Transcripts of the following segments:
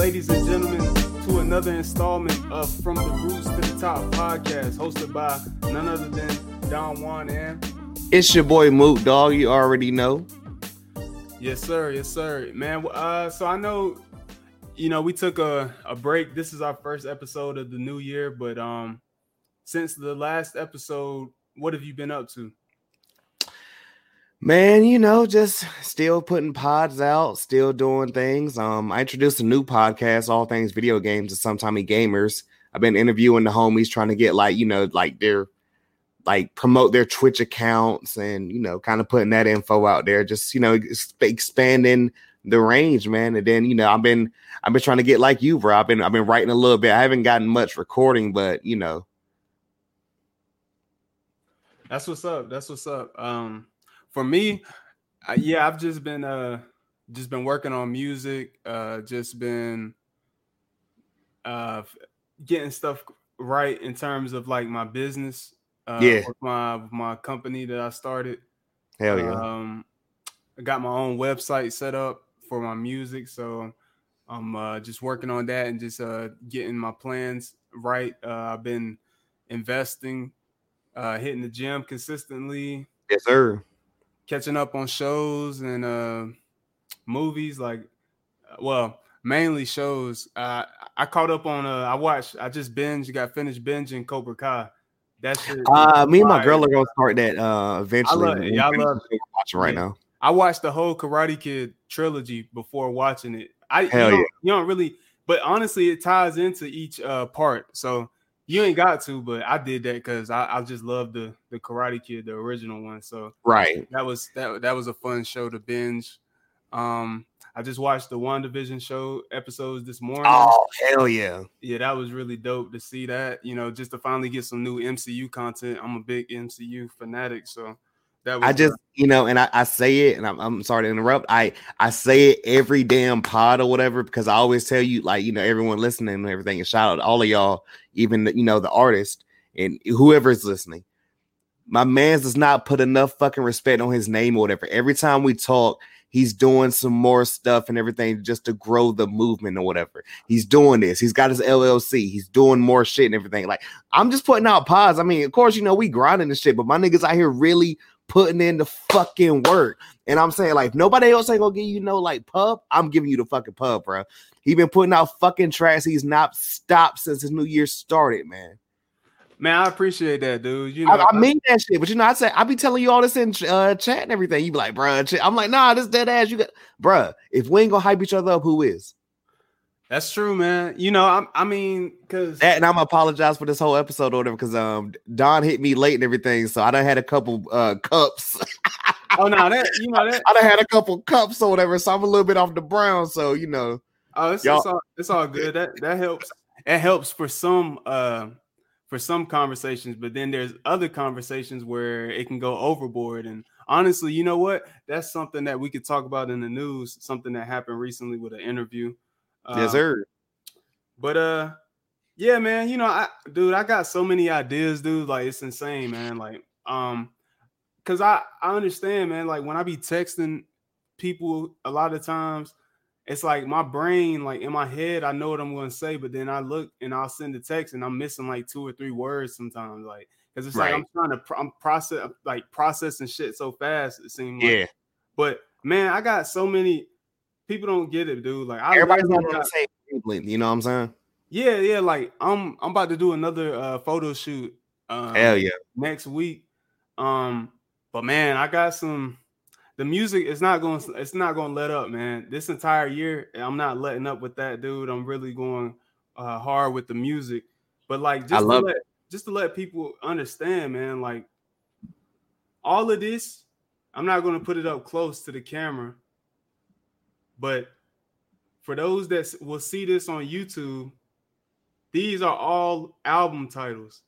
ladies and gentlemen, to another installment of From the Roots to the Top podcast, hosted by none other than Don Juan and It's your boy Moot Dog. You already know. Yes, sir. Yes, sir. Man, uh, so I know, you know, we took a, a break. This is our first episode of the new year, but um, since the last episode, what have you been up to? Man, you know, just still putting pods out, still doing things. Um, I introduced a new podcast, all things video games, to sometimey gamers. I've been interviewing the homies, trying to get like you know, like their like promote their Twitch accounts and you know, kind of putting that info out there. Just you know, expanding the range, man. And then you know, I've been I've been trying to get like you, bro. I've been I've been writing a little bit. I haven't gotten much recording, but you know, that's what's up. That's what's up. Um for me, uh, yeah, I've just been uh just been working on music, uh just been uh getting stuff right in terms of like my business. Uh Yeah. my my company that I started. hell yeah. Um I got my own website set up for my music, so I'm uh just working on that and just uh getting my plans right. Uh I've been investing, uh hitting the gym consistently, yes, sir. Catching up on shows and uh movies like well mainly shows uh i caught up on uh i watched i just binge got finished binging cobra kai that shit Uh, me and my girl are gonna start that uh eventually. love it. I love We're watching right Yeah. now. i watched the whole karate kid trilogy before watching it i Hell you, don't, yeah. you don't really but honestly it ties into each uh part so you ain't got to but i did that because I, I just love the the karate kid the original one so Right. that was that that was a fun show to binge. Um, I just watched the WandaVision show episodes this morning. Oh hell yeah. Yeah, that was really dope to see that. You know, just to finally get some new MCU content. I'm a big MCU fanatic, so that I just you know, and I, I say it, and I'm, I'm sorry to interrupt. I I say it every damn pod or whatever because I always tell you, like you know, everyone listening and everything. And shout out to all of y'all, even the, you know the artist and whoever is listening. My man's does not put enough fucking respect on his name or whatever. Every time we talk, he's doing some more stuff and everything just to grow the movement or whatever. He's doing this. He's got his LLC. He's doing more shit and everything. Like I'm just putting out pods. I mean, of course, you know we grinding this shit, but my niggas out here really putting in the fucking work. And I'm saying, like, nobody else ain't gonna give you no like pub. I'm giving you the fucking pub, bro. He been putting out fucking tracks. He's not stopped since his new year started, man. man, I appreciate that, dude. You know, I, I mean that shit, but you know, I say I be telling you all this in uh, chat and everything. You be like, bruh, I'm like, nah, this dead ass. You got, bruh. If we ain't gonna hype each other up, who is that's true, man. You know, I'm, I mean, because that? And I'm apologize for this whole episode or whatever because um Don hit me late and everything, so I done had a couple uh cups. oh no, that you know that I done had a couple cups or whatever, so I'm a little bit off the brown. So you know, Oh, it's, it's all it's all good. That that helps. It helps for some uh for some conversations, but then there's other conversations where it can go overboard. And honestly, you know what? That's something that we could talk about in the news. Something that happened recently with an interview. Yes, Uh, sir. But uh, yeah, man. You know, I dude, I got so many ideas, dude. Like it's insane, man. Like um, cause I I understand, man. Like when I be texting people, a lot of times it's like my brain, like in my head, I know what I'm gonna say, but then I look and I'll send the text and I'm missing like two or three words sometimes, like because it's like I'm trying to pro- I'm process like processing shit so fast. It seems like, Yeah, but man, I got so many people don't get it, dude. Like I everybody's not on the same wavelength. You know what I'm saying? yeah, yeah. Like I'm I'm about to do another uh photo shoot um, Hell yeah. next week. Um, but man, I got some the music is not going it's not going to let up, man. This entire year, I'm not letting up with that, dude. I'm really going uh hard with the music. But like just love to let just to let people understand, man, like all of this, I'm not going to put it up close to the camera. But for those that will see this on YouTube, these are all album titles.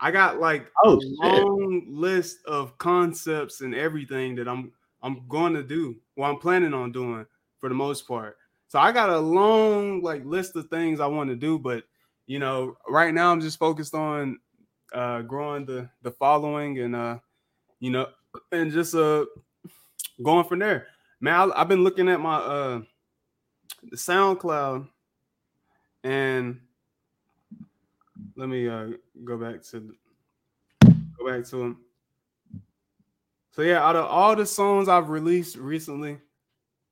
I got like Oh, a shit. long list of concepts and everything that I'm I'm going to do. What I'm planning on doing for the most part. So I got a long like list of things I want to do, but you know, right now I'm just focused on uh growing the the following and uh you know and just uh going from there. Man, I, I've been looking at my uh the SoundCloud, and let me uh go back to go back to them. So yeah, out of all the songs I've released recently,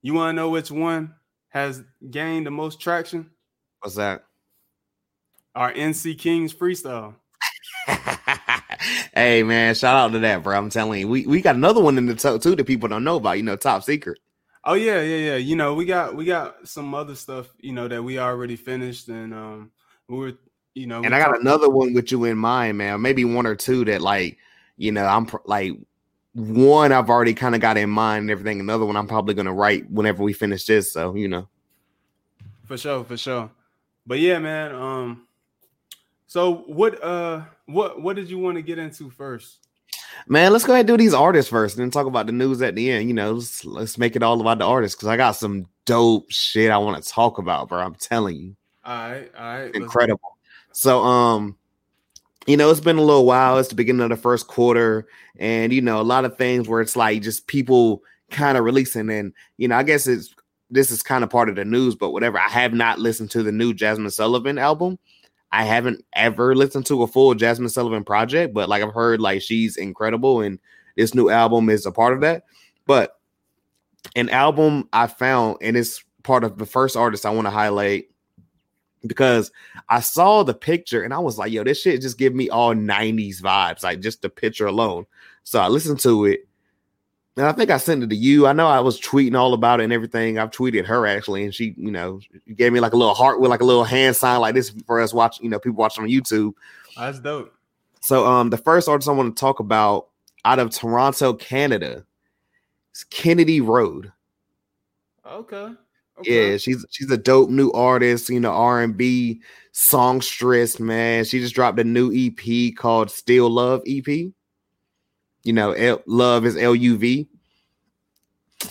you want to know which one has gained the most traction? What's that? Our NC Kings freestyle. hey man, shout out to that, bro. I'm telling you, we, we got another one in the top too that people don't know about. You know, top secret. Oh yeah, yeah, yeah. You know, we got we got some other stuff, you know, that we already finished, and um, we were, you know, and I got another one with you in mind, man. Maybe one or two that like, you know, I'm pr- like one I've already kind of got in mind and everything. Another one I'm probably gonna write whenever we finish this. So you know, for sure, for sure. But yeah, man. Um, so what uh what what did you want to get into first? Man, let's go ahead and do these artists first and then talk about the news at the end. You know, let's, let's make it all about the artists because I got some dope shit I want to talk about, bro. I'm telling you. All right, all right. Incredible. So, um, you know, it's been a little while. It's the beginning of the first quarter, and you know, a lot of things where it's like just people kind of releasing, and you know, I guess it's this is kind of part of the news, but whatever. I have not listened to the new Jazmine Sullivan album. I haven't ever listened to a full Jazmine Sullivan project, but like I've heard like she's incredible and this new album is a part of that. But an album I found and it's part of the first artist I want to highlight because I saw the picture and I was like, yo, this shit just give me all 90s vibes, like just the picture alone. So I listened to it and I think I sent it to you. I know I was tweeting all about it and everything. I've tweeted her actually, and she, you know, gave me like a little heart with like a little hand sign like this for us watching, you know, people watching on YouTube. That's dope. So um the first artist I want to talk about out of Toronto, Canada, is Kennedy Road. Okay. okay. Yeah, she's she's a dope new artist, you know, R&B songstress, man. She just dropped a new EP called Still Love EP. You know, L- love is L U V.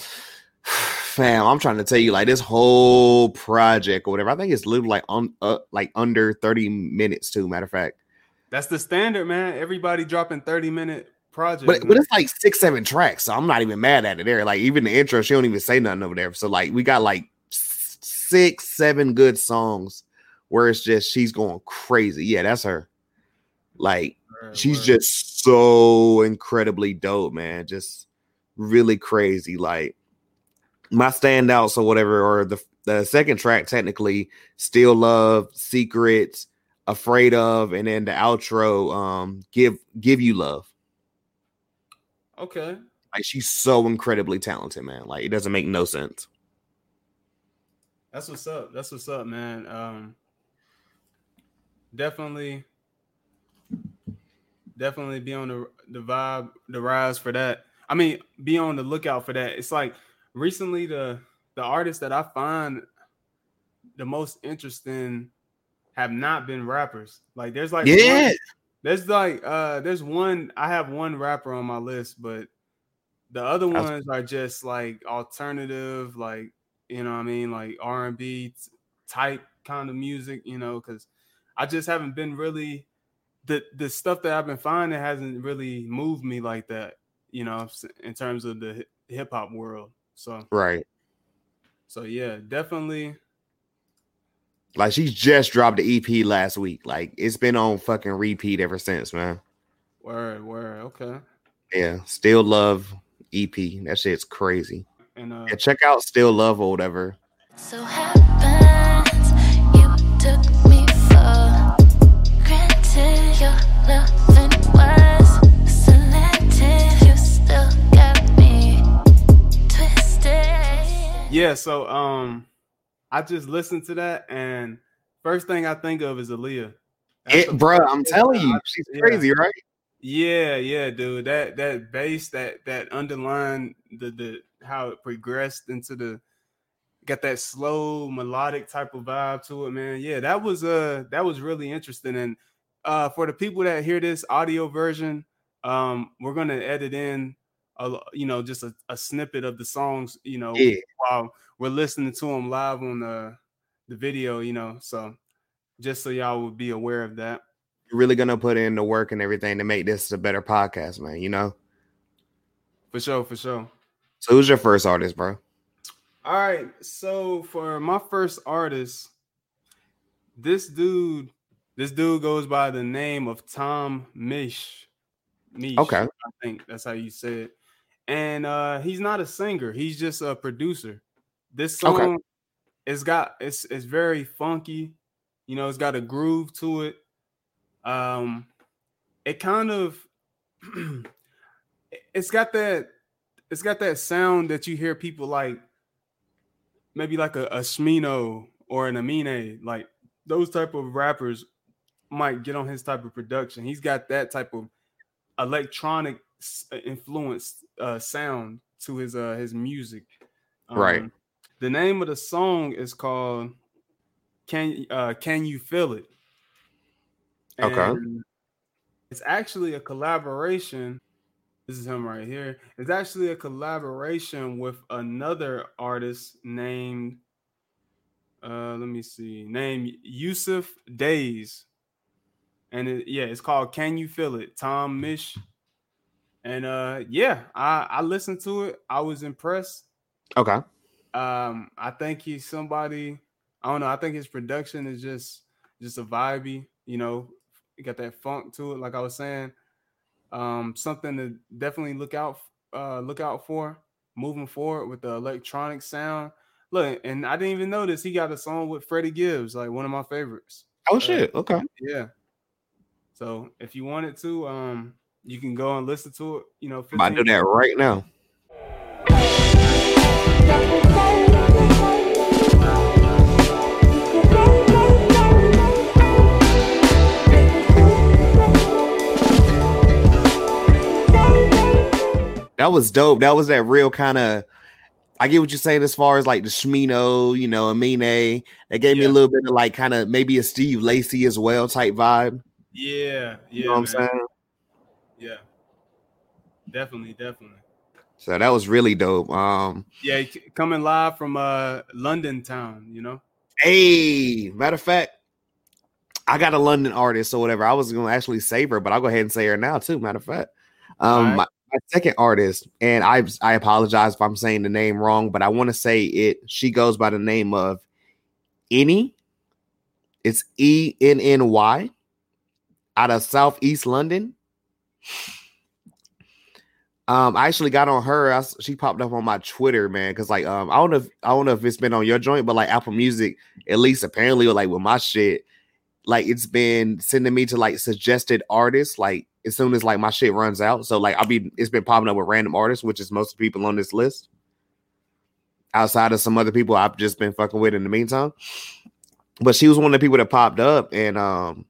Fam, I'm trying to tell you, like this whole project or whatever. I think it's literally like on uh, like under 30 minutes too. Matter of fact, that's the standard, man. Everybody dropping 30 minute projects. But, but it's like six, seven tracks. So I'm not even mad at it there. Like even the intro, she don't even say nothing over there. So like we got like six, seven good songs where it's just she's going crazy. Yeah, that's her. Like she's word. just so incredibly dope, man. Just really crazy. Like my standouts or whatever, or the the second track technically, Still Love, Secrets, Afraid of, and then the outro, um, Give Give You Love. Okay. Like she's so incredibly talented, man. Like it doesn't make no sense. That's what's up. That's what's up, man. Um definitely definitely be on the the vibe, the rise for that. I mean, be on the lookout for that. It's like recently the the artists that I find the most interesting have not been rappers. Like there's like yeah, one, there's like uh there's one I have one rapper on my list, but the other ones are just like alternative, like you know what I mean, like R and B type kind of music, you know, because I just haven't been really the the stuff that I've been finding hasn't really moved me like that, you know, in terms of the hip hop world. So right. So yeah, definitely. Like she's just dropped the EP last week. Like it's been on fucking repeat ever since, man. Word, word, okay. Yeah, still love EP. That shit's crazy. And uh, yeah, check out Still Love or whatever. So Yeah, so um I just listened to that and first thing I think of is Aaliyah. It, bro, I'm telling you, she's yeah. crazy, right? Yeah, yeah, dude. That that bass, that that underline the the how it progressed into the got that slow melodic type of vibe to it, man. Yeah, that was uh that was really interesting. And uh for the people that hear this audio version, um, we're gonna edit in a, you know, just a, a snippet of the songs, you know, yeah. while we're listening to them live on the the video, you know. So just so y'all would be aware of that. You're really gonna put in the work and everything to make this a better podcast, man. You know. For sure, for sure. So who's your first artist, bro? All right. So for my first artist, this dude, this dude goes by the name of Tom Mish. Misch okay. I think that's how you say it. And uh he's not a singer, he's just a producer. This song okay. it's got it's it's very funky, you know, it's got a groove to it. Um it kind of it's got that it's got that sound that you hear people like maybe like a, a Smino or an Amine, like those type of rappers might get on his type of production. He's got that type of electronic influenced uh, sound to his uh his music. Um, right. The name of the song is called "Can uh Can You Feel It?" And okay. It's actually a collaboration this is him right here. It's actually a collaboration with another artist named uh let me see, Name Yussef Dayes. And it, yeah, it's called Can You Feel It? Tom Misch. And uh yeah, I I listened to it. I was impressed. Okay. Um I think he's somebody I don't know, I think his production is just just a vibey, you know, got that funk to it like I was saying. Um, something to definitely look out uh, look out for moving forward with the electronic sound. Look, and I didn't even notice he got a song with Freddie Gibbs, like one of my favorites. Oh uh, shit! Okay, yeah. So if you wanted to, um, you can go and listen to it. You know, I do that right now. that was dope. That was that real kind of. I get what you're saying as far as like the Smino, you know, Amine. That gave yeah. me a little bit of like kind of maybe a Steve Lacy as well type vibe. Yeah, yeah. You know what I'm saying? Yeah. Definitely, definitely. So that was really dope. Um Yeah, coming live from uh London town, you know. Hey, matter of fact, I got a London artist or whatever. I was gonna actually save her, but I'll go ahead and say her now too. Matter of fact. Um right. my, my second artist, and I I apologize if I'm saying the name wrong, but I want to say it. She goes by the name of ENNY. It's E N N Y out of Southeast London. Um, I actually got on her. I, she popped up on my Twitter, man, because like um, I don't know, if, I don't know if it's been on your joint, but like Apple Music, at least apparently, like with my shit, like it's been sending me to like suggested artists, like as soon as like my shit runs out. So like I'll be it's been popping up with random artists, which is most people on this list. Outside of some other people I've just been fucking with in the meantime. But she was one of the people that popped up and um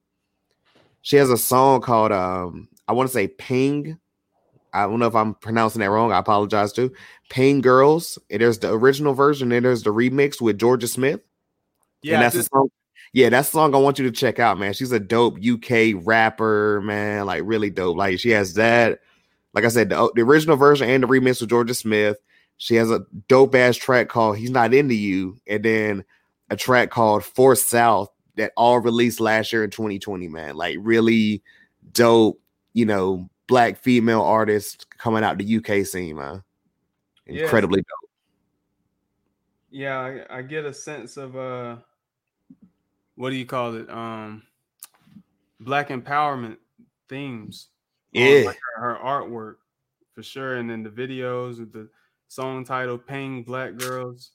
she has a song called um I want to say Ping. I don't know if I'm pronouncing that wrong. I apologize to Ping Girls. And there's the original version and there's the remix with Jorja Smith. Yeah, and that's a song yeah, that song I want you to check out, man. She's a dope UK rapper, man. Like really dope. Like she has that. Like I said, the, the original version and the remix with Jorja Smith. She has a dope ass track called "He's Not Into You," and then a track called "For South" that all released last year in 2020. Man, like really dope. You know, black female artist coming out the UK scene, man. Incredibly yeah. dope. Yeah, I, I get a sense of uh what do you call it? Um, black empowerment themes. Yeah, like her, her, artwork for sure, and then the videos with the song title "Paying Black Girls."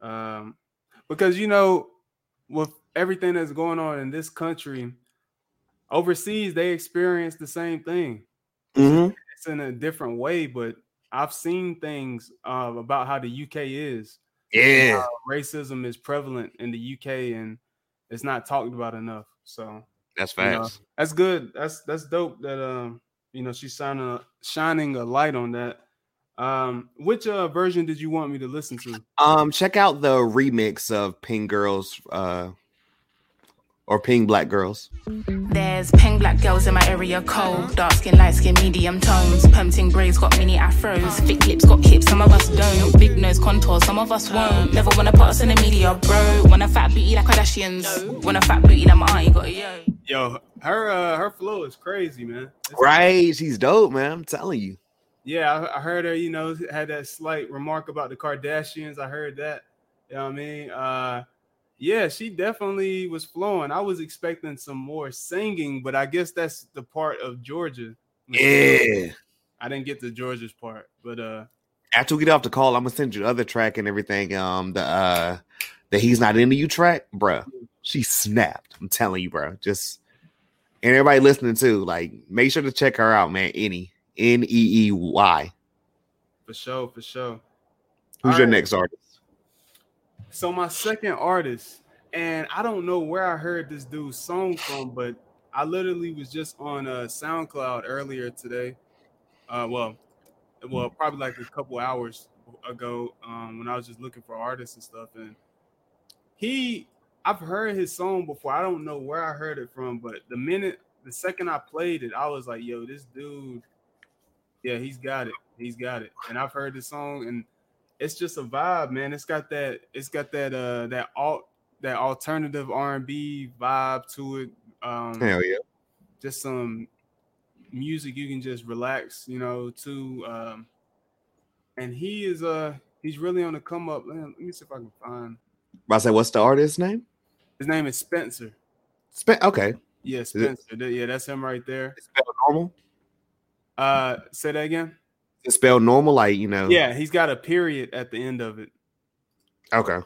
Um, because you know, with everything that's going on in this country, overseas they experience the same thing. Mm-hmm. It's in a different way, but I've seen things uh, about how the UK is. Yeah, racism is prevalent in the UK, and it's not talked about enough. So that's facts. You know, that's good. That's that's dope. That um, you know, she's shining a, shining a light on that. Um, which uh version did you want me to listen to? Um, check out the remix of Pink Girls, uh, or Pink Black Girls. There's peng black girls in my area, cold. Dark skin, light skin, medium tones. Pumping braids got mini afros. Thick lips got hips, some of us don't. Big nose contour, some of us won't. Never wanna put us in the media, bro. Want a fat booty like Kardashians. Want a fat booty like my auntie got yo. Yo, her uh her flow is crazy, man. It's right, crazy. she's dope, man. I'm telling you. Yeah, I, I heard her. You know, had that slight remark about the Kardashians. I heard that. You know what I mean? Uh, yeah, she definitely was flowing. I was expecting some more singing, but I guess that's the part of Jorja. Yeah. I didn't get the Jorja's part, but uh After we get off the call, I'm gonna send you the other track and everything. Um, the uh, the he's not into you track, bruh. She snapped. I'm telling you, bro. Just and everybody listening too, like, make sure to check her out, man. ENNY N E E Y. for sure, for sure. Who's All your right. next artist? So my second artist, and I don't know where I heard this dude's song from, but I literally was just on uh, SoundCloud earlier today. Uh, well, well, probably like a couple hours ago um, when I was just looking for artists and stuff. And he, I've heard his song before. I don't know where I heard it from, but the minute, the second I played it, I was like, "Yo, this dude, yeah, he's got it. He's got it." And I've heard the song, and it's just a vibe, man. It's got that, it's got that, uh, that alt, that alternative R and B vibe to it. Um, Hell yeah. just some music you can just relax, you know, to um and he is uh he's really on the come up. Man, let me see if I can find I say, what's the artist's name? his name is Spencer. Spe- okay. Yeah, Spencer. Th- Yeah, that's him right there. It's normal. Uh say that again. It's spelled normal, like you know. Yeah, he's got a period at the end of it. Okay.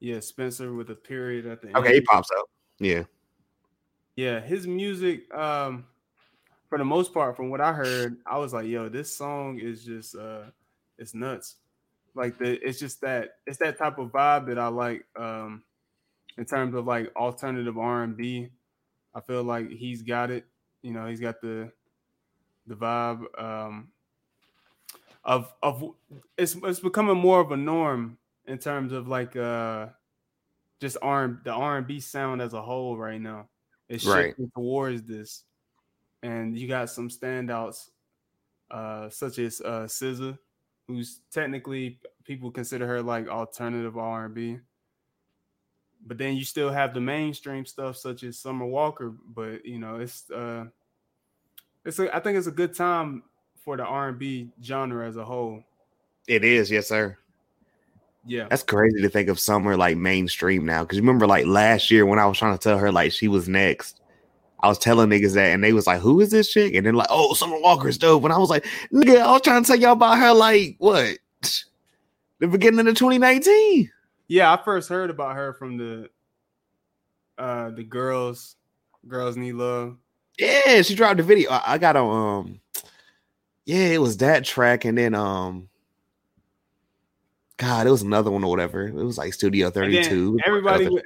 Yeah, Spencer with a period at the end. Okay, he pops up. Yeah. Yeah, his music, um, for the most part, from what I heard, I was like, yo, this song is just uh it's nuts. Like the it's just that it's that type of vibe that I like um in terms of like alternative R and B. I feel like he's got it. You know, he's got the the vibe um of of it's it's becoming more of a norm in terms of like uh just R the R and B sound as a whole right now. It's Right. shifting towards this, and you got some standouts, uh, such as uh, SZA, who's technically people consider her like alternative R and B. But then you still have the mainstream stuff such as Summer Walker. But you know, it's uh, it's a, I think it's a good time for the R and B genre as a whole. It is, yes, sir. Yeah, That's crazy to think of somewhere like mainstream now. Cause you remember like last year when I was trying to tell her like she was next. I was telling niggas that and they was like, Who is this chick? And then like, oh, Summer Walker's dope. And I was like, nigga, I was trying to tell y'all about her like what? The beginning of 2019. Yeah, I first heard about her from the uh the girls girls need love. Yeah, she dropped the video. I, I got on um yeah, it was that track, and then um God, it was another one or whatever. It was like Studio 32. everybody Other-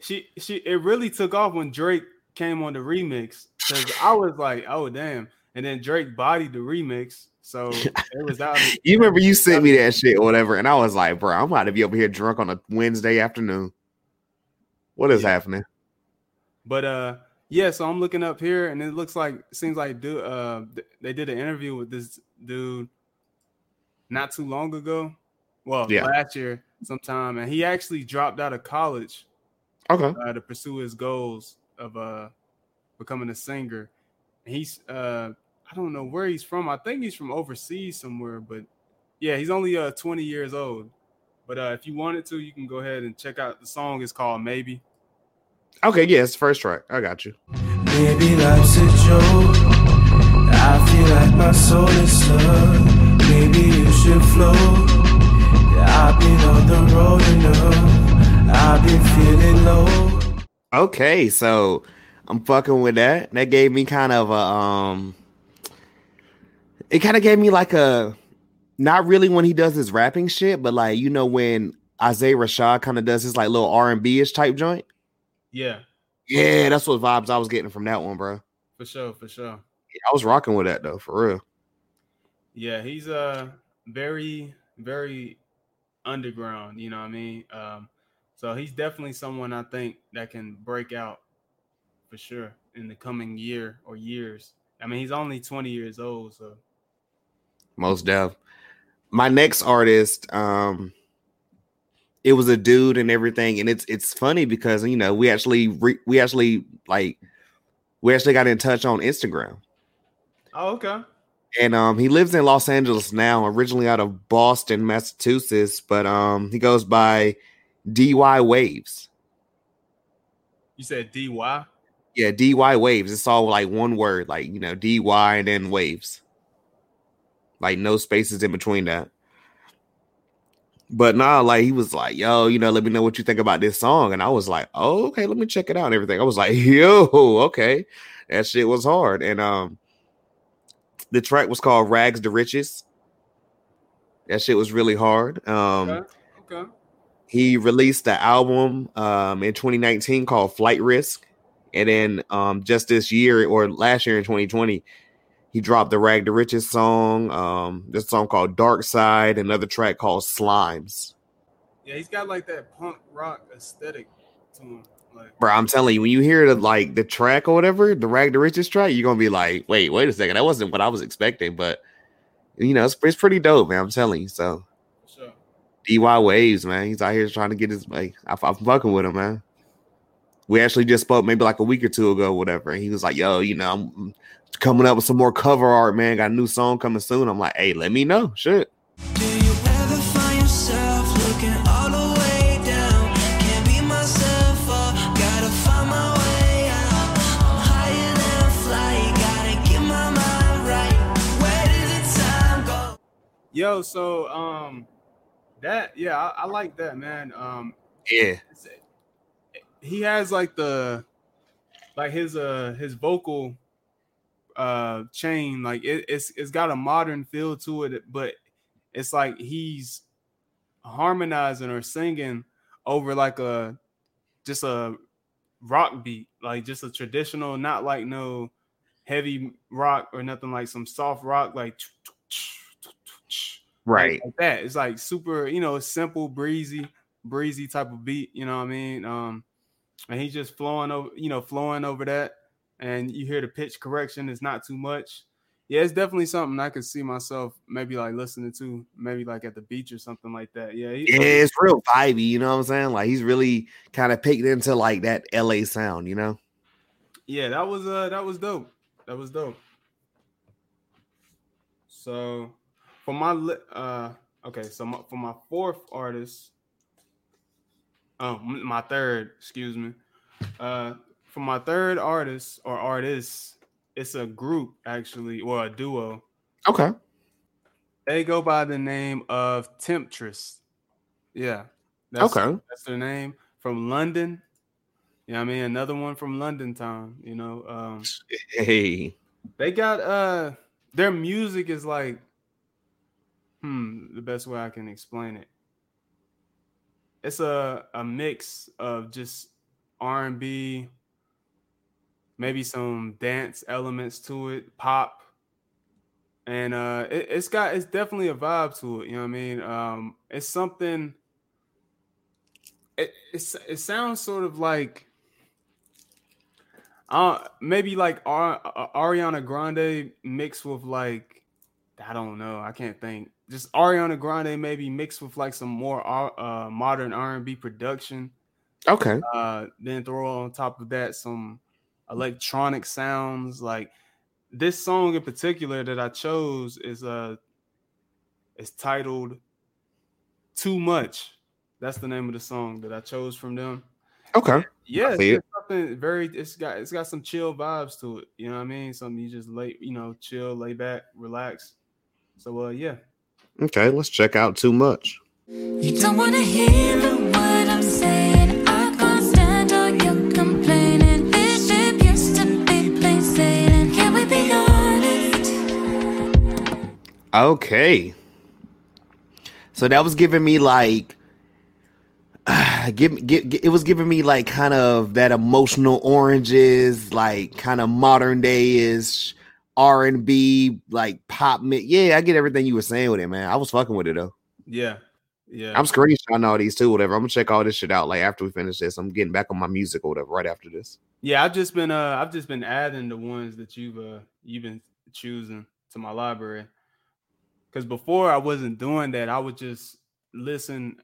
she she it really took off when Drake came on the remix because I was like, oh damn. And then Drake bodied the remix. So it was out. You remember you sent me that shit or whatever, and I was like, bro, I'm about to be over here drunk on a Wednesday afternoon. What is Yeah. happening? But uh yeah, so I'm looking up here and it looks like seems like do uh they did an interview with this dude not too long ago. Well, Yeah. last year sometime and he actually dropped out of college Okay. uh, to pursue his goals of uh becoming a singer. He's uh I don't know where he's from. I think he's from overseas somewhere, but yeah, he's only uh 20 years old. But uh if you wanted to, you can go ahead and check out the song. It's called Maybe. Okay, yeah, it's the first track. I got you. Maybe life's a joke. I feel like my soul is stuck. Maybe you should float. I've been on the road enough. I've been feeling low. Okay, so I'm fucking with that. That gave me kind of a um it kind of gave me like a not really when he does his rapping shit, but like you know when Isaiah Rashad kind of does his like little R&B ish type joint. Yeah, Yeah, that's what vibes I was getting from that one, bro. for sure, for sure. I was rocking with that though, for real. Yeah, he's uh very, very underground, you know what I mean? Um, so he's definitely someone I think that can break out for sure in the coming year or years. I mean, he's only 20 years old, so Most deaf. My next artist, um, it was a dude and everything, and it's it's funny because you know we actually re- we actually like we actually got in touch on Instagram. oh okay. and um he lives in Los Angeles now, originally out of Boston, Massachusetts, but um he goes by DY Waves. You said DY? Yeah, DY Waves. It's all like one word, like you know, DY and then waves. Like no spaces in between that. But nah, like he was like, yo, you know, let me know what you think about this song. And I was like, oh, okay, let me check it out and everything. I was like, yo, okay. That shit was hard. And um the track was called Rags to Riches. That shit was really hard. Um Okay. okay. he released the album um in 2019 called Flight Risk. And then um just this year or last year in 2020, he dropped the Rag to Riches song, um, this song called Dark Side, another track called Slimes. Yeah, he's got like that punk rock aesthetic to him. Like Bro, I'm telling you, when you hear the like the track or whatever, the Rag to Riches track, you're gonna be like, wait, wait a second, that wasn't what I was expecting, but you know, it's, it's pretty dope, man. I'm telling you. So sure. DY Waves, man, he's out here trying to get his like I, I'm fucking with him, man. We actually just spoke maybe like a week or two ago, whatever. And he was like, yo, you know, I'm coming up with some more cover art, man. Got a new song coming soon. I'm like, hey, let me know. Shit. Do you ever find yourself looking all the way down? Can't be myself up, gotta find my way out. I'm higher than a flight, gotta get my mind right. Where did the time go? Yo, so um that yeah, I, I like that, man. Um Yeah. he has like the like his uh his vocal uh chain like it, it's it's got a modern feel to it but it's like he's harmonizing or singing over like a just a rock beat like just a traditional not like no heavy rock or nothing like some soft rock like Right. like that. It's like super, you know, simple, breezy, breezy type of beat. You know what I mean? Um, and he's just flowing over, you know, flowing over that. And you hear the pitch correction is not too much. Yeah, it's definitely something I could see myself maybe like listening to, maybe like at the beach or something like that. Yeah, he- Yeah, it's real vibey, you know what I'm saying? Like he's really kind of picked into like that LA sound, you know? yeah, that was uh that was dope. That was dope. So for my li- uh okay, so my, for my fourth artist, oh my third, excuse me. Uh for my third artist or artists, it's a group actually, or a duo. Okay. They go by the name of Temptress. Yeah. That's, Okay. That's their name from London. Yeah, I mean another one from London town, you know. Um Hey. they got uh their music is like hmm the best way I can explain it. It's a a mix of just R&B maybe some dance elements to it, pop. And uh it, it's got it's definitely a vibe to it, you know what I mean? Um it's something it it's, it sounds sort of like uh maybe like Ar- uh, Ariana Grande mixed with like I don't know, I can't think. Just Ariana Grande maybe mixed with like some more uh modern R&B production. Okay. Uh then throw on top of that some electronic sounds like this song in particular that I chose is uh is titled Too Much. That's the name of the song that I chose from them. Okay. Yeah, it's it. something very. It's got it's got some chill vibes to it. You know what I mean? Something you just lay, you know, chill, lay back, relax. So uh, yeah, Okay. Let's check out too much. You don't wanna hear what I'm saying. Okay. So that was giving me like give, give, it was giving me like kind of that emotional oranges, like kind of modern day is R and B, like pop. mi- Yeah, I get everything you were saying with it, man. I was fucking with it though. yeah, yeah. I'm screenshotting all these too, whatever. I'm gonna check all this shit out like after we finish this. I'm getting back on my music or whatever right after this. yeah, I've just been uh, I've just been adding the ones that you've uh, you've been choosing to my library. Because before I wasn't doing that, I would just listen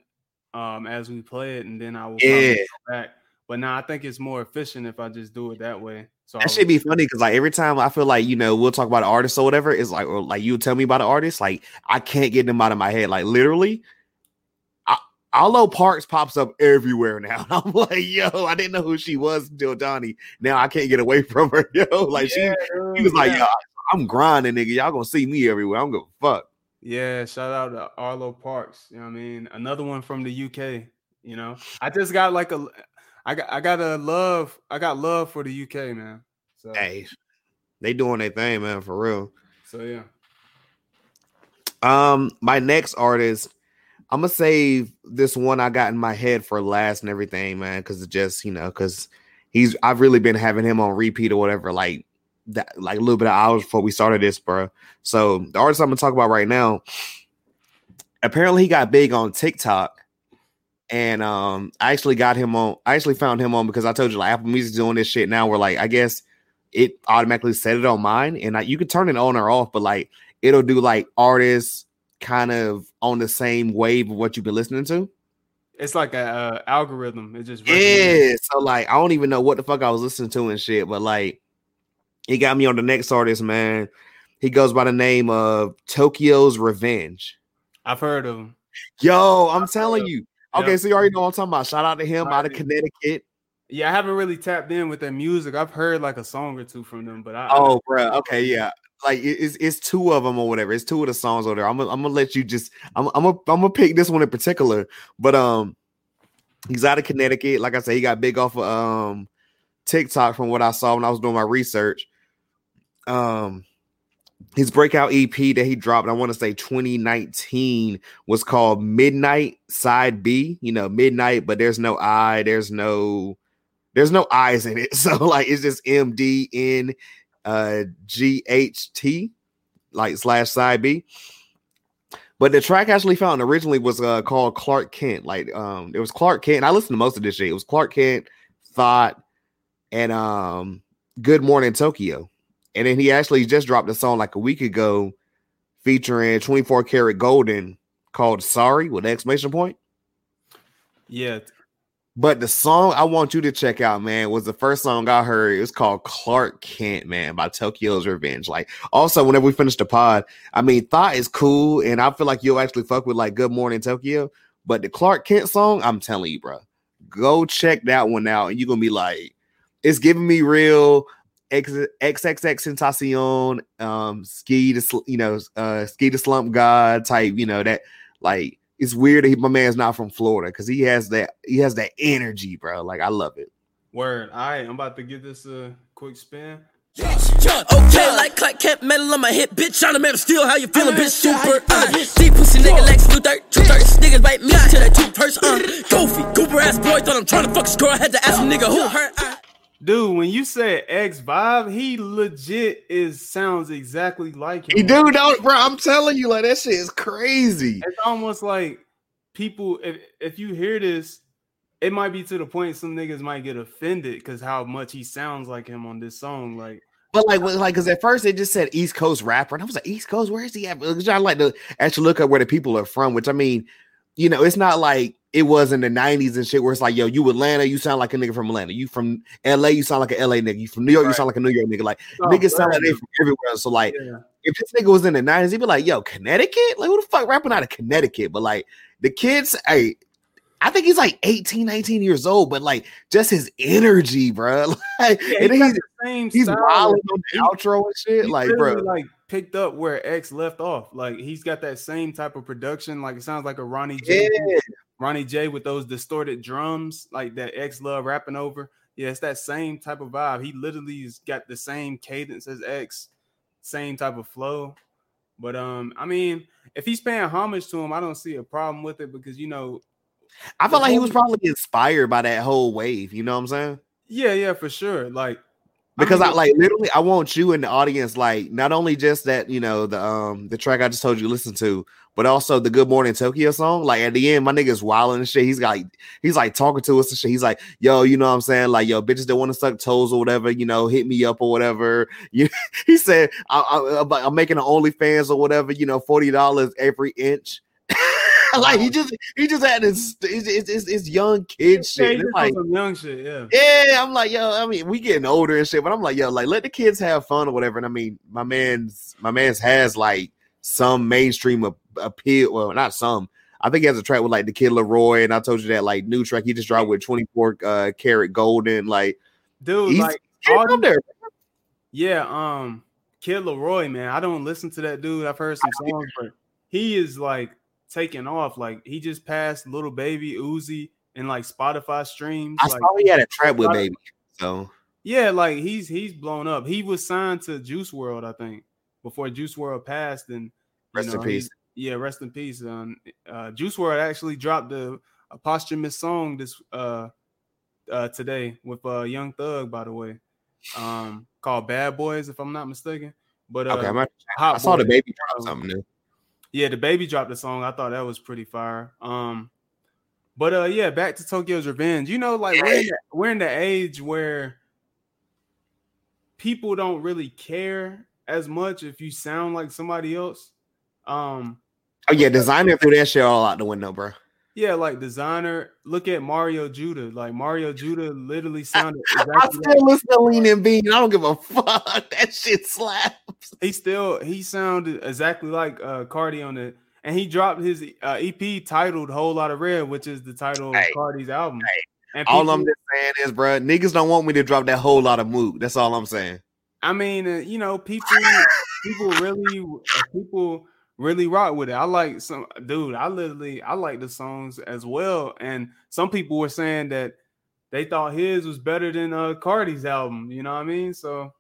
um as we play it, and then I would Yeah. back But now I think it's more efficient if I just do it that way. So That should be funny because like every time I feel like you know we'll talk about artists or whatever, it's like or like you tell me about an artist, like I can't get them out of my head. Like literally, I, Arlo Parks pops up everywhere now. I'm like, yo, I didn't know who she was until Donnie. Now I can't get away from her. Yo, like she, Yeah, she was like, yo, I'm grinding, nigga. Y'all gonna see me everywhere. I'm gonna fuck. Yeah, shout out to Arlo Parks. You know what I mean? Another one from the UK. You know, I just got like a, I got I got a love. I got love for the UK, man. So Hey, they doing their thing, man, for real. so yeah. Um, my next artist, I'm gonna save this one I got in my head for last and everything, man, because it just you know, because he's I've really been having him on repeat or whatever, like that, like a little bit of hours before we started this, bro. So the artist I'm gonna talk about right now, apparently he got big on TikTok. And um, I actually got him on. I actually found him on because I told you like Apple Music's doing this shit now. Where like I guess it automatically set it on mine, and I, you can turn it on or off, but like it'll do like artists kind of on the same wave of what you've been listening to. It's like a uh, algorithm. It just Yeah. So like I don't even know what the fuck I was listening to and shit, but like he got me on the next artist, man. He goes by the name of Tokyo's Revenge. I've heard of him. Yo, I'm telling you. Okay, Yeah. so you already know what I'm talking about. Shout out to him out of Connecticut. Yeah, I haven't really tapped in with their music. I've heard like a song or two from them, but I Oh, bro. Okay, yeah. Like it's it's two of them or whatever. It's two of the songs over there. I'm gonna I'm gonna let you just I'm I'm gonna I'm gonna pick this one in particular. But um, he's out of Connecticut. Like I said, he got big off of um TikTok from what I saw when I was doing my research. Um, his breakout EP that he dropped, I want to say 2019, was called Midnight Side B. You know, Midnight, but there's no I, there's no there's no eyes in it. So like it's just M D N uh GHT like slash side B. But the track actually found originally was uh called Clark Kent. Like um it was Clark Kent. I listened to most of this shit. It was Clark Kent, Thought, and um Good Morning Tokyo. And then he actually just dropped a song like a week ago featuring 24kGoldn called Sorry with an exclamation point. yeah, But the song I want you to check out, man, was the first song I heard. It was called Clark Kent, man, by Tokyo's Revenge. Like, also, whenever we finish the pod, I mean, Thought is cool, and I feel like you'll actually fuck with like Good Morning Tokyo. But the Clark Kent song, I'm telling you, bro, go check that one out, and you're gonna be like, it's giving me real X- XXXTentacion, um, ski to sl- you know, uh, ski to slump god type, you know that like it's weird that he, my man's not from Florida because he has that he has that energy, bro. Like I love it. word. All right, I'm about to give this a quick spin. Okay, like Clark Kent metal on my hip, bitch. I'm a man of steel. How you feeling, bitch? Super. Uh, deep pussy nigga, Lex Luthor. Two thirds niggas bite me to the two purse. Uh, goofy, goober ass boy. Thought I'm trying to fuck a girl. I had to ask a nigga who her. Uh, Dude, when you said X Vibe, he legit is sounds exactly like him. He do, don't, bro. I'm telling you, like that shit is crazy. It's almost like people. If if you hear this, it might be to the point some niggas might get offended because how much he sounds like him on this song. Like, But like, like, because at first it just said East Coast rapper, and I was like, East Coast, where is he at? Because I like to actually look up where the people are from. Which I mean, you know, it's not like it was in the '90s and shit, where it's like, yo, you Atlanta, you sound like a nigga from Atlanta. You from LA, you sound like an LA nigga. You from New York, you sound like a New York nigga. Like oh, niggas sound like they from everywhere. So like, Yeah. if this nigga was in the 90s, he'd be like, yo, Connecticut? Like, who the fuck rapping out of Connecticut? But like the kids, hey, I think he's like 18, 19 years old, but like just his energy, bro. Like, Yeah, and he then he's, the same he's wilding on the outro and shit. he Like, bro. like picked up where X left off. Like he's got that same type of production. Like it sounds like a Ronnie J. Yeah. Ronnie J with those distorted drums, like that X love rapping over. Yeah, it's that same type of vibe. He literally has got the same cadence as X, same type of flow. But um, I mean, if he's paying homage to him, I don't see a problem with it because you know, I felt like he was probably inspired by that whole wave. You know what I'm saying? yeah, yeah, for sure. Like Because I, mean, like literally, I want you in the audience, like not only just that, you know, the um the track I just told you to listen to, but also the Good Morning Tokyo song. Like at the end, my nigga's wilding and shit. He's like, he's like talking to us and shit. He's like, yo, you know what I'm saying? Like, yo, bitches that want to suck toes or whatever, you know, hit me up or whatever. You, he said, I, I, I'm- I'm making an OnlyFans or whatever, you know, forty dollars every inch. like he just he just had this it's, it's, young kid Yeah, shit. It's like some young shit. Yeah. yeah, I'm like, yo, I mean, we getting older and shit, but I'm like, yo, like let the kids have fun or whatever. And I mean, my man's my man's has like some mainstream appeal. Well, not some. I think he has a track with like the Kid LAROI, and I told you that like new track he just dropped with 24 uh karat golden. Like Dude, like all up there. Yeah, um, Kid LAROI, man. I don't listen to that dude. I've heard some songs, but he is like taking off. Like he just passed Little Baby Uzi and like Spotify streams. I like, saw he had a trap with baby. So yeah, like he's he's blown up. He was signed to Juice WRLD, I think, before Juice WRLD passed. And Rest in know, he- peace. yeah, rest in peace. Um, uh, Juice WRLD actually dropped a, a posthumous song this uh uh today with uh Young Thug, by the way, um called Bad Boys, if I'm not mistaken. But uh, okay, I'm not, I saw the baby drop something new. Yeah, the baby dropped the song. I thought that was pretty fire. Um, but uh, yeah, back to Tokyo's Revenge. You know, like we're in, the, we're in the age where people don't really care as much if you sound like somebody else. Um, Oh yeah, Desiigner threw that shit all out the window, bro. Yeah, like Desiigner. Look at Mario Judah. Like Mario Judah literally sounded I exactly like still listen to Lean and Bean. I don't give a fuck. That shit slaps. he still he sounded exactly like uh Carti on it. And he dropped his uh, EP titled "Whole Lot of Red," which is the title Hey, of Carti's album. And All people- I'm just saying is, bro, niggas don't want me to drop that whole lot of mood. That's all I'm saying. I mean, uh, you know, people, people really, uh, people really rock with it. I like some, dude. I literally, I like the songs as well. And some people were saying that they thought his was better than uh Carti's album. You know what I mean? So,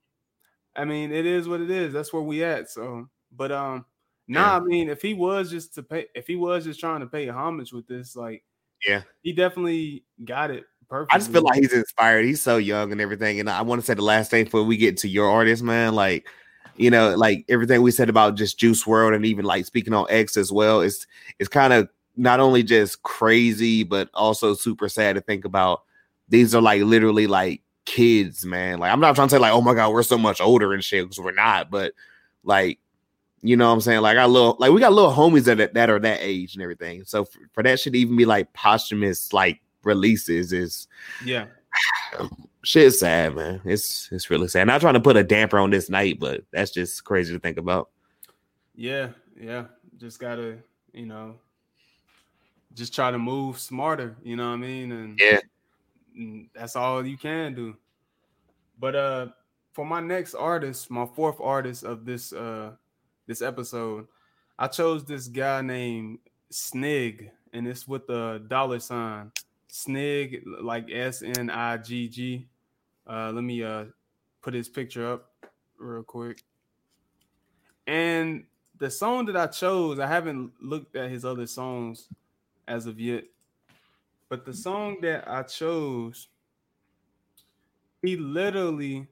I mean, it is what it is. That's where we at. So, but um, nah. Yeah. I mean, if he was just to pay, if he was just trying to pay homage with this, like, Yeah. he definitely got it perfect. I just feel like he's inspired. He's so young and everything. And I want to say the last thing before we get to your artist, man. Like, you know, like everything we said about just Juice WRLD and even like speaking on X as well. It's it's kind of not only just crazy, but also super sad to think about. These are like literally like kids, man. Like I'm not trying to say like, oh my god, we're so much older and shit because we're not, but like, you know what I'm saying? Like I little like we got little homies that that are that age and everything. So for, for that shit to even be like posthumous like releases is yeah. shit is sad, man. It's it's really sad. Not trying to put a damper on this night, but that's just crazy to think about. Yeah, yeah. Just gotta, you know, just try to move smarter, you know what I mean? And Yeah. and that's all you can do. But uh for my next artist, my fourth artist of this uh this episode, I chose this guy named Snig, and it's with the dollar sign. Snig, like S N I G G. Uh let me uh put his picture up real quick. And the song that I chose, I haven't looked at his other songs as of yet. But the song that I chose, he literally,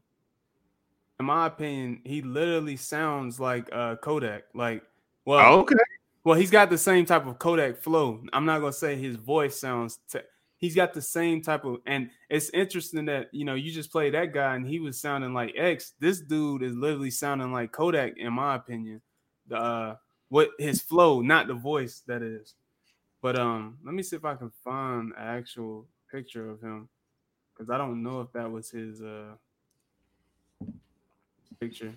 in my opinion, he literally sounds like uh Kodak. Like, well, okay. well, he's got the same type of Kodak flow. I'm not gonna say his voice sounds. Te- he's got the same type of, and it's interesting that you know you just play that guy and he was sounding like X. This dude is literally sounding like Kodak, in my opinion. The uh, what his flow, not the voice, that is. But um, let me see if I can find an actual picture of him because I don't know if that was his uh picture.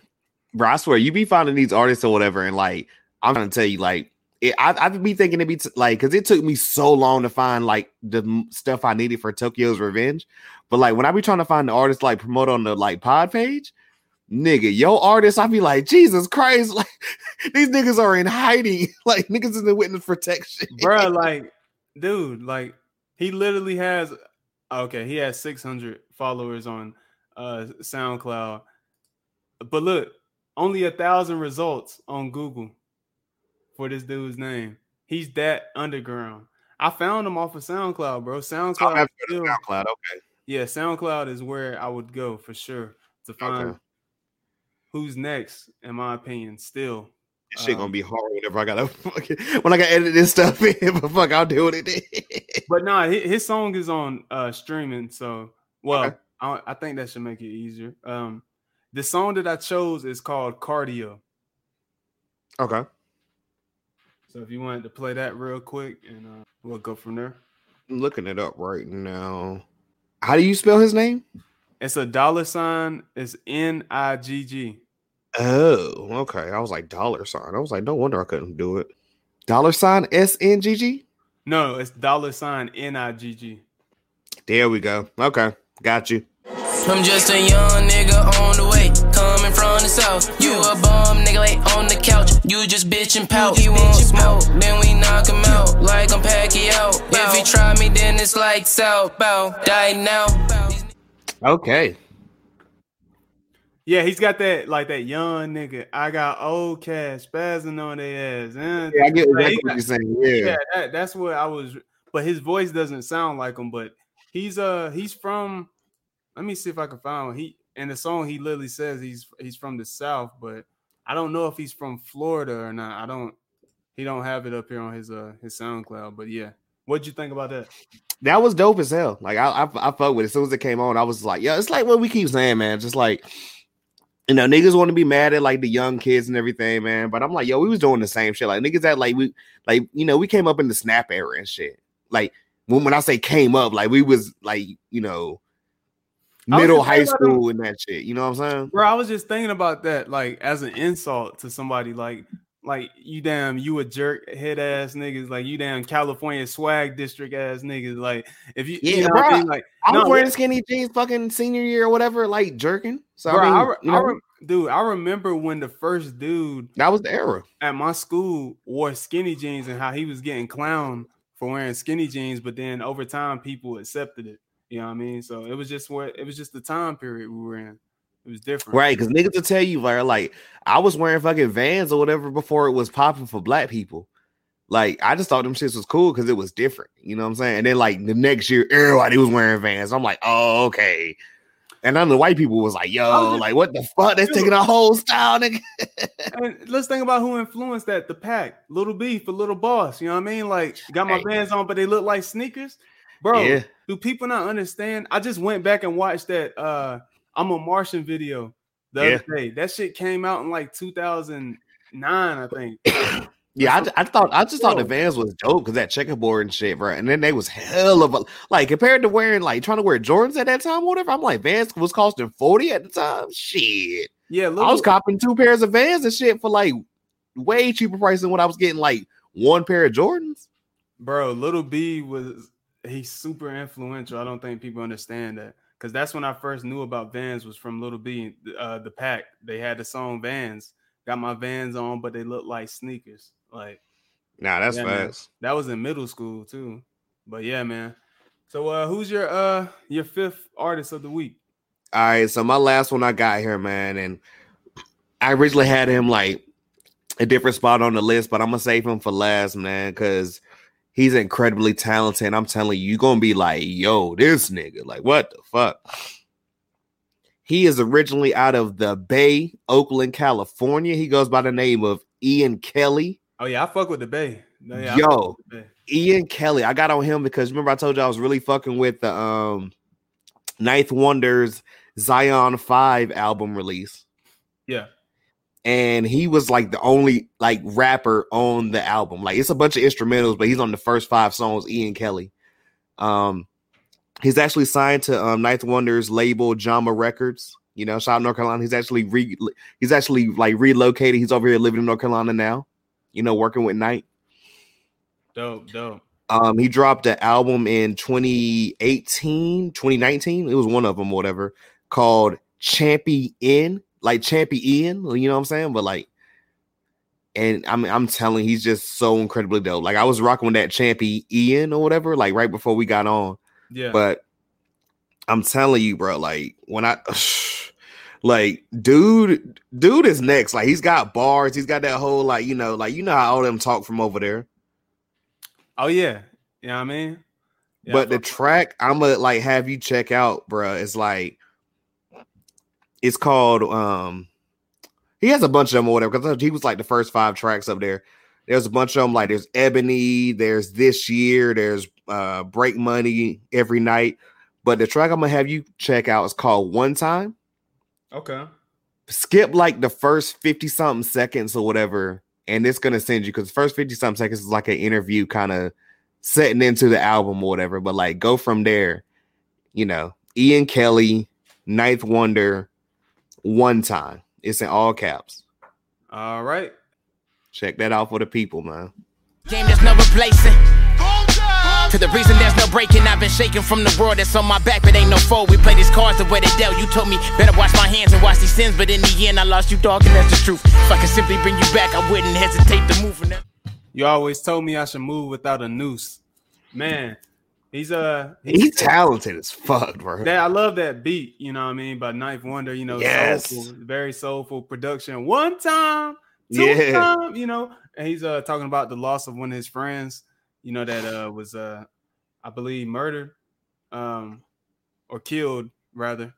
Bro, I swear you be finding these artists or whatever, and like I'm gonna tell you, like it, I I be thinking it'd be t- like because it took me so long to find like the stuff I needed for Tokyo's Revenge, but like when I be trying to find the artist like promote on the like pod page, nigga, yo artist, I be like Jesus Christ, like these niggas are in hiding, like niggas in the witness protection, Bruh, like, dude, like he literally has okay, he has 600 followers on uh SoundCloud. But look, only a thousand results on Google for this dude's name. He's that underground. I found him off of SoundCloud, bro. SoundCloud, have to go still, to SoundCloud. Okay, yeah, SoundCloud is where I would go for sure to find Okay. who's next, in my opinion. Still, this shit gonna Um, be hard whenever I gotta fucking when I gotta edit this stuff in, but fuck, I'll do it. but nah, his, his song is on uh streaming, so well, Okay. I, I think that should make it easier. Um, the song that I chose is called Cardio. okay, So if you wanted to play that real quick, and uh, we'll go from there. I'm looking it up right now. How do you spell his name? It's a dollar sign. It's N I G G. Oh, okay. I was like dollar sign. I was like, no wonder I couldn't do it. Dollar sign S N G G. No, it's dollar sign N I G G. There we go. Okay, got you. I'm just a young nigga on the way, coming from the south. You a bum nigga lay on the couch. You just bitch and pout. He won't smoke, then we knock him out like I'm Pacquiao. If he try me, then it's like South Bow. Die now. Okay. Yeah, he's got that like that young nigga. I got old cash spazzing on their ass. eh? Yeah, I get exactly he what you're saying. Yeah. yeah, that, that's what I was. But his voice doesn't sound like him. But he's uh he's from. Let me see if I can find one. He in the song he literally says he's he's from the south, but I don't know if he's from Florida or not. I don't. He don't have it up here on his uh his SoundCloud. But yeah, what'd you think about that? That was dope as hell. Like I, I, I fuck with it. As soon as it came on, I was like, yeah, it's like what we keep saying, man. Just like, you know, niggas want to be mad at like the young kids and everything, man. But I'm like, yo, we was doing the same shit. Like niggas that like we, like you know, we came up in the snap era and shit. Like when when I say came up, like we was like, you know, middle high school and that shit. You know what I'm saying? Bro, I was just thinking about that, like as an insult to somebody, like like you damn you a jerk head ass niggas, like you damn California swag district ass niggas. Like if you, you Yeah, know what I bro. mean? like I was no, wearing skinny jeans fucking senior year or whatever, like jerking. So bro, I, mean, I, re- you I re- dude, I remember when the first dude that was the era. at my school wore skinny jeans and how he was getting clowned for wearing skinny jeans, but then over time people accepted it. You know what I mean? So it was just what it was just the time period we were in. It was different. Right, because niggas will tell you, like, like I was wearing fucking vans or whatever before it was popping for black people. Like, I just thought them shits was cool because it was different. You know what I'm saying? And then like the next year, everybody was wearing vans. I'm like, oh, okay. And then the white people was like, yo, was like, what the fuck? They're taking a whole style, nigga. And let's think about who influenced that. The pack, Little B for Little Boss. You know what I mean? Like, got my Hey. bands on, but they look like sneakers. Bro, Yeah. do people not understand? I just went back and watched that uh I'm a Martian video the Yeah. other day. That shit came out in like 2009, I think. Yeah, I, I thought I just thought the Vans was dope because that checkerboard and shit, bro. And then they was hell of a like compared to wearing like trying to wear Jordans at that time, or whatever. I'm like Vans was costing 40 at the time. Shit. Yeah, I was copping two pairs of Vans and shit for like way cheaper price than what I was getting like one pair of Jordans. bro, Little B was he's super influential. I don't think people understand that. Because that's when I first knew about Vans was from Little B, uh, the pack. They had the song Vans. Got my Vans on, but they look like sneakers. Like Nah, that's Yeah, man. That was in middle school too. But yeah, man. So uh who's your uh your fifth artist of the week? All right, so my last one I got here, man, and I originally had him like a different spot on the list, but I'm gonna save him for last, man, because he's incredibly talented. I'm telling you, you're gonna be like, yo, this nigga, like, what the fuck? He is originally out of the Bay, Oakland, California. He goes by the name of Ian Kelly. Oh yeah, I fuck with the Bay. No, yeah, Yo. Bay. Ian Kelly. I got on him because remember I told you I was really fucking with the um Ninth Wonders Zion 5 album release. Yeah. And he was like the only like rapper on the album. Like it's a bunch of instrumentals, but he's on the first five songs, Ian Kelly. Um he's actually signed to um Ninth Wonders label Jamla Records. You know, shout out North Carolina. He's actually re- he's actually like relocated. He's over here living in North Carolina now, you know, working with Night. Dope, dope. Um, he dropped an album in 2018, 2019. It was one of them, whatever, called Champion, like Champion, Ian, you know what I'm saying? But like, and I'm I'm telling he's just so incredibly dope. Like I was rocking with that Champion Ian or whatever, like right before we got on. Yeah. But I'm telling you, bro, like when I like dude, dude is next. Like he's got bars, he's got that whole like, you know, like you know how all them talk from over there. oh yeah. You know what I mean? Yeah, but the track I'm gonna like have you check out, bruh. It's like it's called um he has a bunch of them or whatever because he was like the first five tracks up there. There's a bunch of them like there's Ebony, there's this year, there's uh Break Money every night. But the track I'm gonna have you check out is called One Time. okay. Skip like the first 50 something seconds or whatever and it's gonna send you because the first 50 something seconds is like an interview kind of setting into the album or whatever. But like go from there, you know, Ian Kelly, Ninth Wonder, one time. It's in all caps. All right. Check that out for the people, man. Game there's no replacing. To the reason there's no breaking, I've been shaking from the world that's on my back, but ain't no foe. We play these cards the way they dealt. You told me better wash my hands and wash these sins, but in the end I lost you, dog, and that's the truth. If I could simply bring you back, I wouldn't hesitate to move. And that- You always told me I should move without a noose. Man, he's uh he's, He's talented as fuck, bro. that I love that beat, you know what I mean? By Ninth Wonder, you know, Yes. soulful, very soulful production. One time, two Yeah. time, you know, and he's uh talking about the loss of one of his friends, you know, that uh was uh I believe murdered, um, or killed rather.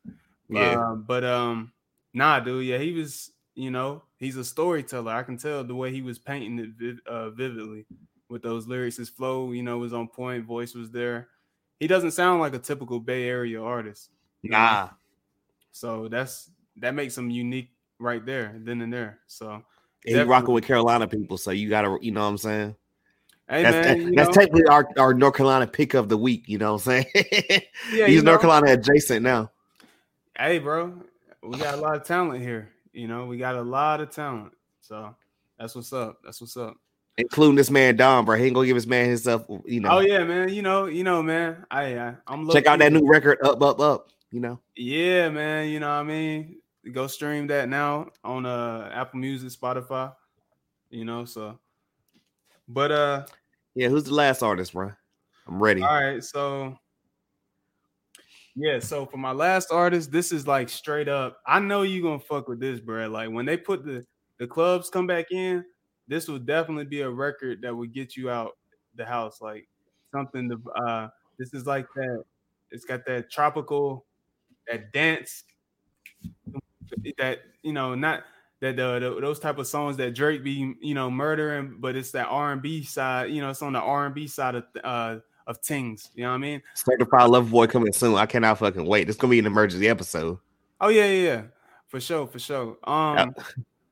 Yeah. Uh, but um, nah, dude. Yeah, he was. You know, he's a storyteller. I can tell the way he was painting it uh, vividly with those lyrics. His flow, you know, was on point. Voice was there. He doesn't sound like a typical Bay Area artist. you know? Nah. So that's that makes him unique right there, then and there. So And he rocking with Carolina people, so you gotta, you know what I'm saying? hey that's man, that- that's know, technically our, our North Carolina pick of the week, you know what I'm saying? yeah, He's you North know, Carolina adjacent now. Hey, bro, we got a lot of talent here. You know, we got a lot of talent. So that's what's up. That's what's up. Including this man Don, bro. He ain't gonna give his man himself, you know. Oh yeah, man. You know, you know, man. I, I I'm Check out that new record, up, up, up. You know. Yeah, man. You know what I mean? Go stream that now on uh Apple Music, Spotify. You know, so but uh Yeah, who's the last artist, bro? I'm ready. all right, so yeah, so for my last artist, this is like straight up. I know you gonna fuck with this, bro. Like when they put the the clubs come back in, this will definitely be a record that would get you out the house. Like something to uh this is like that. It's got that tropical, that dance, that you know, not that the, the those type of songs that Drake be you know murdering, but it's that R and B side. You know, it's on the R and B side of uh of things. You know what I mean? Certified Lover Boy coming soon. I cannot fucking wait. This gonna be an emergency episode. Oh yeah, yeah, yeah. For sure, for sure. Um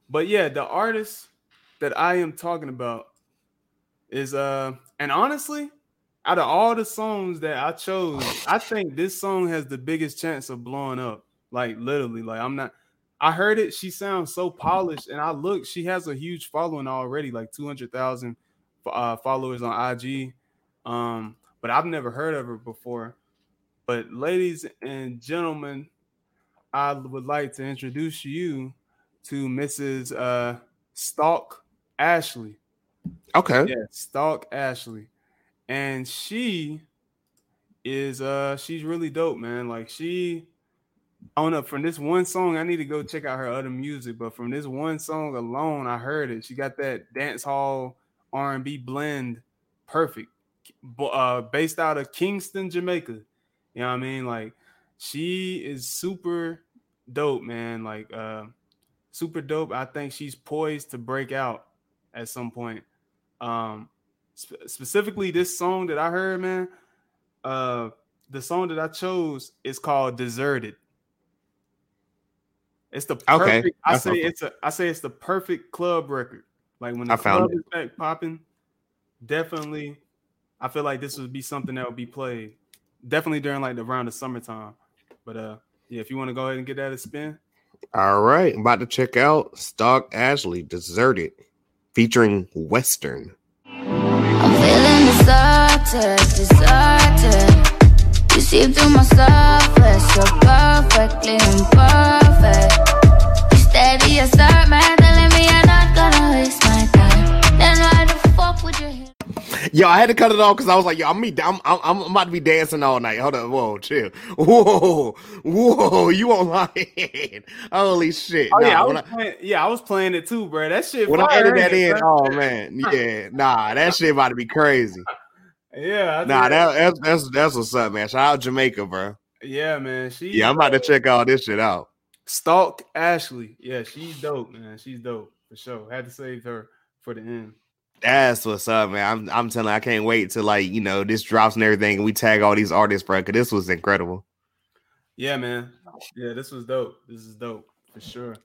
but yeah, the artist that I am talking about is uh and honestly, out of all the songs that I chose, I think this song has the biggest chance of blowing up. Like literally, like I'm not I heard it, she sounds so polished and I look, she has a huge following already, like 200,000 uh followers on IG. Um but I've never heard of her before. But ladies and gentlemen, I would like to introduce you to Mrs. Uh, Stalk Ashley. Okay. Yeah, Stalk Ashley, and she is uh she's really dope, man. Like she, I don't know. From this one song, I need to go check out her other music, but from this one song alone, I heard it. She got that dance hall R and B blend, perfect. Uh, based out of Kingston, Jamaica. You know what I mean? Like she is super dope, man. Like uh super dope. I think she's poised to break out at some point. Um sp- specifically this song that I heard, man. Uh the song that I chose is called Deserted. It's the Okay. perfect. I I say it's a I say it's the perfect club record. Like when the I found club it. is back popping, definitely I feel like this would be something that would be played definitely during like the around the summertime. But uh yeah, if you want to go ahead and get that a spin. All right. I'm about to check out Stalk Ashley Deserted featuring Western. I'm feeling deserted, deserted. You see through my surface, perfectly imperfect. You steady assert, man, telling me you're not gonna waste the fuck would you hit? Yo, I had to cut it off because I was like, yo, I'm, me, I'm, I'm, I'm about to be dancing all night. Hold up. Whoa, chill. Whoa, whoa, you online. Holy shit. Oh yeah, I was I, playing, yeah, I was playing it too, bro. That shit. when I fire, edit that it, in, bro? oh man, yeah, nah, that shit about to be crazy. yeah, I Nah, that, that's that's that's what's up, man. Shout out Jamaica, bro. yeah, man. She Yeah, I'm about to check all this shit out. stalk Ashley. Yeah, she's dope, man. She's dope for sure. Had to save her for the end. That's what's up, man. I'm I'm telling you, I can't wait to like you know this drops and everything, and we tag all these artists, bro. Cause this was incredible. Yeah, man. Yeah, this was dope. This is dope for sure.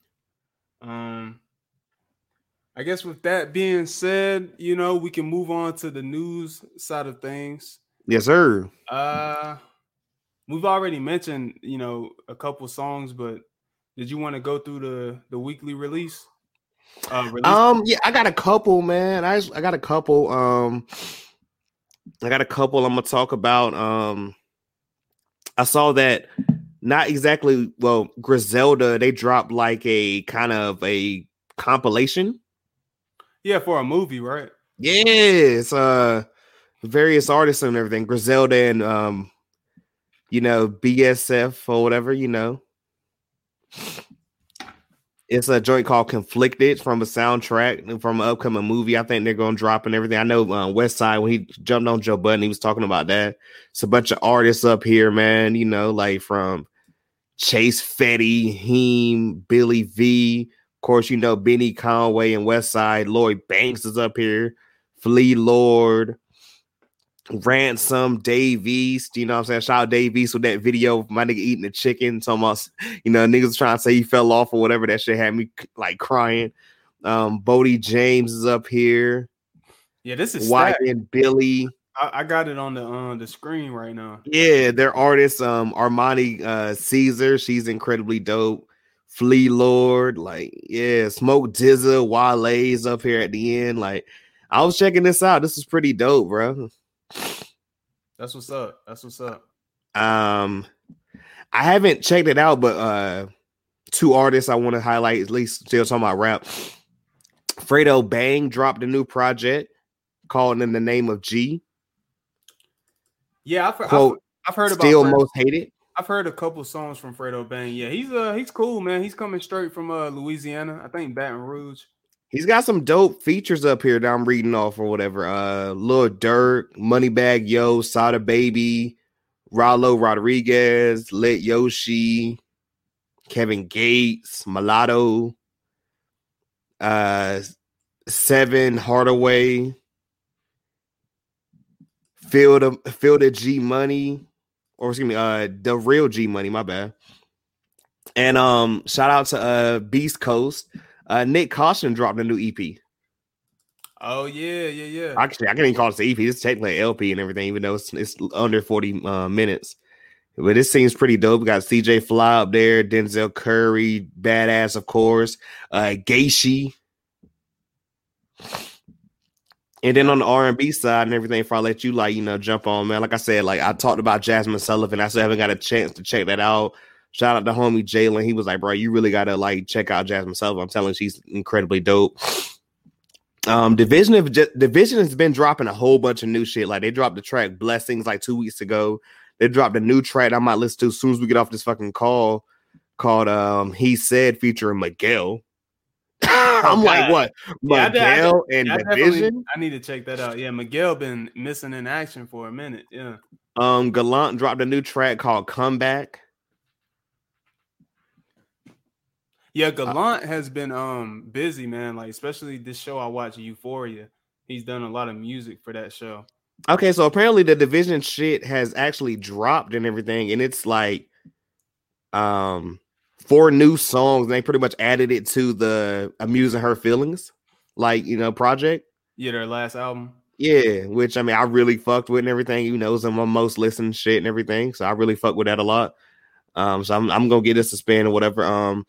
Um, I guess with that being said, you know, we can move on to the news side of things. Yes, sir. Uh we've already mentioned, you know, a couple songs, but did you want to go through the the weekly release? Uh? Um, yeah, I got a couple, man. I I got a couple. Um, I got a couple. I'm gonna talk about. Um, I saw that not exactly. Well, Griselda they dropped like a kind of a compilation. yeah, for a movie, right? Yes, uh, various artists and everything. Griselda and um, you know, BSF or whatever. You know, it's a joint called Conflicted from a soundtrack from an upcoming movie. I think they're to drop and everything. I know uh, West Side when he jumped on Joe Budden, he was talking about that. It's a bunch of artists up here, man. You know, like from Chase Fetti, Heem, Billy V. Of course, you know Benny Conway and West Side. Lloyd Banks is up here. Flee Lord, Ransom, Dave East. You know what I'm saying? Shout out Dave East with that video of my nigga eating the chicken. So almost, you know, niggas trying to say he fell off or whatever. That shit had me like crying. Um, Boldy James is up here. Yeah, this is White and Billy. I, I got it on the on the screen right now. Yeah, they're artists. Um, Armani uh Caesar, she's incredibly dope. Flee Lord, like yeah, Smoke DZA, Wale's up here at the end. Like, I was checking this out. This is pretty dope, bro. That's what's up. That's what's up. Um, I haven't checked it out, but uh, two artists I want to highlight at least still talking about rap. Fredo Bang dropped a new project called "In the Name of G." Yeah, I've, I've, I've heard about Still Fredo- most hated. I've heard a couple songs from Fredo Bang. Yeah, he's uh he's cool, man. He's coming straight from uh Louisiana. I think Baton Rouge. He's got some dope features up here that I'm reading off or whatever. Uh Lil Durk, Moneybag Yo, Sada Baby, Rylo Rodriguez, Lit Yoshi, Kevin Gates, Mulatto, uh Seven Hardaway, Field of Field of G Money, or excuse me, uh the real G Money, my bad. And um shout out to uh Beast Coast. Uh, Nyck Caution dropped a new EP. Oh yeah, yeah, yeah. Actually, I can't even call it an EP. It's technically an LP and everything, even though it's, it's under 40 uh, minutes. But this seems pretty dope. We got CJ Fly up there, Denzel Curry, badass, of course, uh, Geishi. And then on the R and B side and everything, if I let you like, you know, jump on, man. Like I said, like I talked about Jazmine Sullivan. I still haven't got a chance to check that out. Shout out to homie Jalen. He was like, bro, you really gotta like check out Jazmine Sullivan. I'm telling you, she's incredibly dope. Um, Division of Division has been dropping a whole bunch of new shit. Like they dropped the track Blessings like two weeks ago. They dropped a new track I might listen to as soon as we get off this fucking call called um He Said featuring Miguel. I'm like, God. what? Yeah, I did- I Miguel and I Division? I need to check that out. Yeah, Miguel been missing in action for a minute. Yeah. Um, Gallant dropped a new track called Comeback. Yeah, Gallant has been um busy, man. Like especially this show I watch, Euphoria. He's done a lot of music for that show. Okay, so apparently the division shit has actually dropped and everything, and it's like um four new songs, and they pretty much added it to the A Muse in Her Feelings, like you know, project. Yeah, their last album. Yeah, which I mean, I really fucked with and everything. You know, it's my most listened shit and everything, so I really fuck with that a lot. Um, so I'm I'm gonna get this a spin or whatever. Um,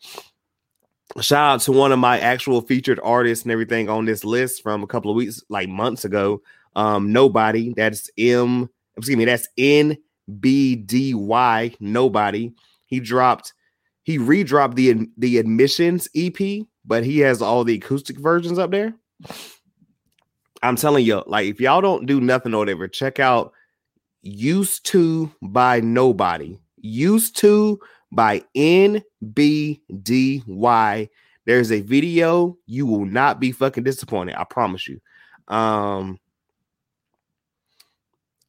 shout out to one of my actual featured artists and everything on this list from a couple of weeks, like months ago. Um, nobody. That's M. Excuse me. That's N B D Y. Nobody. He dropped. He redropped the the admissions EP, but he has all the acoustic versions up there. I'm telling you, like if y'all don't do nothing or whatever, check out Used to by Nobody. Used to by NBDY. There's a video. You will not be fucking disappointed. I promise you. Um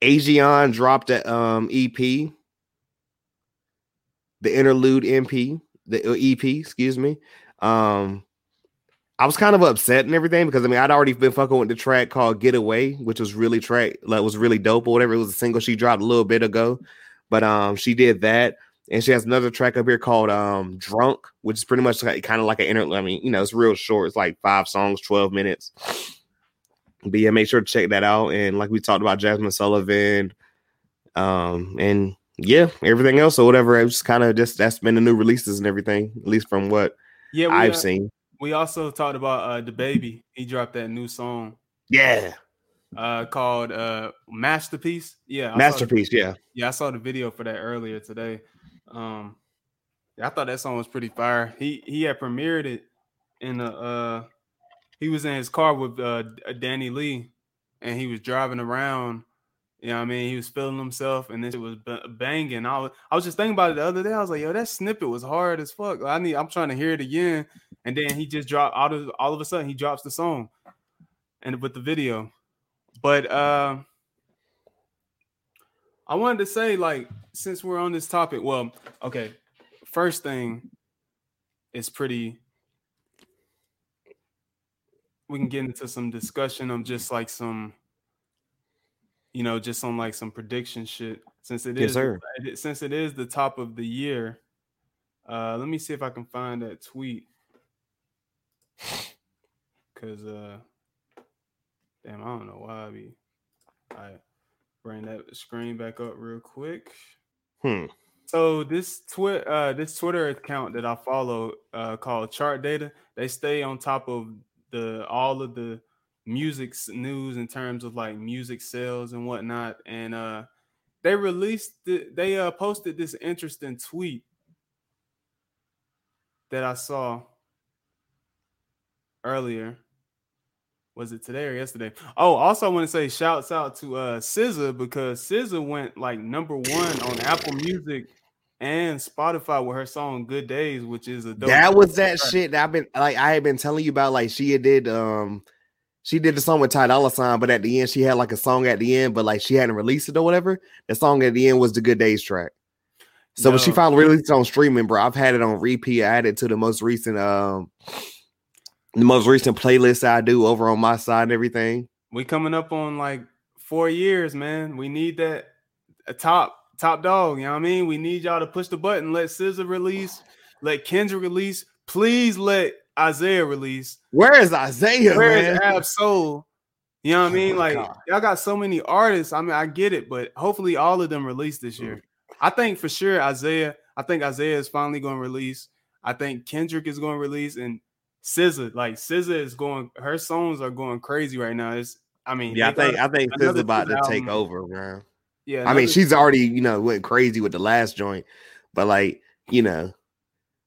Aegeon dropped a um EP. The interlude MP, the uh, EP, excuse me. Um I was kind of upset and everything because I mean I'd already been fucking with the track called Getaway, which was really track like was really dope or whatever. It was a single she dropped a little bit ago, but um she did that. And she has another track up here called um Drunk, which is pretty much like, kind of like an inter. I mean, you know, it's real short. It's like five songs, twelve minutes. But yeah, make sure to check that out. And like we talked about, Jazmine Sullivan, um, and yeah, everything else or whatever. It's kind of just that's been the new releases and everything, at least from what Yeah, we, I've uh, seen. we also talked about uh the baby. He dropped that new song Yeah, uh called uh Masterpiece. Yeah, I saw the- masterpiece. Yeah, Yeah, I saw the video for that earlier today. Um, I thought that song was pretty fire. He he had premiered it in a uh, he was in his car with uh Danny Lee, and he was driving around. You know what I mean? He was feeling himself, and this it was banging. I was I was just thinking about it the other day. I was like, yo, that snippet was hard as fuck. I need I'm trying to hear it again, and then he just dropped all of all of a sudden he drops the song, and with the video, but uh. I wanted to say, like, since we're on this topic, well, okay, first thing is pretty. We can get into some discussion of just like some, you know, just on like some prediction shit. Since it is, Yes, sir. since it is the top of the year, uh, let me see if I can find that tweet. Cause uh, damn, I don't know why I be. I bring that screen back up real quick. Hmm. So this twit uh this Twitter account that I follow uh called Chart Data, they stay on top of the all of the music news in terms of like music sales and whatnot. And uh they released the, they uh posted this interesting tweet that I saw earlier. Was it today or yesterday? Oh, also I want to say shouts out to uh SZA because SZA went like number one on Apple Music and Spotify with her song "Good Days," which is a dope that was that track. shit that I've been like I had been telling you about. Like she did um she did the song with Ty Dolla Sign, but at the end she had like a song at the end, but like she hadn't released it or whatever. The song at the end was the Good Days track. So when she finally released it on streaming, bro, I've had it on repeat. I added to the most recent um the most recent playlist I do over on my side and everything. We coming up on like four years, man. We need that a top top dog. You know what I mean? We need y'all to push the button. Let SZA release. Let Kendrick release. Please let Isaiah release. Where is Isaiah, Where man? is Ab Soul? You know what I Oh mean? my Like God. y'all got so many artists. I mean, I get it, but hopefully all of them release this year. I think for sure Isaiah. I think Isaiah is finally going to release. I think Kendrick is going to release, and SZA. Like SZA is going. Her songs are going crazy right now. It's. I mean, yeah, I think I think another SZA about to SZA take over, man. yeah. I mean, she's already, you know, went crazy with the last joint, but like, you know,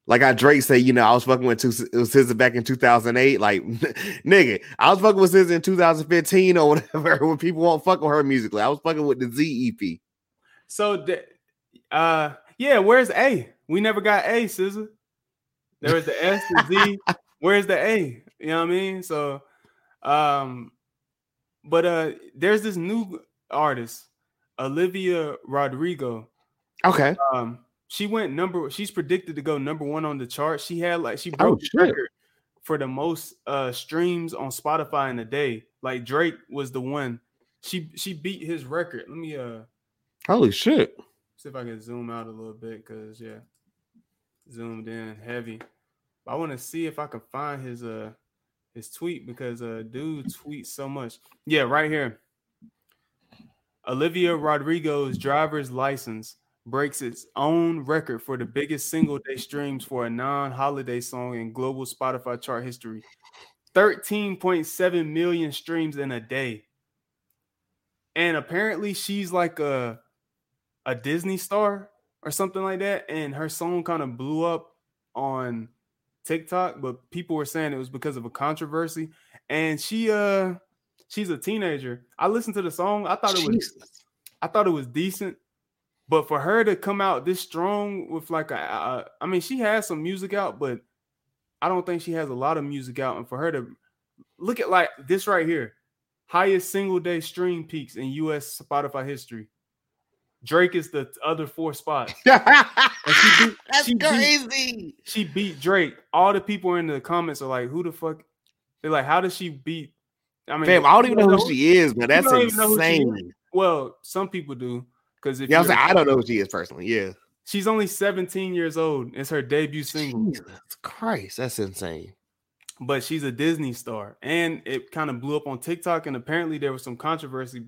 like I Drake say, you know, I was fucking with two, it was SZA back in 2008. Like, nigga, I was fucking with SZA in 2015 or whatever when people won't fuck with her musically. I was fucking with the Z EP. So, the, uh, yeah. Where's A? We never got A, SZA. There was the S, the Z. Where's the A? You know what I mean? So, um, but uh, there's this new artist, Olivia Rodrigo. Okay. Um, she went number. She's predicted to go number one on the chart. She had like she broke Oh, the record for the most uh streams on Spotify in a day. Like Drake was the one. She she beat his record. Let me uh Holy shit. see if I can zoom out a little bit because yeah, zoomed in heavy. I want to see if I can find his uh his tweet because uh dude tweets so much. Yeah, right here. Olivia Rodrigo's driver's license breaks its own record for the biggest single day streams for a non-holiday song in global Spotify chart history. 13.7 million streams in a day. And apparently she's like a a Disney star or something like that and her song kind of blew up on TikTok, but people were saying it was because of a controversy and she uh she's a teenager. I listened to the song. I thought it was I thought it was decent, but for her to come out this strong with like a, a I mean, she has some music out, but I don't think she has a lot of music out. And for her to look at like this right here, highest single day stream peaks in U.S. Spotify history. Drake is the other four spots. she beat- That's she beat- crazy. She beat Drake. All the people in the comments are like, "Who the fuck?" They're like, "How does she beat?" I mean, Fam, I don't even you know who she is, but that's don't even know who she is. insane. Well, some people do because if Yeah, I'm you're- saying I don't know who she is personally. Yeah. She's only 17 years old. It's her debut single, Jesus Christ, that's insane. but she's a Disney star, and it kind of blew up on TikTok. And apparently, there was some controversy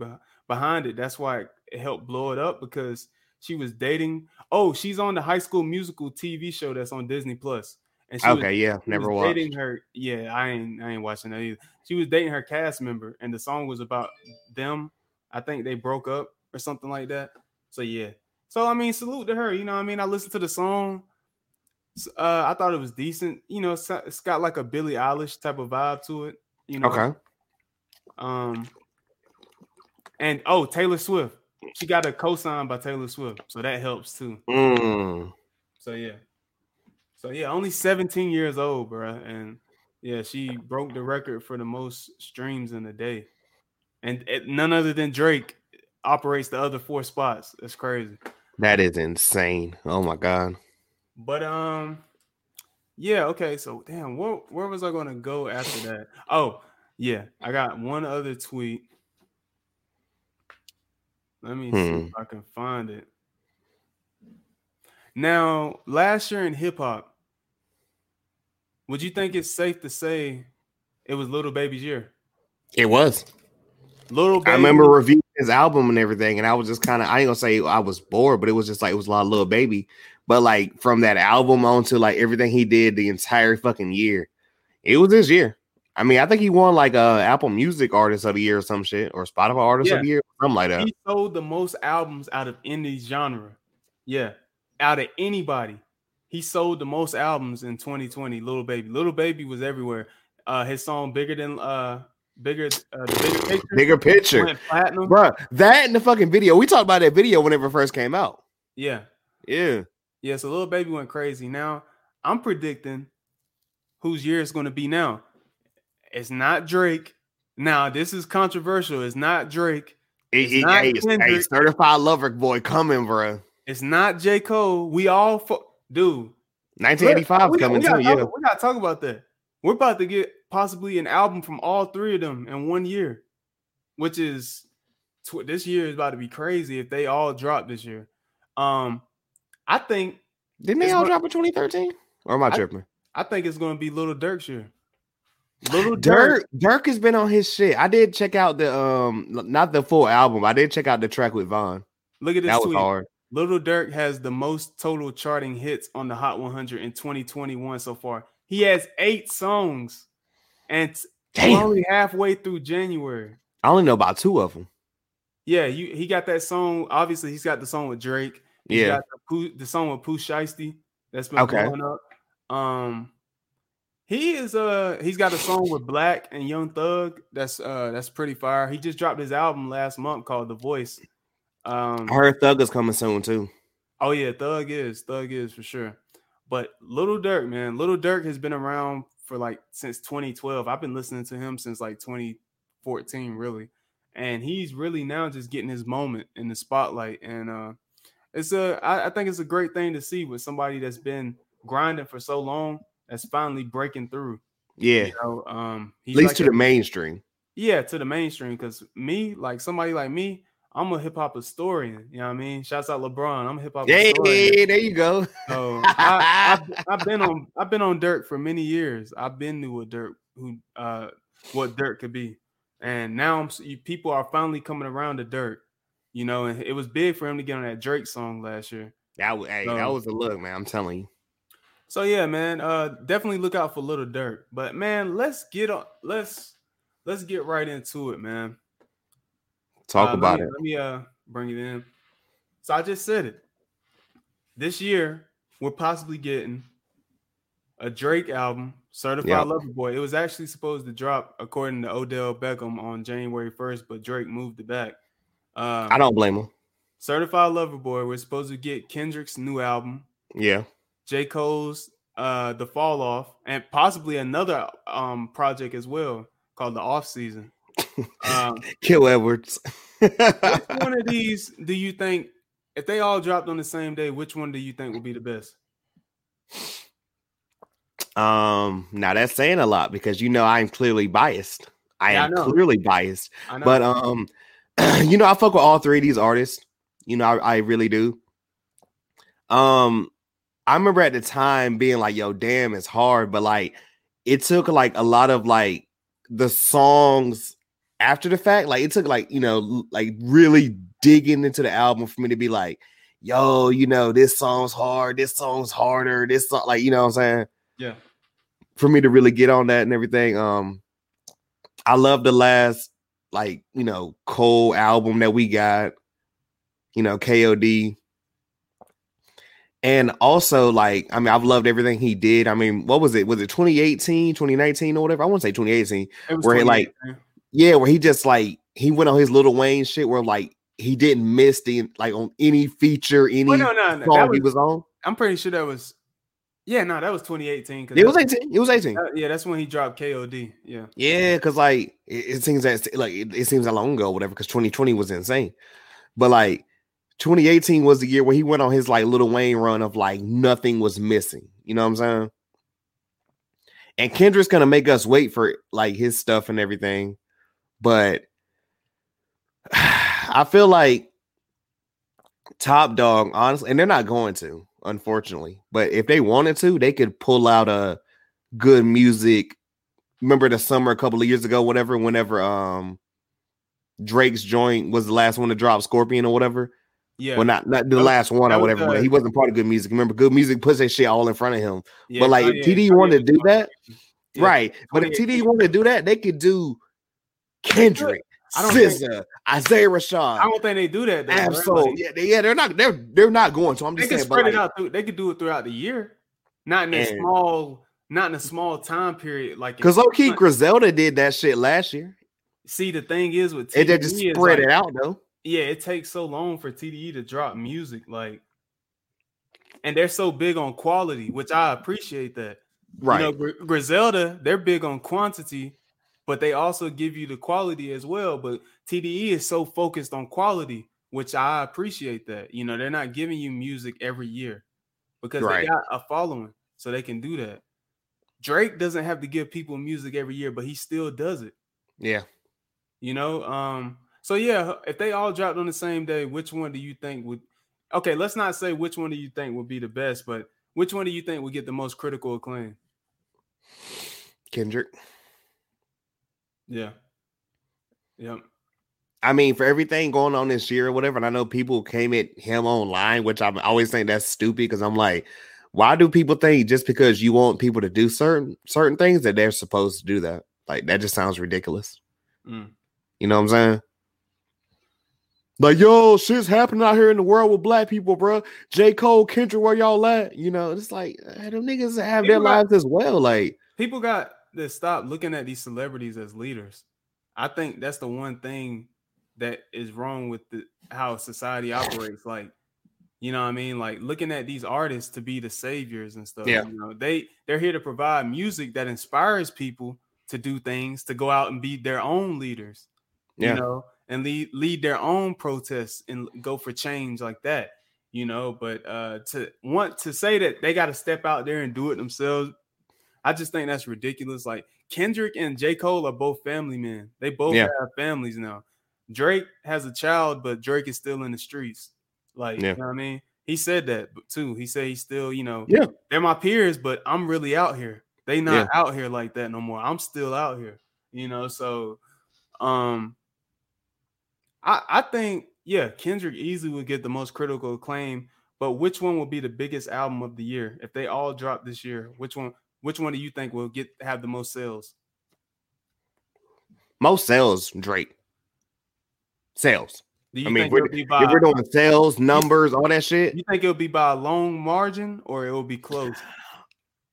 behind it. That's why it helped blow it up because she was dating. Oh, she's on the High School Musical TV show that's on Disney Plus. And she was Okay, yeah, She never was watched. dating her. Yeah, I ain't I ain't watching that either. She was dating her cast member, and the song was about them. I think they broke up or something like that. So yeah. So I mean, salute to her. You know, I mean, I listened to the song. Uh, I thought it was decent. You know, it's, it's got like a Billie Eilish type of vibe to it. You know. Okay. Um. And oh, Taylor Swift. She got a co-sign by Taylor Swift, so that helps too. Mm. So yeah. So yeah, only 17 years old, bro. And yeah, she broke the record for the most streams in a day. And it- none other than Drake operates the other four spots. That's crazy. That is insane. Oh my god. But um yeah, okay. So damn, where where was I gonna go after that? Oh, yeah, I got one other tweet. Let me see Hmm. if I can find it. Now, last year in hip hop, would you think it's safe to say it was Little Baby's year? It was. Little Baby, I remember reviewing his album and everything, and I was just kind of I ain't gonna say I was bored, but it was just like it was a lot of little baby. But like from that album on to like everything he did the entire fucking year, it was this year. I mean, I think he won like uh Apple Music Artist of the Year or some shit, or Spotify Artist Yeah. of the Year, something like that. he sold the most albums out of any genre. Yeah, out of anybody, he sold the most albums in 2020. Little Baby, Little Baby was everywhere. Uh, his song "Bigger Than uh, Bigger uh, Bigger Picture" Bigger picture, platinum. Bruh, That and the fucking video. We talked about that video whenever it first came out. Yeah, Yeah, yeah. So Little Baby went crazy. Now I'm predicting whose year it's going to be. Now it's not Drake. Now this is controversial. It's not Drake. It's it, not hey, it's- hey, Kendrick. certified lover boy coming, bro. It's not J Cole. We all fo- dude. 1985 we, coming we gotta too. Yeah, we gotta talk about that. We're about to get possibly an album from all three of them in one year, which is tw- this year is about to be crazy if they all drop this year. Um, I think didn't they all what- drop in 2013? Or am I I- tripping? I think it's gonna be Little Durk's year. Little Durk Durk, Durk has been on his shit. I did check out the um not the full album. I did check out the track with Von. look at this That was hard. Little Durk has the most total charting hits on the Hot 100 in 2021 so far. He has eight songs, and Damn. only halfway through January. I only know about two of them. Yeah, you he got that song. Obviously, he's got the song with Drake. He's Yeah. got the, the song with Pooh Shiesty that's been Okay. blowing up. Um, he is uh he's got a song with Black and Young Thug that's uh that's pretty fire. He just dropped his album last month called The Voice. Um, I heard Thug is coming soon too. oh yeah, Thug is Thug is for sure. But Little Durk, man, Little Durk has been around for like since 2012. I've been listening to him since like 2014, really, and he's really now just getting his moment in the spotlight. And uh, it's a, I, I think it's a great thing to see with somebody that's been grinding for so long that's finally breaking through. Yeah, You know, um, at least like to a- the mainstream. yeah, to the mainstream. Because me, like somebody like me, I'm a hip hop historian. You know what I mean? Shouts out LeBron. I'm a hip hop Hey, historian. there you go. So I, I've, I've been on I've been on Durk for many years. I've been knew what Durk who uh what Durk could be, and now I'm, people are finally coming around to Durk. You know, and it was big for him to get on that Drake song last year. That was hey, that was a look, man. I'm telling you. So yeah, man, uh, definitely look out for Little Durk. But man, let's get on. Let's let's get right into it, man. Talk Uh, let about me- it. Let me uh bring it in. So I just said it. This year, we're possibly getting a Drake album, Certified Yep. Lover Boy. It was actually supposed to drop according to Odell Beckham on January 1st, but Drake moved it back. Um, I don't blame him. Certified Lover Boy. We're supposed to get Kendrick's new album, Yeah. J. Cole's uh The Fall Off, and possibly another um project as well called The Off Season. Um, Kill Edwards. which one of these do you think, if they all dropped on the same day, which one do you think would be the best? um, now that's saying a lot because you know I'm clearly biased. I Yeah, am know. clearly biased. But um, you know, I fuck with all three of these artists. You know, I, I really do. Um, I remember at the time being like, "Yo, damn, it's hard," but like, it took like a lot of like the songs after the fact. Like, it took like you know, like really digging into the album for me to be like, "Yo, you know, this song's hard. This song's harder. This song, like, you know what I'm saying." Yeah. For me to really get on that and everything. Um, I love the last like you know Cole album that we got. You know, KOD and also like i mean i've loved everything he did i mean what was it was it 2018 2019 or whatever i want to say 2018 Where he, like, yeah where he just like he went on his little wayne shit where like he didn't miss the like on any feature any Well, no, no, no. song That he was, was on I'm pretty sure that was. Yeah, no, that was 2018. it was 18 it was 18 that- yeah, that's when he dropped KOD. Yeah. yeah because like it, it seems that like it, it seems that long ago whatever because 2020 was insane but like 2018 was the year where he went on his like little Wayne run of like nothing was missing. You know what I'm saying? And Kendrick's gonna make us wait for like his stuff and everything, but I feel like Top Dawg, honestly, and they're not going to, unfortunately. But if they wanted to, they could pull out a good music. Remember the summer a couple of years ago, whatever, whenever um Drake's joint was the last one to drop Scorpion or whatever. Yeah. Well, not not the was- last one or was, whatever. but uh, he wasn't part of good music. Remember, good music puts that shit all in front of him. yeah, but like, if Kanye- TD Kanye wanted to do that, Yeah. right? But if TD wanted to do that, they could do Kendrick, I don't think- SZA, Isaiah Rashad, I don't think they do that. Though, bro. Absol. Like, yeah, they, yeah, they're not. They're they're not going to. I'm just can saying, spread it out. Through, they could do it throughout the year, not in a And- small, not in a small time period. Like because low key. Griselda did that shit last year. See, the thing is with It they just spread like- it out though. Yeah, it takes so long for TDE to drop music, like, and they're so big on quality, which I appreciate that. Right. You know, Gr- Griselda, they're big on quantity, but they also give you the quality as well. But TDE is so focused on quality, which I appreciate that. You know, they're not giving you music every year because Right. they got a following, so they can do that. Drake doesn't have to give people music every year, but he still does it. yeah. You know, um, so yeah, if they all dropped on the same day, which one do you think would okay, let's not say which one do you think would be the best, but which one do you think would get the most critical acclaim? Kendrick. Yeah. Yep. I mean, for everything going on this year or whatever, and I know people came at him online, which I'm always saying that's stupid because I'm like, why do people think just because you want people to do certain certain things that they're supposed to do that? Like that just sounds ridiculous. Mm. You know what I'm saying? Like, yo, shit's happening out here in the world with black people, bro. J. Cole, Kendrick, where y'all at? You know, it's like eh, them niggas have their People got- lives as well. Like, People got to stop looking at these celebrities as leaders. I think that's the one thing that is wrong with the how society operates. Like, you know what I mean? Like looking at these artists to be the saviors and stuff. Yeah. You know, they they're here to provide music that inspires people to do things, to go out and be their own leaders. Yeah. You know, and lead lead their own protests and go for change like that. You know, but uh to want to say that they got to step out there and do it themselves, I just think that's ridiculous. Like Kendrick and J. Cole are both family men. They both Yeah. have families now. Drake has a child, but Drake is still in the streets. Like, Yeah. you know what I mean? He said that too. He said he's still, you know, Yeah. they're my peers, but I'm really out here. They not Yeah. out here like that no more. I'm still out here, you know. So um I I think yeah, Kendrick easily would get the most critical acclaim, but which one will be the biggest album of the year? If they all drop this year, which one which one do you think will get have the most sales? most sales, Drake. Sales. Do you I mean, think if it'll we're, be if we're doing sales, numbers, all that shit. you think it'll be by a long margin or it will be close?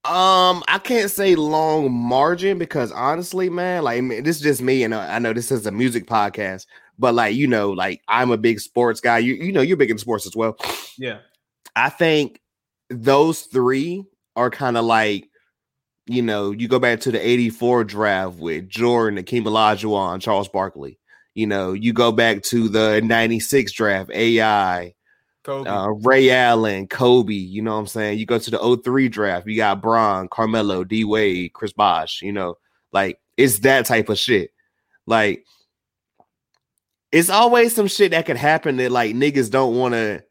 Um, I can't say long margin because honestly, man, like this is just me, and uh, I know this is a music podcast, but like you know, like I'm a big sports guy. You you know, you're big in sports as well. Yeah. I think those three are kind of like, you know, you go back to the 84 draft with Jordan, Akeem Olajuwon, Charles Barkley. You know, you go back to the 96 draft, AI, uh, Ray Allen, Kobe, you know what I'm saying? You go to the 03 draft, you got Bron, Carmelo, D Wade, Chris Bosh, you know, like it's that type of shit. Like, it's always some shit that could happen that like niggas don't want to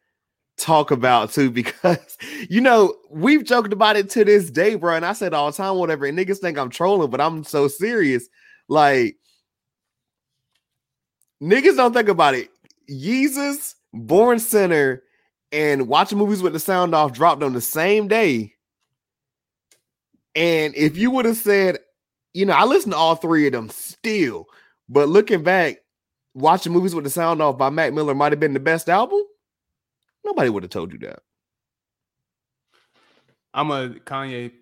talk about too because you know we've joked about it to this day, bro. And I said all the time, whatever. And niggas think I'm trolling, but I'm so serious. Like niggas don't think about it. Yeezus, Born Sinner, and watching movies with the sound off dropped on the same day. And if you would have said, you know, I listened to all three of them still, but looking back, watching movies with the sound off by Mac Miller might have been the best album. Nobody would have told you that. I'm a Kanye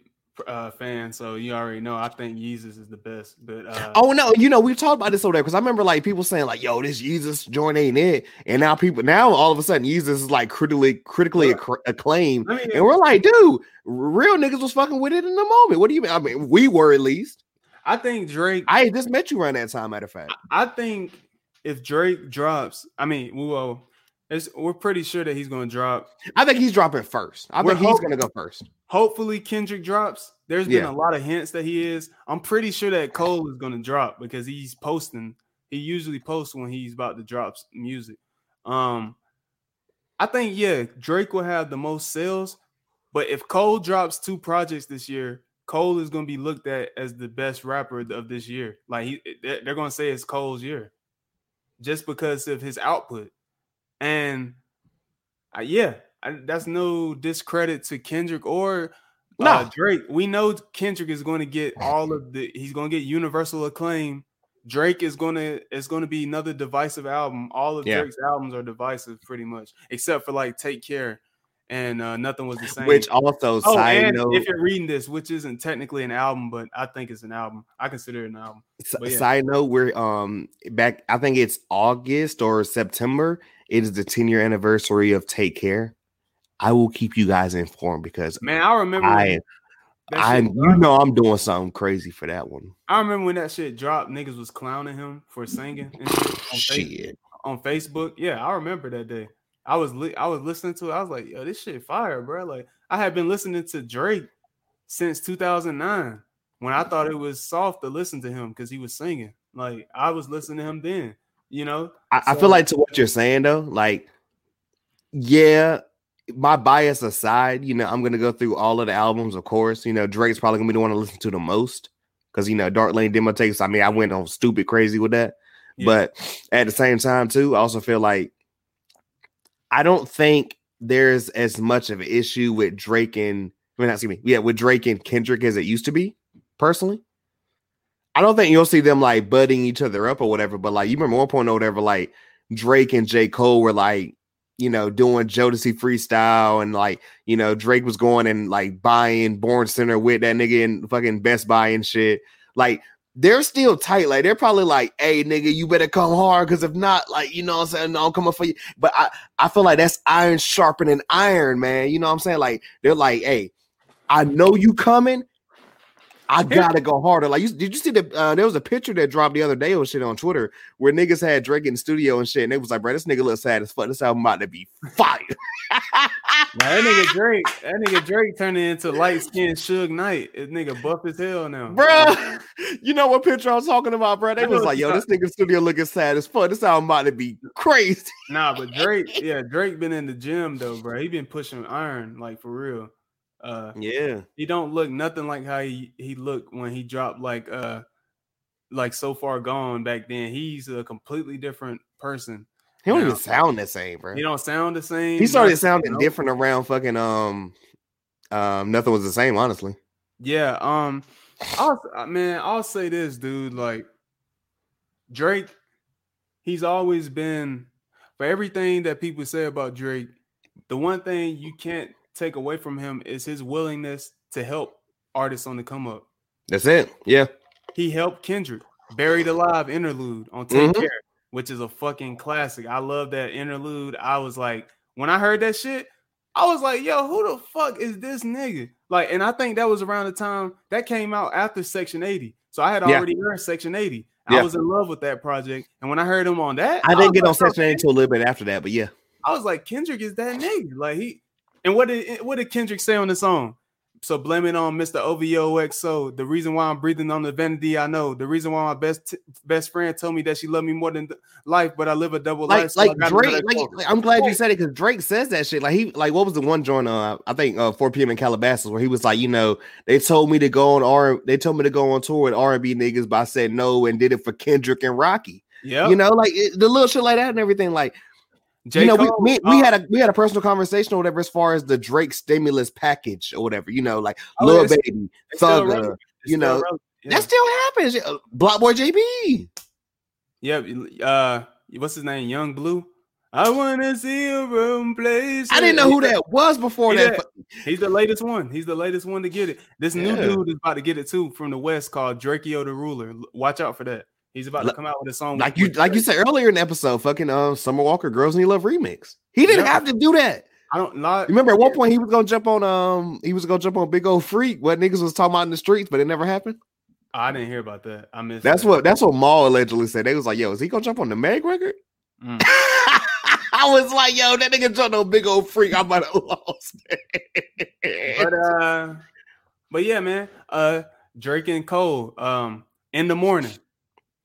uh, fan, so you already know. I think Yeezus is the best. But uh, Oh no, you know we talked about this over there because I remember like people saying like, "Yo, this Yeezus joint ain't it," and now people now all of a sudden Yeezus is like critically critically acc- acclaimed, I mean, and we're like, dude, real niggas was fucking with it in the moment. What do you mean? I mean, we were at least. I think Drake. I just met you around that time. Matter of fact, I think if Drake drops, I mean, it's, we're pretty sure that he's going to drop. I think he's dropping first. I We're think he's gonna go first. Hopefully, Kendrick drops. There's been Yeah. a lot of hints that he is. I'm pretty sure that Cole is going to drop because he's posting. He usually posts when he's about to drop music. Um, I think yeah, Drake will have the most sales. But if Cole drops two projects this year, Cole is going to be looked at as the best rapper of this year. Like he, they're they're going to say it's Cole's year, just because of his output. And uh, yeah, I, that's no discredit to Kendrick or uh, No. Drake. We know Kendrick is going to get all of the. He's going to get universal acclaim. Drake is going to. It's going to be another divisive album. All of Yeah. Drake's albums are divisive, pretty much, except for like Take Care and uh, Nothing Was the Same. Which also oh, side and note, if you're reading this, which isn't technically an album, but I think it's an album. I consider it an album. But yeah. Side note, we're um back. I think it's August or September. It is the 10 year anniversary of Take Care. I will keep you guys informed because Man, I remember. I I you know I'm doing something crazy for that one. I remember when that shit dropped. Niggas was clowning him for singing on, Face- on Facebook. Yeah, I remember that day. I was li- I was listening to it. I was like, yo, this shit fire, bro. Like I had been listening to Drake since 2009 when I thought it was soft to listen to him because he was singing. Like I was listening to him then, you know. I, I feel like to what you're saying though, like, yeah, my bias aside, you know, I'm gonna go through all of the albums, of course. You know, Drake's probably gonna be the one to listen to the most because you know, Dark Lane demo tapes. I mean, I went on stupid crazy with that, Yeah. but at the same time, too, I also feel like I don't think there's as much of an issue with Drake and I mean, excuse me, yeah, with Drake and Kendrick as it used to be, personally. I don't think you'll see them like budding each other up or whatever, but like you remember one point or whatever, like Drake and J. Cole were like, you know, doing Jodeci freestyle and like, you know, Drake was going and like buying Born Sinner with that nigga in fucking Best Buy and shit. Like, they're still tight. Like, they're probably like, hey, nigga, you better come hard. Cause if not, like, you know what I'm saying? No, I'm coming for you. But I, I feel like that's iron sharpening iron, man. You know what I'm saying? Like, they're like, hey, I know you coming. I gotta go harder. Like, you, did you see the? Uh, there was a picture that dropped the other day or shit on Twitter where niggas had Drake in the studio and shit, and they was like, "Bro, this nigga looks sad as fuck. This album about to be fire." Now, that nigga Drake, that nigga Drake turning into light skinned Suge Knight. This nigga buff as hell now, bro. You know what picture I was talking about, bro? They was like, "Yo, this nigga studio looking sad as fuck. This album about to be crazy." Nah, but Drake, yeah, Drake been in the gym though, bro. He been pushing iron like for real. Uh, Yeah, he don't look nothing like how he he looked when he dropped like uh like so far gone back then. He's a completely different person. he don't Now- even sound the same, bro. He don't sound the same. He started sounding different around fucking um um. Nothing was the same, honestly. Yeah. Um. I'll man. I'll say this, dude. Like Drake, he's always been for everything that people say about Drake. The one thing you can't take away from him is his willingness to help artists on the come up. That's it. Yeah. He helped Kendrick, Buried Alive interlude on Take Mhm. Care, which is a fucking classic. I love that interlude. I was like, when I heard that shit, I was like, yo, who the fuck is this nigga? Like, and I think that was around the time that came out after Section 80. So I had Yeah. already heard Section 80. Yeah. I was in love with that project. And when I heard him on that, I didn't get on like, yo, Section 8 until a little bit after that, but yeah. I was like, Kendrick is that nigga. Like he and what did what did Kendrick say on the song? so blame it on Mr. OVOXO. The reason why I'm breathing on the vanity, I know. The reason why my best best friend told me that she loved me more than th- life, but I live a double like life. so like Drake, like, like, I'm glad you said it because Drake says that shit. Like he like what was the one joint? Uh, I think uh 4 p.m. in Calabasas where he was like, you know, they told me to go on R. They told me to go on tour with R and B niggas, but I said no and did it for Kendrick and Rocky. yeah, You know, like it, the little shit like that and everything. Like J. you know, Cole, we, we, we uh, had a we had a personal conversation or whatever as far as the Drake stimulus package or whatever. You know, like Oh, Lil Baby, Thugger. You know. Yeah. That still happens. Uh, Block Boy JB. Yep. Uh, what's his name? Yung Bleu. I wanna see a room place. I didn't know who that was before that- He's the latest one. He's the latest one to get it. This new dude is about to get it too from the West called Drakeo the Ruler. Watch out for that. He's about to come out with a song. Like you, like you said earlier in the episode, fucking um, Summer Walker, "Girls Need Love" remix. He didn't Yeah. have to do that. I don't not Remember at one point he was gonna jump on um, he was gonna jump on Big Ole Freak. What niggas was talking about in the streets, but it never happened. I didn't hear about that. I missed. That's that. what that's what Maul allegedly said. They was like, "Yo, is he gonna jump on the Meg record?" Mm. I was like, "Yo, that nigga jumped on Big Ole Freak." I might have lost. But uh, but yeah, man. Uh, Drake and Cole. Um, in the morning.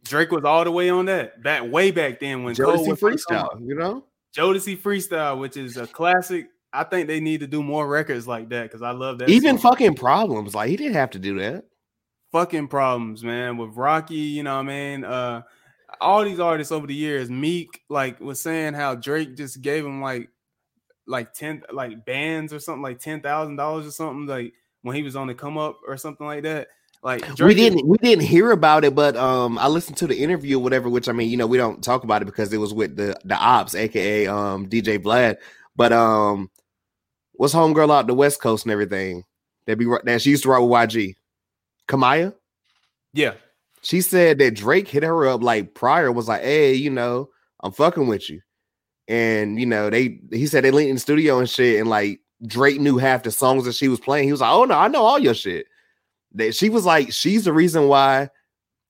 Drake was all the way on that. Back way back then when Cole Jodeci was on. freestyle, you know. Jodeci freestyle, which is a classic. I think they need to do more records like that because I love that. Even song. fucking problems, like he didn't have to do that. fucking problems, man, with Rocky, you know what I mean? Uh all these artists over the years, Meek like was saying how Drake just gave him like like 10 like bands or something like ten thousand dollars or something like when he was on the come up or something like that. Like we Drake is- didn't we didn't hear about it, but um I listened to the interview or whatever, which I mean, you know, we don't talk about it because it was with the the ops, aka um DJ Vlad. But um what's homegirl out the West Coast and everything? That be that she used to write with YG. Kamaiyah? Yeah. She said that Drake hit her up like prior was like, hey, you know, I'm fucking with you. And you know, they he said they linked in the studio and shit, and like Drake knew half the songs that she was playing. He was like, Oh no, I know all your shit. That she was like, she's the reason why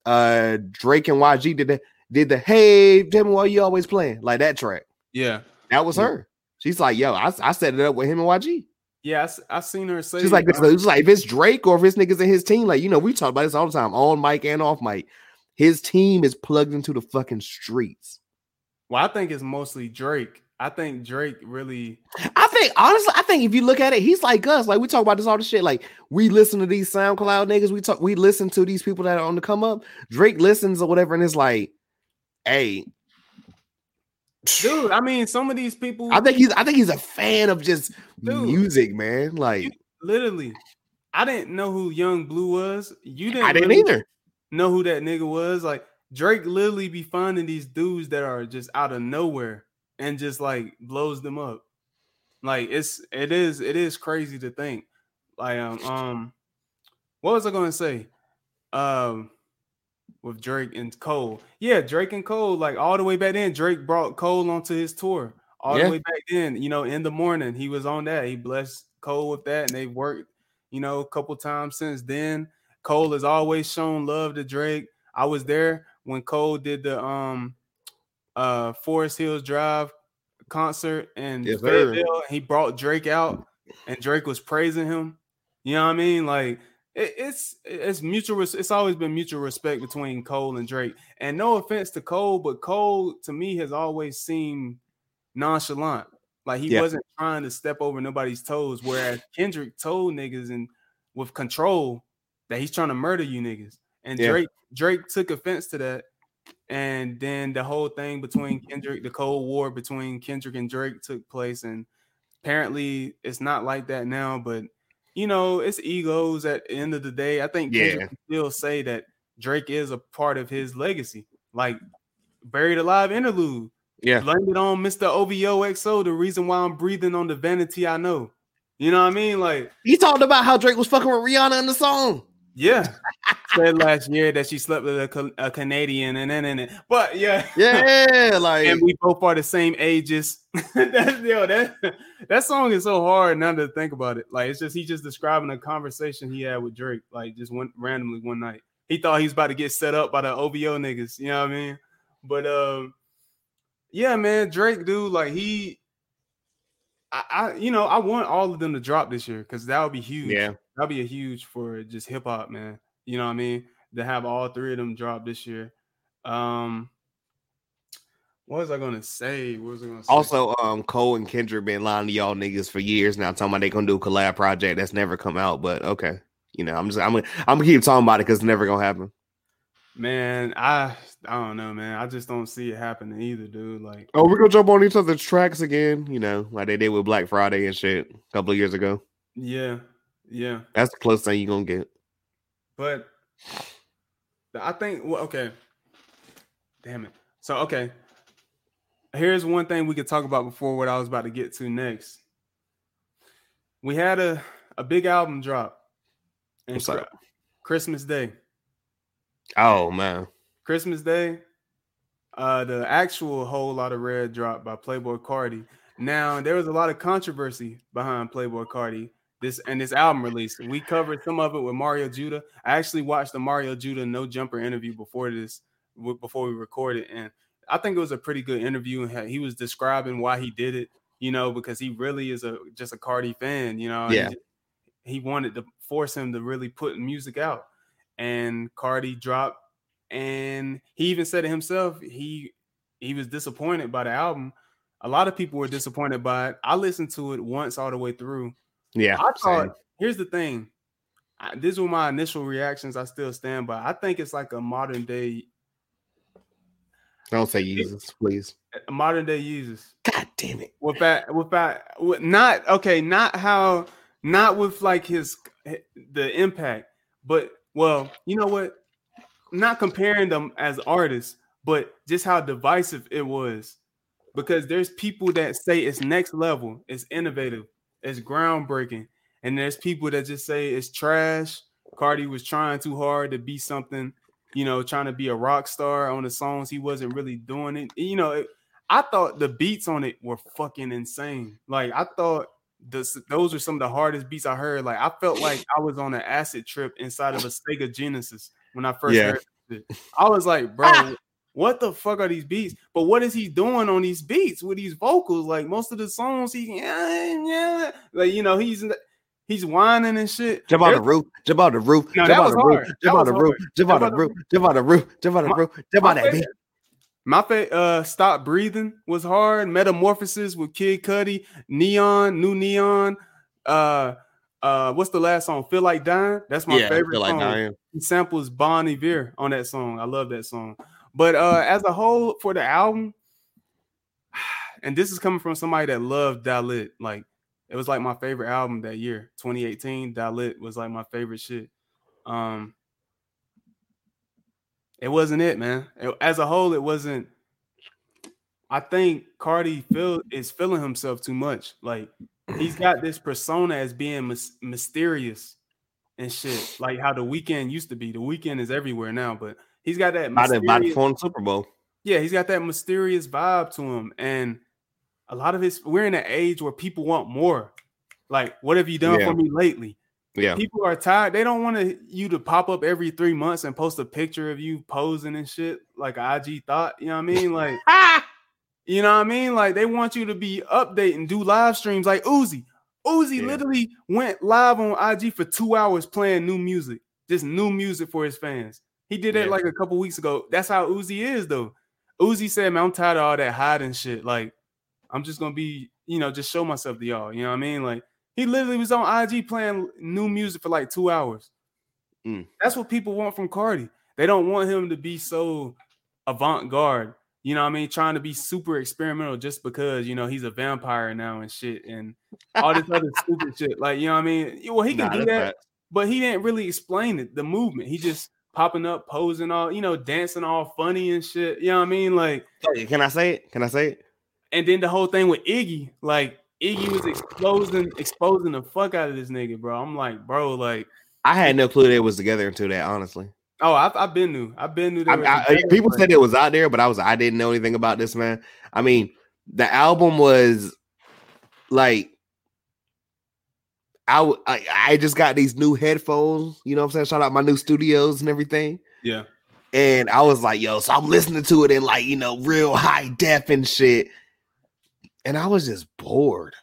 uh Drake and YG did the did the hey, tell me why you always playing like that track. Yeah. That was Yeah. her. She's like, yo, I, I set it up with him and YG. Yeah, I, I seen her say She's like, uh, it's like if it's Drake or if it's niggas in his team, like you know, we talk about this all the time, on mic and off mic. His team is plugged into the fucking streets. well, I think it's mostly Drake. I think Drake really I think honestly, I think if you look at it, he's like us. Like we talk about this all the shit. Like we listen to these SoundCloud niggas. We talk, we listen to these people that are on the come up. Drake listens or whatever, and it's like, hey, dude, I mean some of these people I think he's I think he's a fan of just Dude. music, man. Like You- literally I didn't know who Yung Bleu was. You didn't I didn't really either. know who that nigga was. Like Drake literally be finding these dudes that are just out of nowhere and just like blows them up. Like it's it is it is crazy to think. Like um um what was I gonna say? Um with Drake and Cole. Yeah, Drake and Cole, like all the way back then, Drake brought Cole onto his tour. All Yeah. the way back then, you know, in the morning, he was on that. He blessed Cole with that, and they worked, you know, a couple times since then. Cole has always shown love to Drake. I was there when Cole did the um uh Forest Hills Drive concert in Yes. Fayetteville. He brought Drake out and Drake was praising him. You know what I mean? Like it, it's it's mutual. It's always been mutual respect between Cole and Drake. And no offense to Cole, but Cole to me has always seemed nonchalant. Like he Yeah. wasn't trying to step over nobody's toes. Whereas Kendrick told niggas and with control that he's trying to murder you niggas. And Yeah. Drake Drake took offense to that. And then the whole thing between Kendrick, the Cold War between Kendrick and Drake took place. And apparently it's not like that now, but you know, it's egos at the end of the day. I think Kendrick Yeah. can still say that Drake is a part of his legacy. Like Buried Alive interlude. Yeah. Blame it on Mr. OVOXO, the reason why I'm breathing on the vanity I know. You know what I mean? Like, He talked about how Drake was fucking with Rihanna in the song. Yeah. Said last year that she slept with a, a Canadian and then and, then. but yeah. Yeah, like and we both are the same ages. That's yo, that that song is so hard now to think about it. Like it's just he's just describing a conversation he had with Drake, like just one randomly one night. He thought he was about to get set up by the OVO niggas, you know what I mean? But um, yeah, man, Drake, dude, like he I, I you know I want all of them to drop this year because that would be huge. Yeah. That'd be a huge for just hip hop, man. You know what I mean? To have all three of them drop this year. Um, what was I gonna say? What was I gonna say? Also, um, Cole and Kendrick been lying to y'all niggas for years now, talking about they gonna do a collab project that's never come out. But okay, you know, I'm just I'm gonna I'm gonna keep talking about it because it's never gonna happen. man, I I don't know, man. I just don't see it happening either, dude. Like, Oh, we're gonna jump on each other's tracks again, you know, like they did with Black Friday and shit a couple of years ago. yeah, yeah. That's the closest thing you're gonna get. But I think well, okay. Damn it. So okay. Here's one thing we could talk about before what I was about to get to next. We had a, a big album drop. And? Christmas Day. Oh man, Christmas Day. Uh the actual whole lot of red drop by Playboi Carti. Now there was a lot of controversy behind Playboi Carti this and this album release. We covered some of it with Mario Judah. I actually watched the Mario Judah no jumper interview before this before we recorded and I think it was a pretty good interview he was describing why he did it, you know, because he really is a just a Carti fan, you know. Yeah. He, he wanted to force him to really put music out. And Carti dropped and he even said it himself he he was disappointed by the album a lot of people were disappointed by it i listened to it once all the way through yeah. i thought same. here's the thing I, these were my initial reactions i still stand by i think it's like a modern day Don't say Jesus, please. a modern day Yeezus God damn it. with that with that with not okay not how not with like his the impact but well you know what not comparing them as artists but just how divisive it was because there's people that say it's next level it's innovative it's groundbreaking and there's people that just say it's trash Carti was trying too hard to be something you know trying to be a rock star on the songs he wasn't really doing it you know it, I thought the beats on it were fucking insane. Like I thought this, those were some of the hardest beats I heard. Like I felt like I was on an acid trip inside of a Sega Genesis when I first Yeah. heard it. I was like, bro, what the fuck are these beats? But what is he doing on these beats with these vocals? Like most of the songs, he yeah, yeah, like you know, he's he's whining and shit. Jump on the roof, jump on the roof, No, jump on the roof, jump on the roof, jump on the roof, jump on the roof, jump on the roof, jump on that beat. My favorite uh Stop Breathing was hard. Metamorphosis with Kid Cudi, Neon, New Neon. Uh uh what's the last song? Feel Like Dying. That's my Yeah, favorite feel like song. dying. He samples Bon Iver on that song. I love that song. But uh as a whole for the album, and this is coming from somebody that loved Die Lit. Like it was like my favorite album that year, 2018. Die Lit was like my favorite shit. Um it wasn't it, man. It- as a whole, it wasn't. I think Carti feel is feeling himself too much. Like he's got this persona as being mys- mysterious and shit, like how the Weeknd used to be. The Weeknd is everywhere now, but he's got that to, about to mysterious, phone Super Bowl. yeah, he's got that mysterious vibe to him, and a lot of his. We're in an age where people want more. Like, what have you done Yeah. for me lately? Yeah. People are tired. They don't want to you to pop up every three months and post a picture of you posing and shit like IG thought. You know what I mean? Like, you know what I mean? Like they want you to be updating, do live streams like Uzi. Uzi Yeah. literally went live on IG for two hours playing new music, just new music for his fans. He did that Yeah. like a couple weeks ago. That's how Uzi is though. Uzi said, "Man, I'm tired of all that hiding shit. Like, I'm just gonna be, you know, just show myself to y'all. You know what I mean? Like, he literally was on IG playing new music for like two hours. Mm. That's what people want from Carti. They don't want him to be so avant-garde. You know what I mean? Trying to be super experimental just because you know he's a vampire now and shit and all this other stupid shit. Like, you know what I mean? Well, he can Nah, do that, facts. but he didn't really explain it, the movement. He just popping up, posing all, you know, dancing all funny and shit. You know what I mean? Like, Hey, Can I say it? Can I say it? and then the whole thing with Iggy, like Iggy was exposing exposing the fuck out of this nigga, bro. I'm like, bro, like, I had no clue they was together until that. Honestly, oh, I've, I've been new. I've been new. I, I, people said it was out there, but I was I didn't know anything about this man. I mean, the album was like. I, w- I I just got these new headphones, you know what I'm saying? Shout out my new studios and everything. yeah, And I was like, yo, so I'm listening to it in like, you know, real high def and shit. And I was just bored.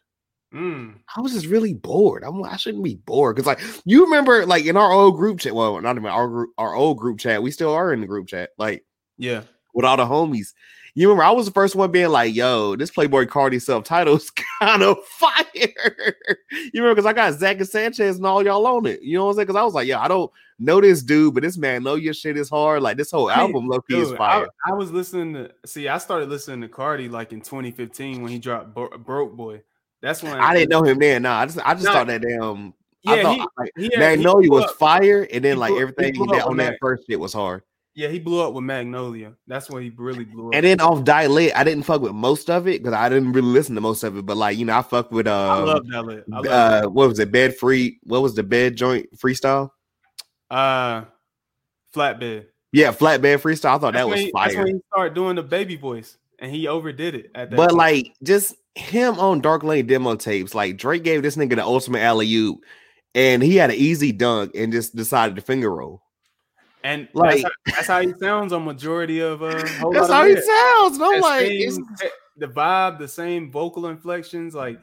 Mm. I was just really bored. I'm I shouldn't be bored because like you remember like in our old group chat. Well, not even our group, our old group chat. We still are in the group chat. Like Yeah. with all the homies. You remember I was the first one being like, "Yo, this Playboi Carti self-title is kind of fire." you remember because I got Zach and Sanchez and all y'all on it. You know what I'm saying? Because I was like, "Yo, I don't know this dude, but this man know your shit is hard. Like this whole album, low key, is fire." I, I was listening to see. I started listening to Carti like in 2015 when he dropped Bro- Broke Boy. That's when I didn't know him then. No, I just I just Nah. thought that damn. I Yeah, thought he- like, he had- he Magnolia was up. fire, and then He like everything that on with that first shit was hard. Yeah, he blew up with Magnolia. That's when he really blew up. And then off Die Lit, I didn't fuck with most of it because I didn't really listen to most of it. But like you know, I fucked with uh, I love lit. I love uh, what was it? Bed free. What was the bed joint freestyle? Uh, flatbed. Yeah, flatbed freestyle. I thought That's that was he, That's when he started doing the baby voice, and he overdid it at that. But point. like just him on Dark Lane demo tapes, like Drake gave this nigga the ultimate alley oop, and he had an easy dunk and just decided to finger roll. And like- that's, how, that's how he sounds on majority of uh. Whole That's how he sounds. I'm like, same- it's- the vibe, the same vocal inflections. Like,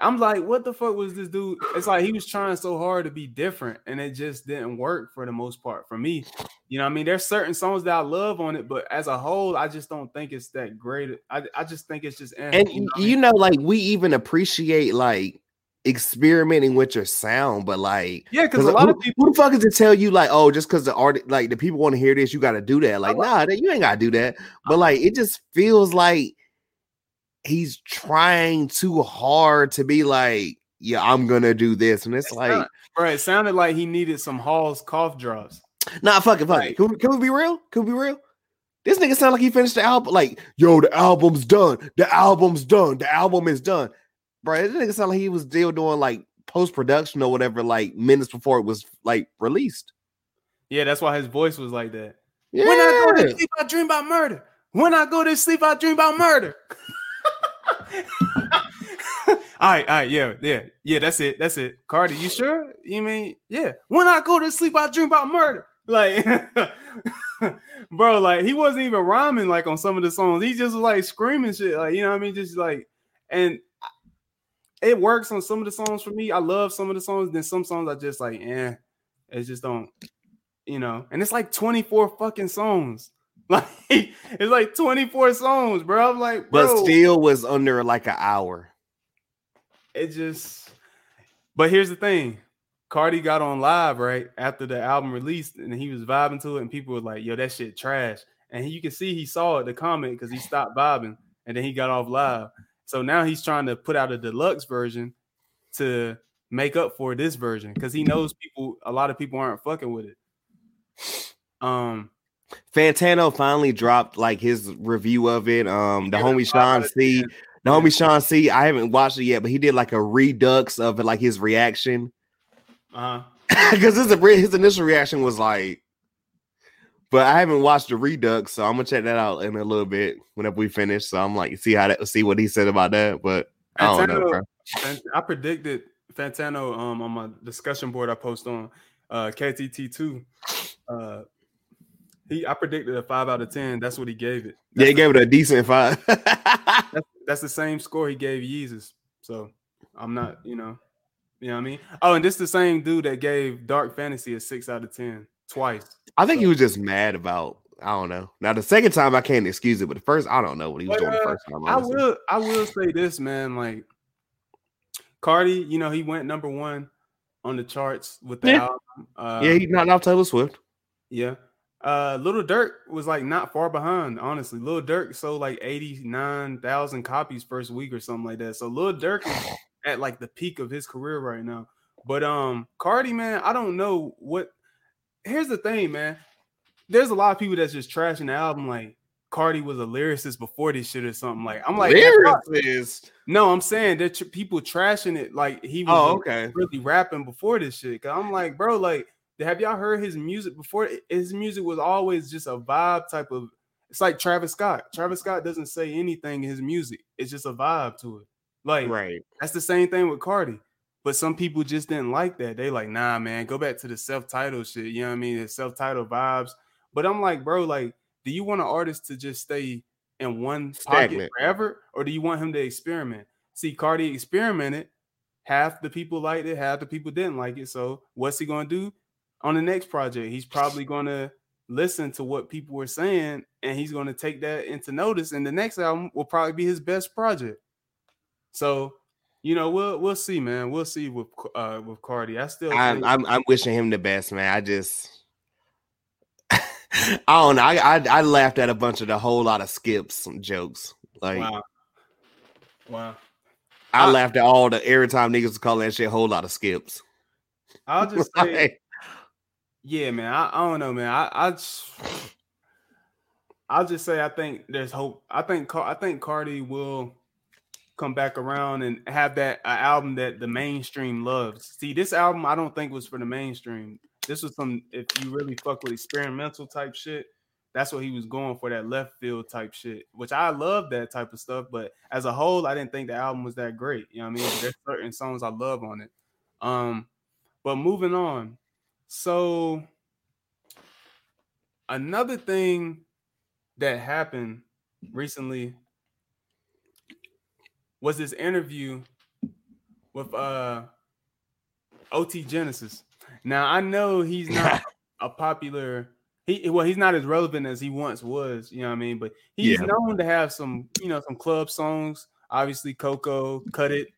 I'm like, what the fuck was this dude? It's like he was trying so hard to be different, and it just didn't work for the most part for me. You know, what I mean, there's certain songs that I love on it, but as a whole, I just don't think it's that great. I, I just think it's just eh, and you know you know, like we even appreciate like experimenting with your sound, but like yeah, because a lot who, of people. who the fuck is to tell you like, oh, just because the art, like the people want to hear this, you got to do that. Like, oh, nah, that, you ain't got to do that. Uh, but like, uh. it just feels like he's trying too hard to be like, yeah, I'm gonna do this, and it's, It's like, not- Bro, it sounded like he needed some Hall's cough drops. nah, fuck it, fuck it. Like- Can we, can we be real? Can we be real? This nigga sound like he finished the album. Like, yo, the album's done. The album's done. The album is done, bro. This nigga sound like he was still doing like post production or whatever, like minutes before it was like released. Yeah, that's why his voice was like that. Yeah. When I go to sleep, I dream about murder. When I go to sleep, I dream about murder. all right, all right, yeah, yeah, yeah. That's it. That's it. Carti, you sure? You mean yeah? When I go to sleep, I dream about murder. Like, bro, like he wasn't even rhyming like on some of the songs. He just was like screaming shit. Like, you know what I mean? Just like, and it works on some of the songs for me. I love some of the songs. Then some songs I just like, eh, it just don't, you know. And it's like 24 fucking songs. Like it's like 24 songs, bro. I'm like, but bro, still was under like an hour. it just. But here's the thing, Carti got on live right after the album released, and he was vibing to it, and people were like, "Yo, that shit trash." And he, you can see he saw it, the comment, because he stopped vibing, and then he got off live. So now he's trying to put out a deluxe version to make up for this version, because he knows people, a lot of people aren't fucking with it. Um, Fantano finally dropped like his review of it. Um, the gave it a homie Sean C, 10. the homie Sean C. I haven't watched it yet, but he did like a redux of it, like his reaction. uh, huh. Because his his initial reaction was like, but I haven't watched the redux, so I'm gonna check that out in a little bit whenever we finish. So I'm like, see how that, see what he said about that. But I don't know, bro. I predicted Fantano um on my discussion board I post on uh KTT2. Uh he I predicted a five out of ten. That's what he gave it. Yeah, That's, he gave it a decent five. the, that's the same score he gave Yeezus. So I'm not, you know, you know what I mean? Oh, and this is the same dude that gave Dark Fantasy a six out of ten twice. I think he was just mad about. I don't know. Now the second time I can't excuse it, but the first I don't know what he was But, doing the uh, first time. I will I will say this, man. Like Carti, you know, he went number one on the charts with the Yeah. album. Uh, Yeah, he knocked off Taylor Swift. Yeah. Uh Lil Durk was like not far behind, honestly. Lil Durk sold like 89,000 copies first week or something like that. So Lil Durk is at like the peak of his career right now. But um Carti, man, I don't know what here's the thing, man. There's a lot of people that's just trashing the album like Carti was a lyricist before this shit or something. Like I'm like Lyricist. no, I'm saying that tr- people trashing it like he was Oh, okay. really rapping before this shit. Cause I'm like, bro, like, have y'all heard his music before? His music was always just a vibe type of. It's like Travis Scott. Travis Scott doesn't say anything in his music. It's just a vibe to it. Like Right. that's the same thing with Carti. But some people just didn't like that. They like, nah, man, go back to the self-titled shit. You know what I mean? The self-titled vibes. But I'm like, bro, like, do you want an artist to just stay in one pocket Stagnant. forever, or do you want him to experiment? see, Carti experimented. Half the people liked it, half the people didn't like it. So what's he gonna do on the next project? He's probably gonna listen to what people were saying, and he's gonna take that into notice. And the next album will probably be his best project. So, you know, we'll we'll see, man. We'll see with uh with Carti. I still I'm, think- I'm I'm wishing him the best, man. I just I don't know. I, I I laughed at a bunch of the whole lot of skips some jokes. Like wow. Wow. I I- laughed at all the every time niggas call that shit whole lot of skips. I'll just say Like, Yeah, man. I, I don't know, man. I, I just, I'll just say I think there's hope. I think I think Carti will come back around and have that uh, album that the mainstream loves. See, this album I don't think was for the mainstream. This was some if you really fuck with experimental type shit. That's what he was going for that left field type shit, which I love that type of stuff. But as a whole, I didn't think the album was that great. You know what I mean? There's certain songs I love on it. Um, but moving on. So another thing that happened recently was this interview with uh OT Genesis. Now I know he's not a popular he well he's not as relevant as he once was, you know what I mean? But he's Yeah. known to have some, you know, some club songs, obviously Coco, Cut It,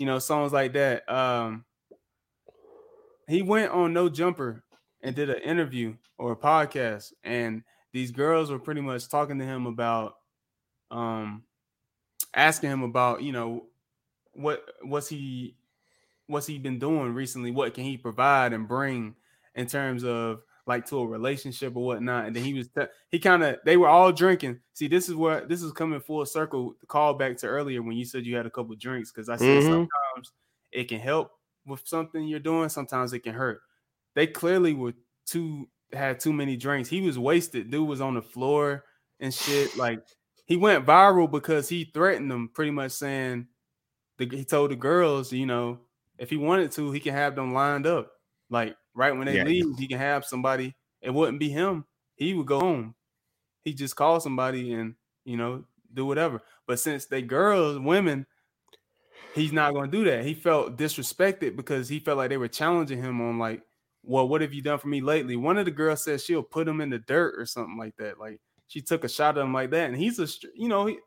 you know, songs like that. Um he went on No Jumper and did an interview or a podcast, and these girls were pretty much talking to him about, um, asking him about, you know, what what's he what's he been doing recently? What can he provide and bring in terms of like to a relationship or whatnot? And then he was te- he kind of they were all drinking. See, this is where this is coming full circle. Call back to earlier when you said you had a couple drinks because I said Mhm. sometimes it can help with something you're doing. Sometimes it can hurt. They clearly were too had too many drinks. He was wasted. Dude was on the floor and shit. Like he went viral because he threatened them, pretty much saying the, he told the girls, you know, if he wanted to, he can have them lined up. Like right when they Yeah. leave, he can have somebody. It wouldn't be him. He would go home. He just call somebody and you know do whatever. But since they girls, women, he's not going to do that. He felt disrespected because he felt like they were challenging him on like, well, what have you done for me lately? One of the girls said she'll put him in the dirt or something like that. Like she took a shot at him like that, and he's a you know he,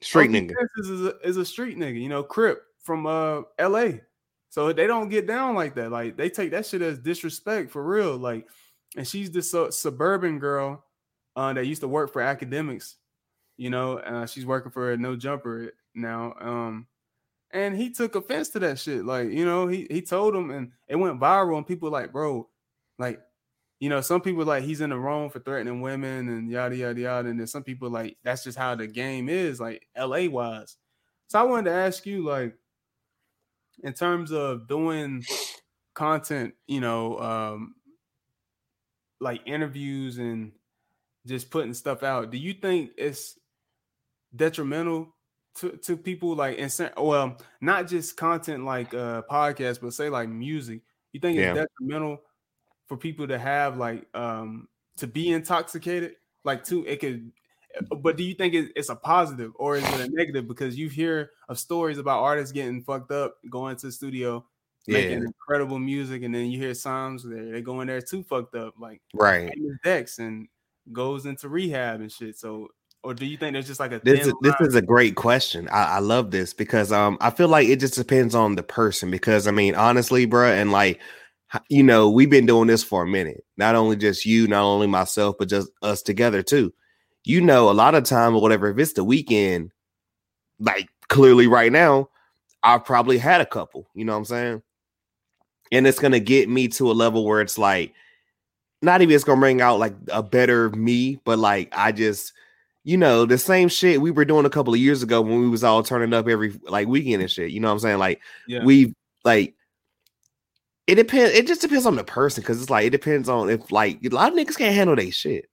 Street nigga. Is a, is a street nigga, you know, Crip from uh L.A. So they don't get down like that. Like they take that shit as disrespect for real. Like, and she's this su- suburban girl uh, that used to work for academics. You know, uh, she's working for a No Jumper now. Um, and he took offense to that shit. Like, you know, he he told him, and it went viral. And people like, bro, like, you know, some people like he's in the wrong for threatening women and yada yada yada. And then some people like that's just how the game is, like LA wise. So I wanted to ask you, like, in terms of doing content, you know, um, like interviews and just putting stuff out, do you think it's detrimental to, to people like in sen- well, not just content like uh podcasts, but say like music? You think Yeah. it's detrimental for people to have like um to be intoxicated? Like to it could but do you think it's a positive or is it a negative? Because you hear of stories about artists getting fucked up, going to the studio, making incredible music, and then you hear songs they they go in there too fucked up, like Right. Dex and goes into rehab and shit. So, or do you think there's just like a This is this is a great question. I, I love this because um I feel like it just depends on the person because I mean honestly, bruh, and like you know we've been doing this for a minute. Not only just you, not only myself, but just us together too. You know, a lot of time or whatever. If it's the weekend, like clearly right now, I've probably had a couple. You know what I'm saying? And it's gonna get me to a level where it's like not even it's gonna bring out like a better me, but like I just you know, the same shit we were doing a couple of years ago when we was all turning up every like weekend and shit. You know what I'm saying? Like Yeah. we like it depends. It just depends on the person because it's like it depends on if like a lot of niggas can't handle their shit.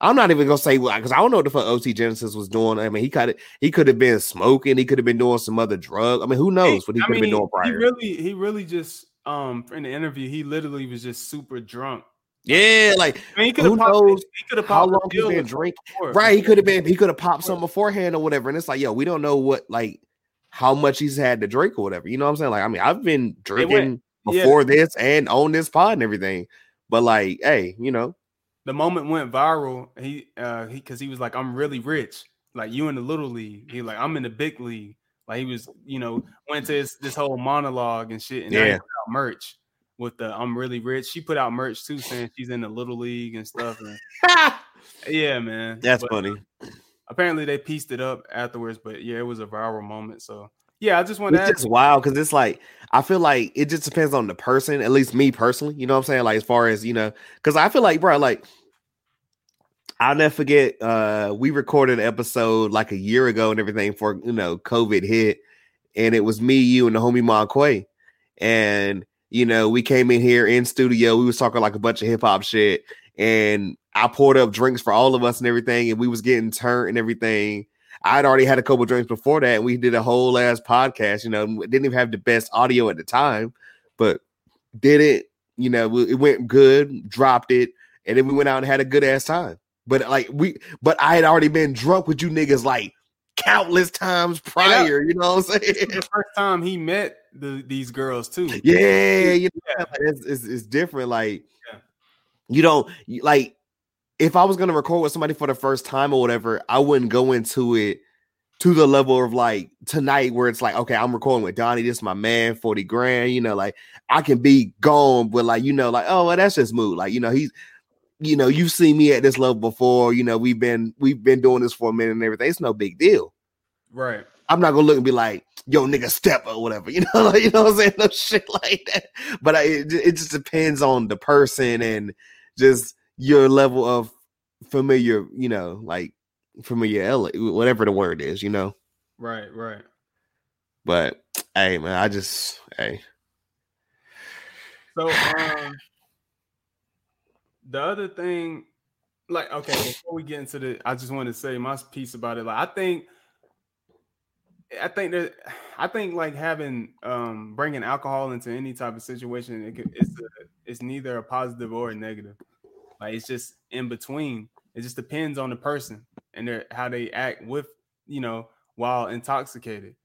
I'm not even gonna say because I don't know what the fuck OT Genesis was doing. I mean, he could he could have been smoking. He could have been doing some other drug. I mean, who knows what he could have been doing He prior? really, he really just um in the interview, he literally was just super drunk. yeah, like I mean, he could Who have popped. knows he have how long he pill been drinking. Right, he could have been he could have popped something beforehand or whatever. And it's like, yo, we don't know what like how much he's had to drink or whatever. You know what I'm saying? Like, I mean, I've been went- drinking yeah. before this and on this pod and everything. But like, hey, you know, the moment went viral. He uh he because he was like, I'm really rich. Like you in the little league. He like, I'm in the big league. Like he was, you know, went to this, this whole monologue and shit. And now he Yeah. put out merch with the I'm really rich. She put out merch too, saying she's in the little league and stuff. And yeah, man. that's But funny. apparently they pieced it up afterwards, but yeah, it was a viral moment. So yeah, I just want to It's ask just wild because it's like I feel like it just depends on the person, at least me personally. You know what I'm saying? Like as far as you know, because I feel like, bro, like I'll never forget. Uh, we recorded an episode like a year ago and everything for you know COVID hit, and it was me, you, and the homie Monquay, and you know we came in here in studio. We was talking like a bunch of hip hop shit, and I poured up drinks for all of us and everything, and we was getting turned and everything. I'd already had a couple drinks before that, and we did a whole ass podcast. You know, didn't even have the best audio at the time, but did it. You know, it went good. Dropped it, and then we went out and had a good ass time. But like we, but I had already been drunk with you niggas like countless times prior. You know what I'm saying? the first time he met the, these girls too. Yeah, you know, like, it's, it's, it's different. Like, Yeah. you don't like if I was gonna record with somebody for the first time or whatever, I wouldn't go into it to the level of like tonight where it's like, okay, I'm recording with Donnie, this is my man, 40 grand, you know, like I can be gone, but like, you know, like, oh, well, that's just mood. Like, you know, he's you know, you've seen me at this level before, you know, we've been we've been doing this for a minute and everything. It's no big deal. Right. I'm not gonna look and be like, "Yo, nigga, step or whatever," you know, like, you know what I'm saying? No shit like that. But I, it, it just depends on the person and just your level of familiar, you know, like familiarity, whatever the word is, you know. Right. Right. But hey, man, I just hey, So um the other thing, like okay, before we get into the I just want to say my piece about it. Like I think I think that I think like having um bringing alcohol into any type of situation, it could, it's a, it's neither a positive or a negative. Like it's just in between. It just depends on the person and their how they act with you know while intoxicated.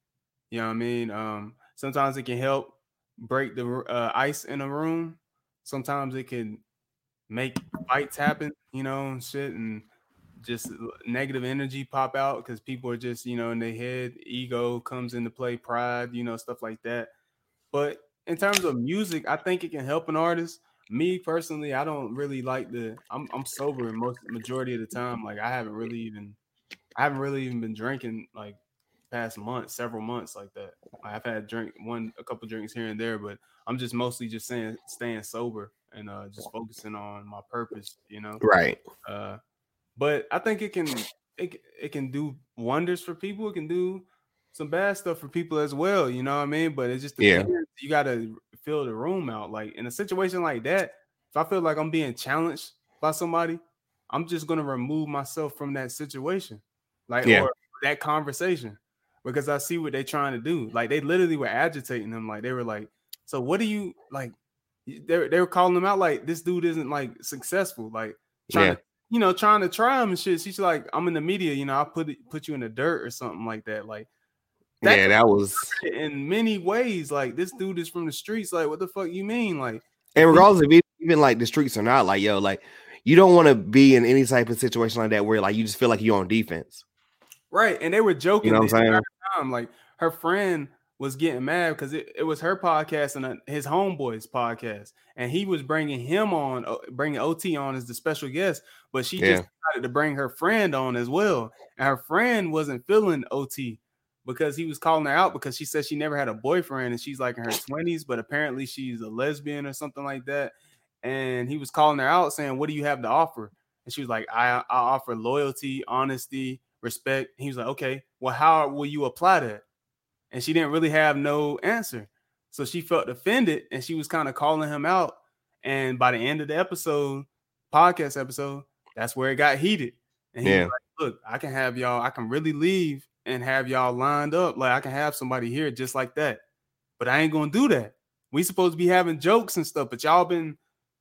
You know what I mean? Um, sometimes it can help break the uh, ice in a room. Sometimes it can make fights happen, you know, and shit, and just negative energy pop out because people are just, you know, in their head, ego comes into play, pride, you know, stuff like that. But in terms of music, I think it can help an artist. Me personally, I don't really like the. I'm I'm sober most majority of the time. Like I haven't really even, I haven't really even been drinking like past months, several months like that. I've had drink one, a couple drinks here and there, but I'm just mostly just saying staying sober and uh just focusing on my purpose, you know. right. Uh, but I think it can it it can do wonders for people. It can do some bad stuff for people as well. You know what I mean? But it just Yeah. You got to fill the room out. Like in a situation like that, if I feel like I'm being challenged by somebody, I'm just gonna remove myself from that situation, like Yeah. or that conversation, because I see what they're trying to do. Like they literally were agitating them. Like they were like, "So what do you like?" They they were calling them out like this dude isn't like successful. Like trying Yeah. to you know, trying to try him and shit. She's like, I'm in the media, you know, I'll put it, put you in the dirt or something like that. Like That- yeah, that was in many ways, like this dude is from the streets. Like, what the fuck you mean? Like, and regardless of even like the streets or not, like yo, like you don't want to be in any type of situation like that where like you just feel like you're on defense. right. And they were joking You know what I'm saying? time. Like her friend was getting mad because it, it was her podcast and uh, his homeboy's podcast, and he was bringing him on, uh, bringing OT on as the special guest, but she Yeah. just decided to bring her friend on as well, and her friend wasn't feeling OT because he was calling her out because she said she never had a boyfriend and she's like in her 20s, but apparently she's a lesbian or something like that. And he was calling her out saying, What do you have to offer? And she was like, I, I offer loyalty, honesty, respect. He was like, Okay, well, how will you apply that? And she didn't really have no answer. So she felt offended and she was kind of calling him out. And by the end of the episode, podcast episode, that's where it got heated. And he Yeah. was like, Look, I can have y'all, I can really leave and have y'all lined up. Like I can have somebody here just like that. But I ain't gonna do that. We supposed to be having jokes and stuff, but y'all been,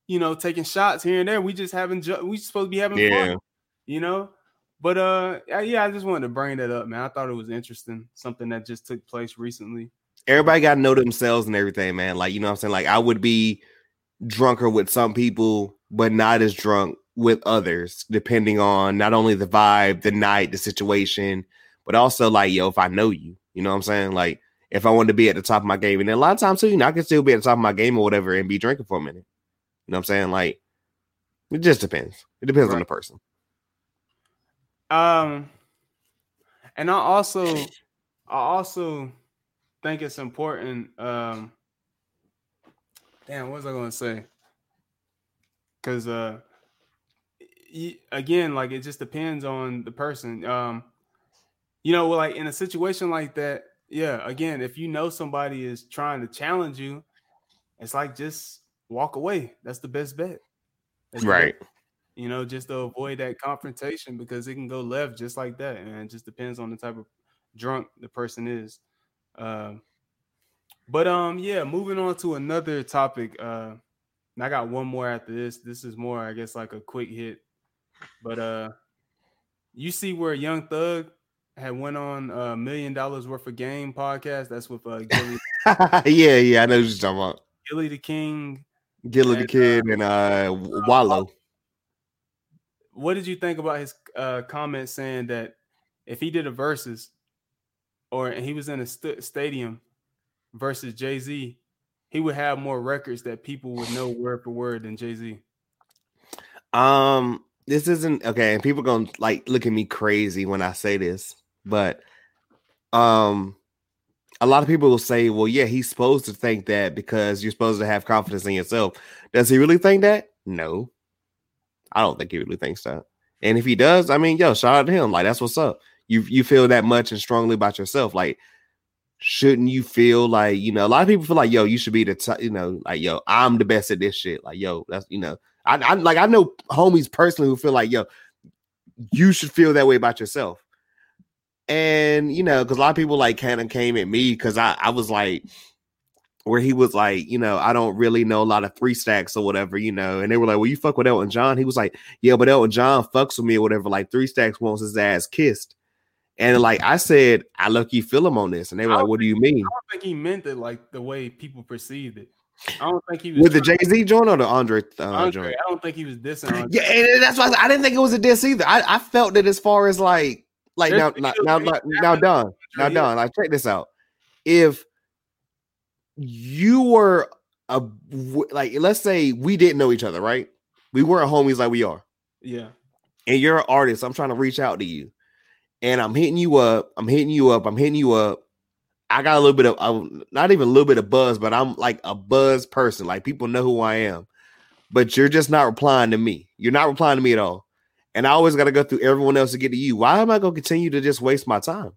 you know, taking shots here and there. We just having jo- we supposed to be having Yeah. fun, you know. But uh, yeah, yeah, I just wanted to bring that up, man. I thought it was interesting, something that just took place recently. everybody got to know themselves and everything, man. Like, you know what I'm saying? Like, I would be drunker with some people, but not as drunk with others, depending on not only the vibe, the night, the situation, but also like, yo, if I know you, you know what I'm saying? Like, if I wanted to be at the top of my game, and then a lot of times too, you know, I can still be at the top of my game or whatever and be drinking for a minute. You know what I'm saying? Like, it just depends. It depends on the person. Um, and I also, I also think it's important. Um, damn, what was I going to say? Because uh, again, like it just depends on the person. Um, you know, like in a situation like that, yeah. Again, if you know somebody is trying to challenge you, it's like just walk away. That's the best bet. That's Right. you know, just to avoid that confrontation because it can go left just like that. And it just depends on the type of drunk the person is. Um, but um, yeah, moving on to another topic. Uh, and I got one more after this. This is more, I guess, like a quick hit. But uh, you see where Young Thug had went on a Million Dollaz Worth of Game podcast. That's with uh, Gillie, yeah, yeah, I know what you're talking about. Gillie the King. Gillie the And, Kid and uh Wallo. what did you think about his uh, comment saying that if he did a versus or he was in a st- stadium versus Jay Z, he would have more records that people would know word for word than Jay Z. Um, this isn't okay, and people gonna like look at me crazy when I say this, but um, a lot of people will say, "Well, yeah, he's supposed to think that because you're supposed to have confidence in yourself." Does he really think that? No, I don't think he really thinks that. And if he does, I mean, yo, shout out to him. Like that's what's up. You you feel that much and strongly about yourself, like. Shouldn't you feel like you know? A lot of people feel like, yo, you should be the, t- you know, like, yo, I'm the best at this shit. Like, yo, that's you know, I, I like I know homies personally who feel like, yo, you should feel that way about yourself. And you know, because a lot of people like kind of came at me because I, I was like, where he was like, you know, I don't really know a lot of three stacks or whatever, you know. And they were like, Well, you fuck with Elton John. He was like, Yeah, but Elton John fucks with me or whatever. Like three stacks wants his ass kissed. And like I said, I lucky feel him on this. And they were like, What do you mean? I don't think he meant it like the way people perceived it. I don't think he was With the Jay Z joint or the Andre, uh, Andre, joint? I don't think he was dissing. Andre. Yeah, and that's why I, I didn't think it was a diss either. I, I felt that as far as like, like now, There's now, now, of now, him now, done, now, done. Like, check this out. If you were a like, let's say we didn't know each other, right? We weren't homies like we are, Yeah, and you're an artist. I'm trying to reach out to you, and I'm hitting you up. I'm hitting you up. I'm hitting you up. I got a little bit of, I'm not even a little bit of buzz, but I'm like a buzz person. Like people know who I am, but you're just not replying to me. You're not replying to me at all. And I always got to go through everyone else to get to you. Why am I going to continue to just waste my time?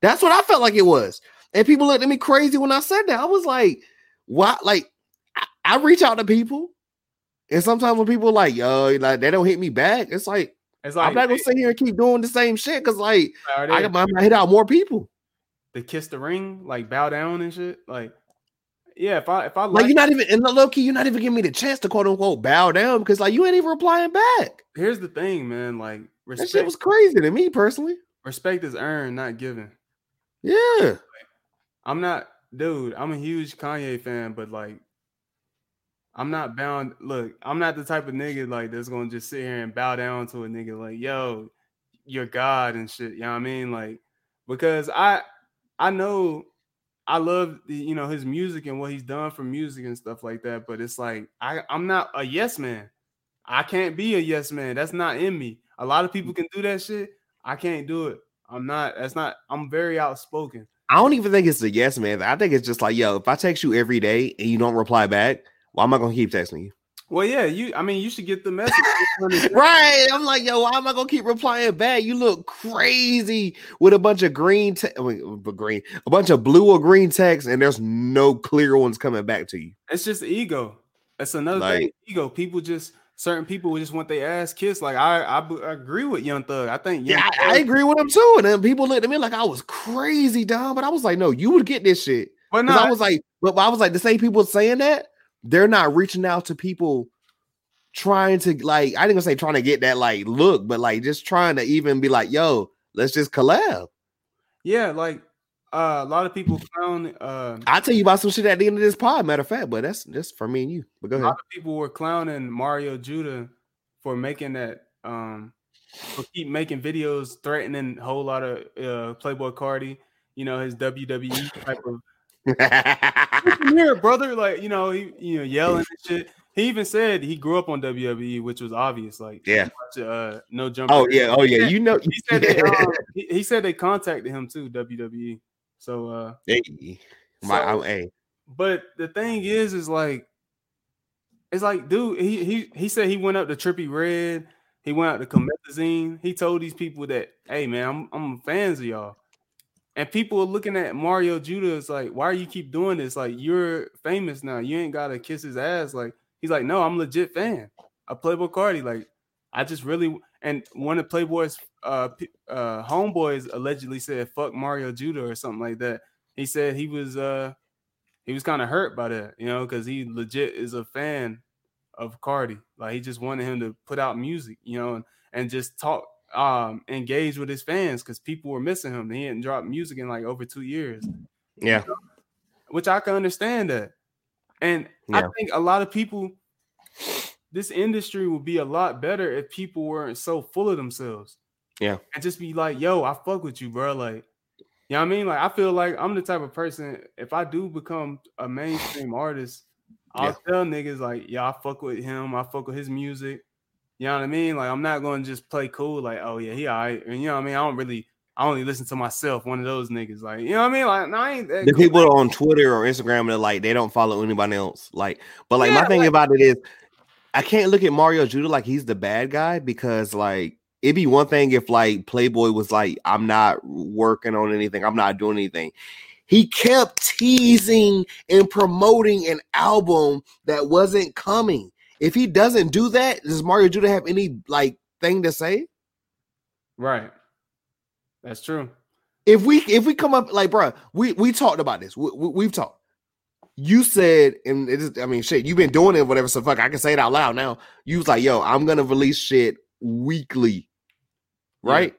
That's what I felt like it was. And people looked at me crazy when I said that. I was like, why? Like, I, I reach out to people. And sometimes when people like, yo, like they don't hit me back, it's like, it's like I'm not gonna sit here and keep doing the same shit because like are I they- got my hit out more people. to kiss the ring, like bow down and shit. Like, yeah, if I if I Like, like, you're not even in the low key, you're not even giving me the chance to quote unquote bow down because like you ain't even replying back. here's the thing, man. Like That shit was crazy to me personally. respect is earned, not given. Yeah. I'm not, dude. I'm a huge Kanye fan, but like, I'm not bound. Look, I'm not the type of nigga like that's gonna just sit here and bow down to a nigga like, yo, you're God and shit. You know what I mean? Like, because I, I know, I love the, you know his music and what he's done for music and stuff like that. But it's like I, I'm not a yes man. I can't be a yes man. That's not in me. A lot of people mm. can do that shit. I can't do it. I'm not. That's not. I'm very outspoken. I don't even think it's a yes, man. I think it's just like, yo, if I text you every day and you don't reply back, why am I gonna keep texting you? Well, yeah, you. I mean, you should get the message. Right. I'm like, yo, why am I gonna keep replying back? You look crazy with a bunch of green, te- I mean, green, a bunch of blue or green text, and there's no clear ones coming back to you. It's just ego. That's another Like- thing. Ego. People just certain people just want their ass kissed. Like I, I agree with Young Thug. I think Young Yeah, I, I agree with him too. And then people looked at me like I was crazy, Dom. But I was like, no, you would get this shit. But no, I was like, but I was like, the same people saying that they're not reaching out to people trying to like I didn't gonna say trying to get that like look, but like just trying to even be like, yo, let's just collab. Yeah, like uh, a lot of people clown. Uh, I'll tell you about some shit at the end of this pod, matter of fact, but that's just for me and you. But go a ahead. lot of people were clowning Mario Judah for making that. Um, for keep making videos threatening a whole lot of uh, Playboi Carti. You know his WWE type of come here, brother. Like you know he you know yelling and shit. He even said he grew up on WWE, which was obvious. Like Yeah. uh, no jumper. oh yeah, oh yeah, you know He said they, um, he, he said they contacted him too, WWE. So uh Hey, my, So- hey, but the thing is, is like, it's like, dude, he he he said he went up to Trippie Redd, he went out to Comethazine. He told these people that, hey man, I'm I'm fans of y'all. And people are looking at Mario Judah. It's like, why you keep doing this? Like, you're famous now. You ain't gotta kiss his ass. Like, he's like, no, I'm legit fan of Playboi Carti. Like, I just really and one of Playboi's uh uh homeboys allegedly said fuck Mario Judah or something like that. He said he was uh he was kind of hurt by that, you know, because he legit is a fan of Carti. Like he just wanted him to put out music, you know, and, and just talk, um, engage with his fans because people were missing him. He hadn't dropped music in like over two years, yeah, which I can understand that. And I think a lot of people, this industry would be a lot better if people weren't so full of themselves. Yeah. And just be like, yo, I fuck with you, bro. Like, you know what I mean? Like, I feel like I'm the type of person, if I do become a mainstream artist, I'll tell niggas, like, yeah, I fuck with him. I fuck with his music. You know what I mean? Like, I'm not going to just play cool, like, oh, yeah, he all right. And you know what I mean? I don't really, I only listen to myself, one of those niggas. Like, you know what I mean? Like, no, I ain't the cool. people on Twitter or Instagram that like they don't follow anybody else. Like, but like my thing like- about it is, I can't look at Mario Judah like he's the bad guy because like it'd be one thing if like Playboi was like, I'm not working on anything, I'm not doing anything. He kept teasing and promoting an album that wasn't coming. If he doesn't do that, does Mario Judah have any like thing to say? Right. That's true. if we if we come up like bro we we talked about this we, we, have talked you said and it is i mean shit you've been doing it whatever so fuck i can say it out loud now you was like yo i'm gonna release shit weekly Yeah. right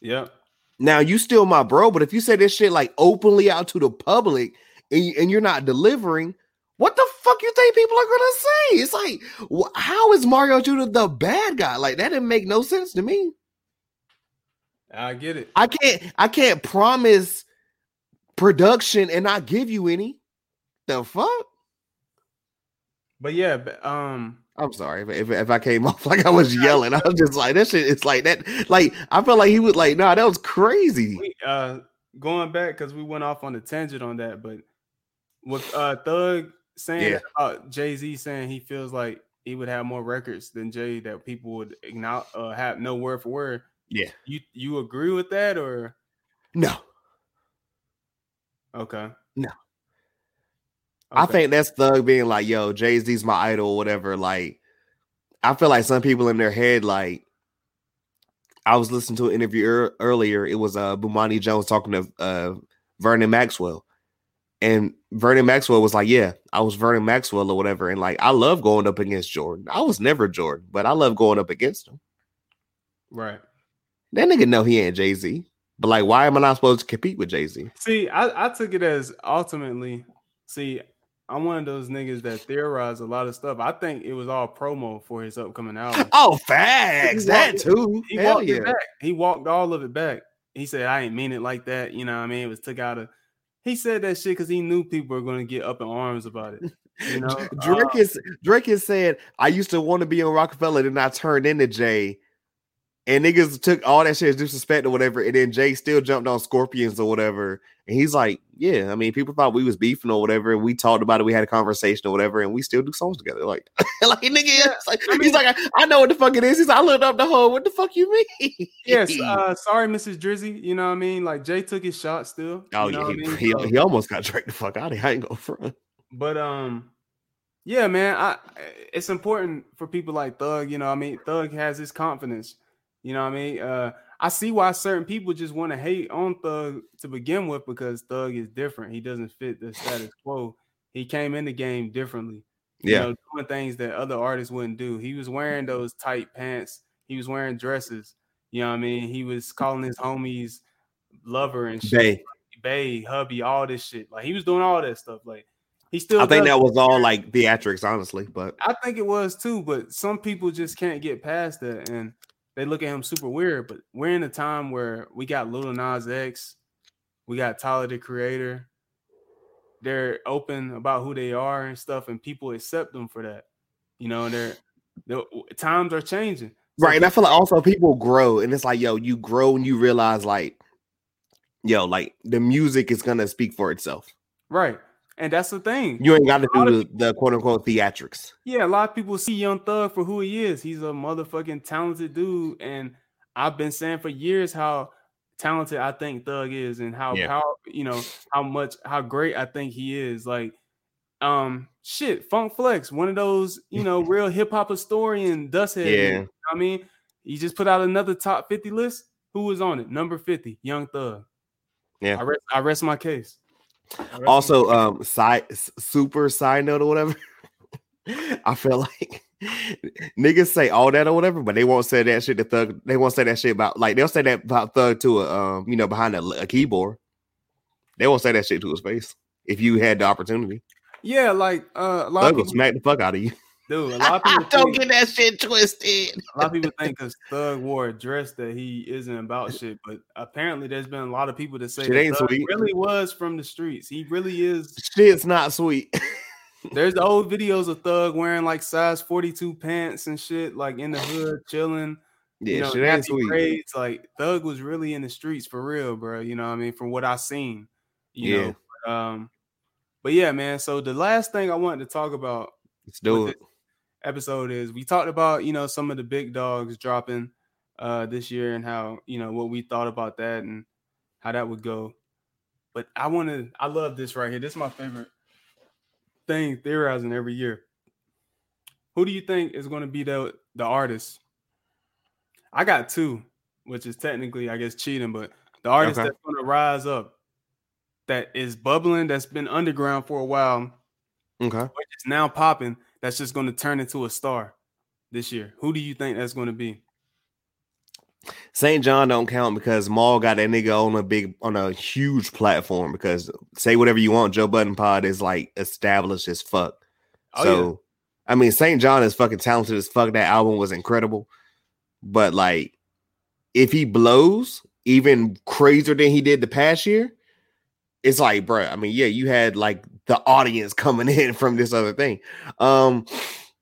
Yep. now you still my bro but if you say this shit like openly out to the public and, and you're not delivering what the fuck you think people are gonna say it's like how is mario judah the bad guy like that didn't make no sense to me I get it. I can't I can't promise production and not give you any. The fuck? But yeah, but, um, I'm sorry if, if, if I came off like I was yelling. I was just like that shit. It's like that. Like I felt like he was like, nah, that was crazy. we, uh, going back because we went off on a tangent on that, but with uh Thug saying Yeah. about Jay Z saying he feels like he would have more records than Jay that people would acknowledge, uh, have no word for word. Yeah. You you agree with that or No, okay? No. I think that's Thug being like, yo, Jay Z's my idol, or whatever. Like, I feel like some people in their head, like, I was listening to an interview ear- earlier. It was uh Bomani Jones talking to uh Vernon Maxwell. And Vernon Maxwell was like, Yeah, I was Vernon Maxwell or whatever. And like, I love going up against Jordan. I was never Jordan, but I love going up against him. right. That nigga know he ain't Jay Z. But like, why am I not supposed to compete with Jay Z? See, I, I took it as ultimately. See, I'm one of those niggas that theorize a lot of stuff. I think it was all promo for his upcoming album. Oh, facts. That too. He Hell walked yeah. it back. He walked all of it back. He said, "I ain't mean it like that." You know, what I mean, it was took out of. He said that shit because he knew people were going to get up in arms about it. You know, Drake Uh, is Drake has said, I used to want to be on Roc-A-Fella, then I turned into Jay. And niggas took all that shit as disrespect or whatever, and then Jay still jumped on Scorpions or whatever. And he's like, Yeah, I mean, people thought we was beefing or whatever, and we talked about it, we had a conversation or whatever, and we still do songs together. Like, like nigga, it's like, he's like, I, I know what the fuck it is. He's like, I looked up the whole, what the fuck you mean? yes. Uh, sorry, Mrs. Drizzy. You know what I mean? Like Jay took his shot still. oh you know yeah, what I he, mean? he, So- he almost got Drake the fuck out of here. I ain't go front. But um, yeah, man, I it's important for people like Thug. You know, what I mean, Thug has his confidence. You know, what I mean, uh, I see why certain people just want to hate on Thug to begin with because Thug is different. He doesn't fit the status quo. He came in the game differently. you Yeah. know, doing things that other artists wouldn't do. He was wearing those tight pants. He was wearing dresses. You know what I mean? He was calling his homies lover and shit. Bay. Bay, hubby, all this shit. Like he was doing all that stuff. Like he still. I think that was all like theatrics, honestly. But I think it was too, but some people just can't get past that, and they look at him super weird. But we're in a time where we got Lil Nas X, we got Tyler the Creator. They're open about who they are and stuff, and people accept them for that. You know, they're, they're times are changing. So right, and I feel like also people grow, and it's like, yo, you grow and you realize, like, yo, like the music is gonna speak for itself. Right. And that's the thing. You ain't got to do the, the quote unquote theatrics. Yeah, a lot of people see Young Thug for who he is. He's a motherfucking talented dude, and I've been saying for years how talented I think Thug is, and how Yeah. how you know how much how great I think he is. Like, um, shit, Funk Flex, one of those you know real hip hop historian, Dusthead. Yeah. you know what I mean, he just put out another top fifty list. Who was on it? Number fifty, Young Thug. Yeah. I rest, I rest my case. I rest my Also, um, side super side note or whatever. I feel like niggas say all that or whatever, but they won't say that shit to Thug. They won't say that shit about like they'll say that about Thug to a um, you know, behind a, a keyboard. They won't say that shit to his face if you had the opportunity. Yeah, like uh, a lot Thug of will people, smack the fuck out of you. Dude. A lot of people Don't think- get that shit twisted. A lot of people think because Thug wore a dress that he isn't about shit, but apparently there's been a lot of people that say Shit that ain't Thug sweet. really was from the streets. He really is. Shit's not sweet. There's old videos of Thug wearing like size 42 pants and shit, like in the hood chilling. Yeah, you know, shit ain't nappy sweet. braids. Like Thug was really in the streets for real, bro. You know what I mean? From what I seen, you Yeah. know. But, um, but yeah, man. So the last thing I wanted to talk about Let's do it. this episode is we talked about you know some of the big dogs dropping uh this year and how you know what we thought about that and how that would go but i want to i love this right here this is my favorite thing theorizing every year who do you think is going to be the the artist i got two which is technically i guess cheating but the artist Okay. that's going to rise up that is bubbling that's been underground for a while Okay. which is now popping that's just going to turn into a star this year. Who do you think that's going to be? St. John don't count because Maul got that nigga on a big on a huge platform because say whatever you want, Joe Budden Pod is like established as fuck. Oh, so I mean St. John is fucking talented as fuck. That album was incredible. But like if he blows even crazier than he did the past year, it's like, bruh, I mean, yeah, you had like the audience coming in from this other thing. Um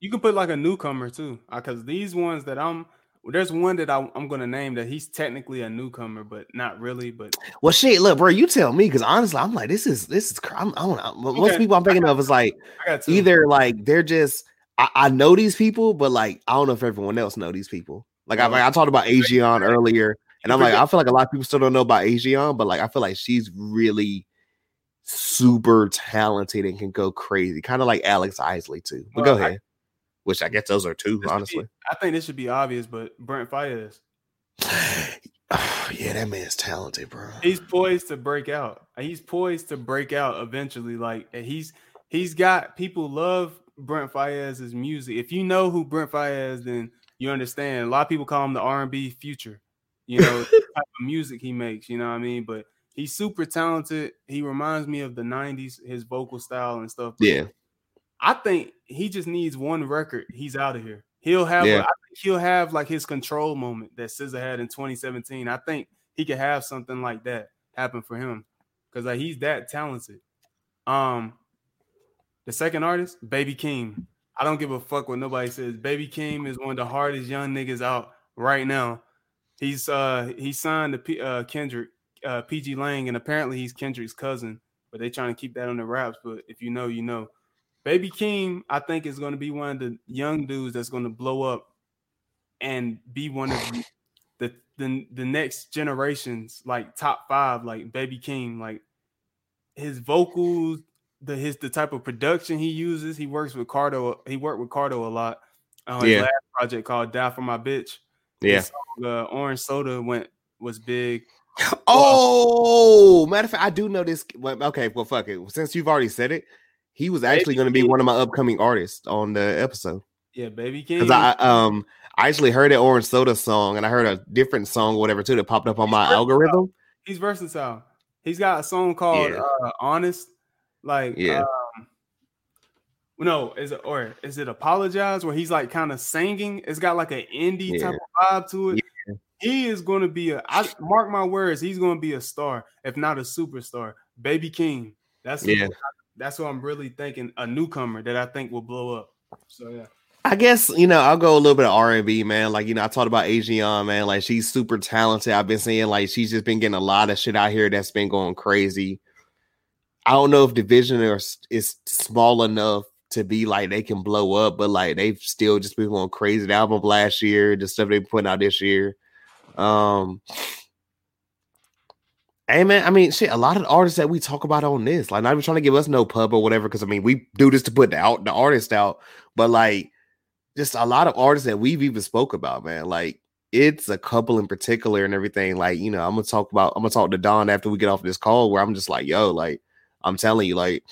You can put like a newcomer too, because these ones that I'm there's one that I, I'm going to name that he's technically a newcomer, but not really. But Well, shit, look, bro, you tell me because honestly, I'm like, this is this is. I'm, I don't know. Most Okay. people I'm thinking of is like I got two. either like they're just I, I know these people, but like I don't know if everyone else know these people. Like I, like, I talked about Asian earlier, and I'm like, I feel like a lot of people still don't know about Asian, but like I feel like she's really super talented and can go crazy, kind of like Alex Isley too. But go Well, I- ahead. Which I guess those are two, would be- honestly. I think this should be obvious, but Brent Faiyaz, yeah, that man's talented, bro. he's poised to break out. He's poised to break out eventually. Like he's he's got people love Brent Faiyaz's music. If you know who Brent Faiyaz, then you understand. A lot of people call him the R and B future. You know, the type of music he makes. You know what I mean? But he's super talented. He reminds me of the '90s, his vocal style and stuff. Yeah, I think he just needs one record. He's out of here. He'll have. Yeah. I think he'll have like his control moment that SZA had in 2017. I think he could have something like that happen for him because like he's that talented. Um, the second artist, Baby Keem. I don't give a fuck what nobody says. Baby Keem is one of the hardest young niggas out right now. He's uh he signed to P, uh Kendrick, uh pgLang, and apparently he's Kendrick's cousin, but they trying to keep that on the wraps. But if you know, you know. Baby Keem, I think, is going to be one of the young dudes that's going to blow up and be one of the, the the next generations like top five, like Baby Keem, like his vocals, the his the type of production he uses. He works with Cardo. He worked with Cardo a lot. On his Yeah. last project called "Die for My Bitch." yeah. Song, uh, Orange Soda went was big. Oh, matter of fact, I do know this. Well, okay, well, fuck it. Since you've already said it, He was actually going to be one of my upcoming artists on the episode Yeah, Baby Keem. because I um I actually heard that Orange Soda song and I heard a different song or whatever too that popped up on my versatile. algorithm. he's versatile. He's got a song called Yeah. uh, "Honest." Like, Yeah. um, no, is it or is it "Apologize"? Where he's like kind of singing. It's got like an indie Yeah. type of vibe to it. He is going to be a. I mark my words. He's going to be a star, if not a superstar. Baby Keem. That's who- Yeah. That's what I'm really thinking. A newcomer that I think will blow up. So yeah. I guess you know I'll go a little bit of R and B, man. Like you know I talked about Asian, man. Like she's super talented. I've been saying like she's just been getting a lot of shit out here that's been going crazy. I don't know if Dvsn is is small enough to be like they can blow up, but like they've still just been going crazy. The album last year, the stuff they've putting out this year. Um, hey man, I mean, shit. A lot of artists that we talk about on this, like, not even trying to give us no pub or whatever, because I mean, we do this to put the out the artist out, but like, just a lot of artists that we've even spoke about, man. Like, it's a couple in particular and everything. Like, you know, I'm gonna talk about, I'm gonna talk to Don after we get off this call, where I'm just like, yo, like, I'm telling you, like,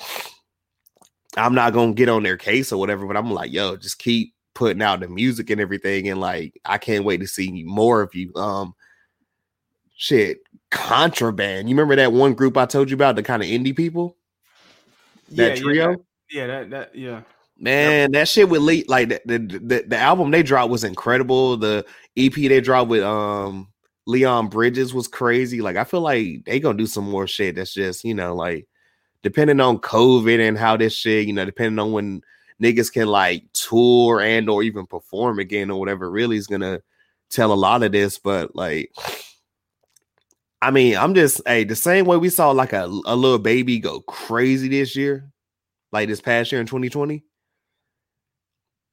I'm not gonna get on their case or whatever, but I'm like, yo, just keep putting out the music and everything, and like, I can't wait to see more of you. Um, shit, Khruangbin. You remember that one group I told you about, the kind of indie people, that yeah, trio? Yeah, yeah, that that yeah. Man, that shit with Lee, like the, the the the album they dropped was incredible. The EP they dropped with um Leon Bridges was crazy. Like I feel like they gonna do some more shit. That's just you know like depending on COVID and how this shit, you know, depending on when niggas can like tour and or even perform again or whatever, really is gonna tell a lot of this. But like, I mean, I'm just hey, the same way we saw like a a little baby go crazy this year, like this past year in 2020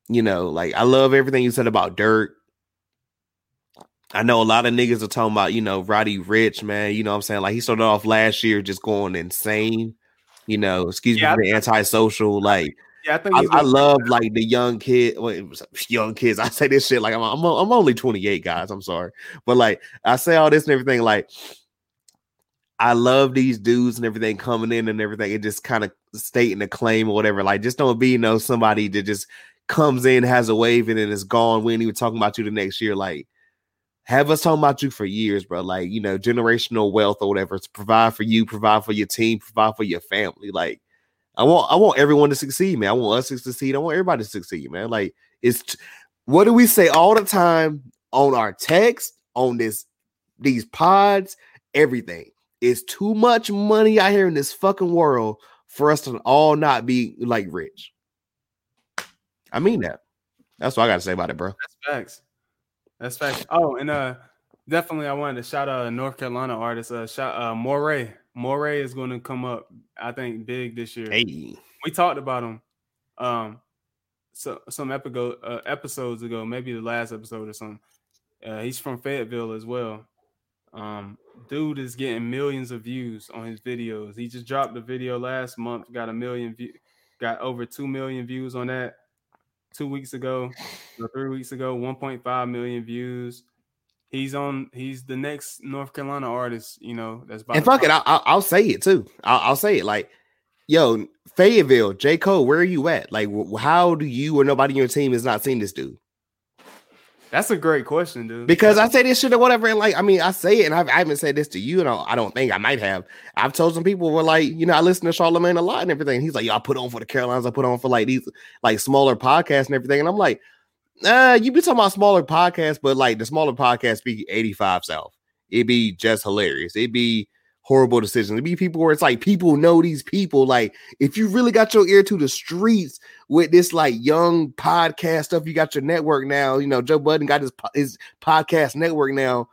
you know, like I love everything you said about Durk. I know a lot of niggas are talking about, you know, Roddy Ricch, man. You know what I'm saying? Like he started off last year just going insane. You know, excuse Yeah, me for the antisocial. Like Yeah, I think I, I love like the young kid, well, young kids. I say this shit like I'm, I'm I'm only 28, guys. I'm sorry, but like I say all this and everything. Like I love these dudes and everything coming in and everything, and just kind of stating a claim or whatever. Like just don't be you know somebody that just comes in, has a wave, and then is gone. We ain't even talking about you the next year. Like have us talking about you for years, bro. Like you know generational wealth or whatever to provide for you, provide for your team, provide for your family. Like I want I want everyone to succeed, man. I want us to succeed. I want everybody to succeed, man. Like it's t- what do we say all the time on our text, on this these pods, everything. It's too much money out here in this fucking world for us to all not be like rich. I mean that. That's what I gotta say about it, bro. That's facts. That's facts. Oh, and uh, definitely, I wanted to shout out a North Carolina artist. Uh, shout uh, Moray. Moray is going to come up. I think big this year. Hey, We talked about him. Um, so some epigo- uh, episodes ago, maybe the last episode or something. Uh, he's from Fayetteville as well. Um, dude is getting millions of views on his videos. He just dropped a video last month, got a million view, got over two million views on that. Two weeks ago, or three weeks ago, 1.5 million views. He's on. He's the next North Carolina artist. You know that's about and fuck it. I, I, I'll say it too. I'll, I'll say it like, yo, Fayetteville, J Cole, where are you at? Like, how do you or nobody in your team has not seen this dude? That's a great question, dude. Because I say this shit or whatever, and like, I mean, I say it, and I've, I haven't said this to you, and I, I don't think I might have. I've told some people were like, you know, I listen to Charlemagne a lot and everything. He's like, yo, I put on for the Carolinas, I put on for like these like smaller podcasts and everything, and I'm like, nah, you be talking about smaller podcasts, but like the smaller podcasts be 85 South. It'd be just hilarious. It'd be horrible decisions. It'd be people where it's like people know these people. Like, if you really got your ear to the streets with this like young podcast stuff, you got your network now. You know, Joe Budden got his his podcast network now.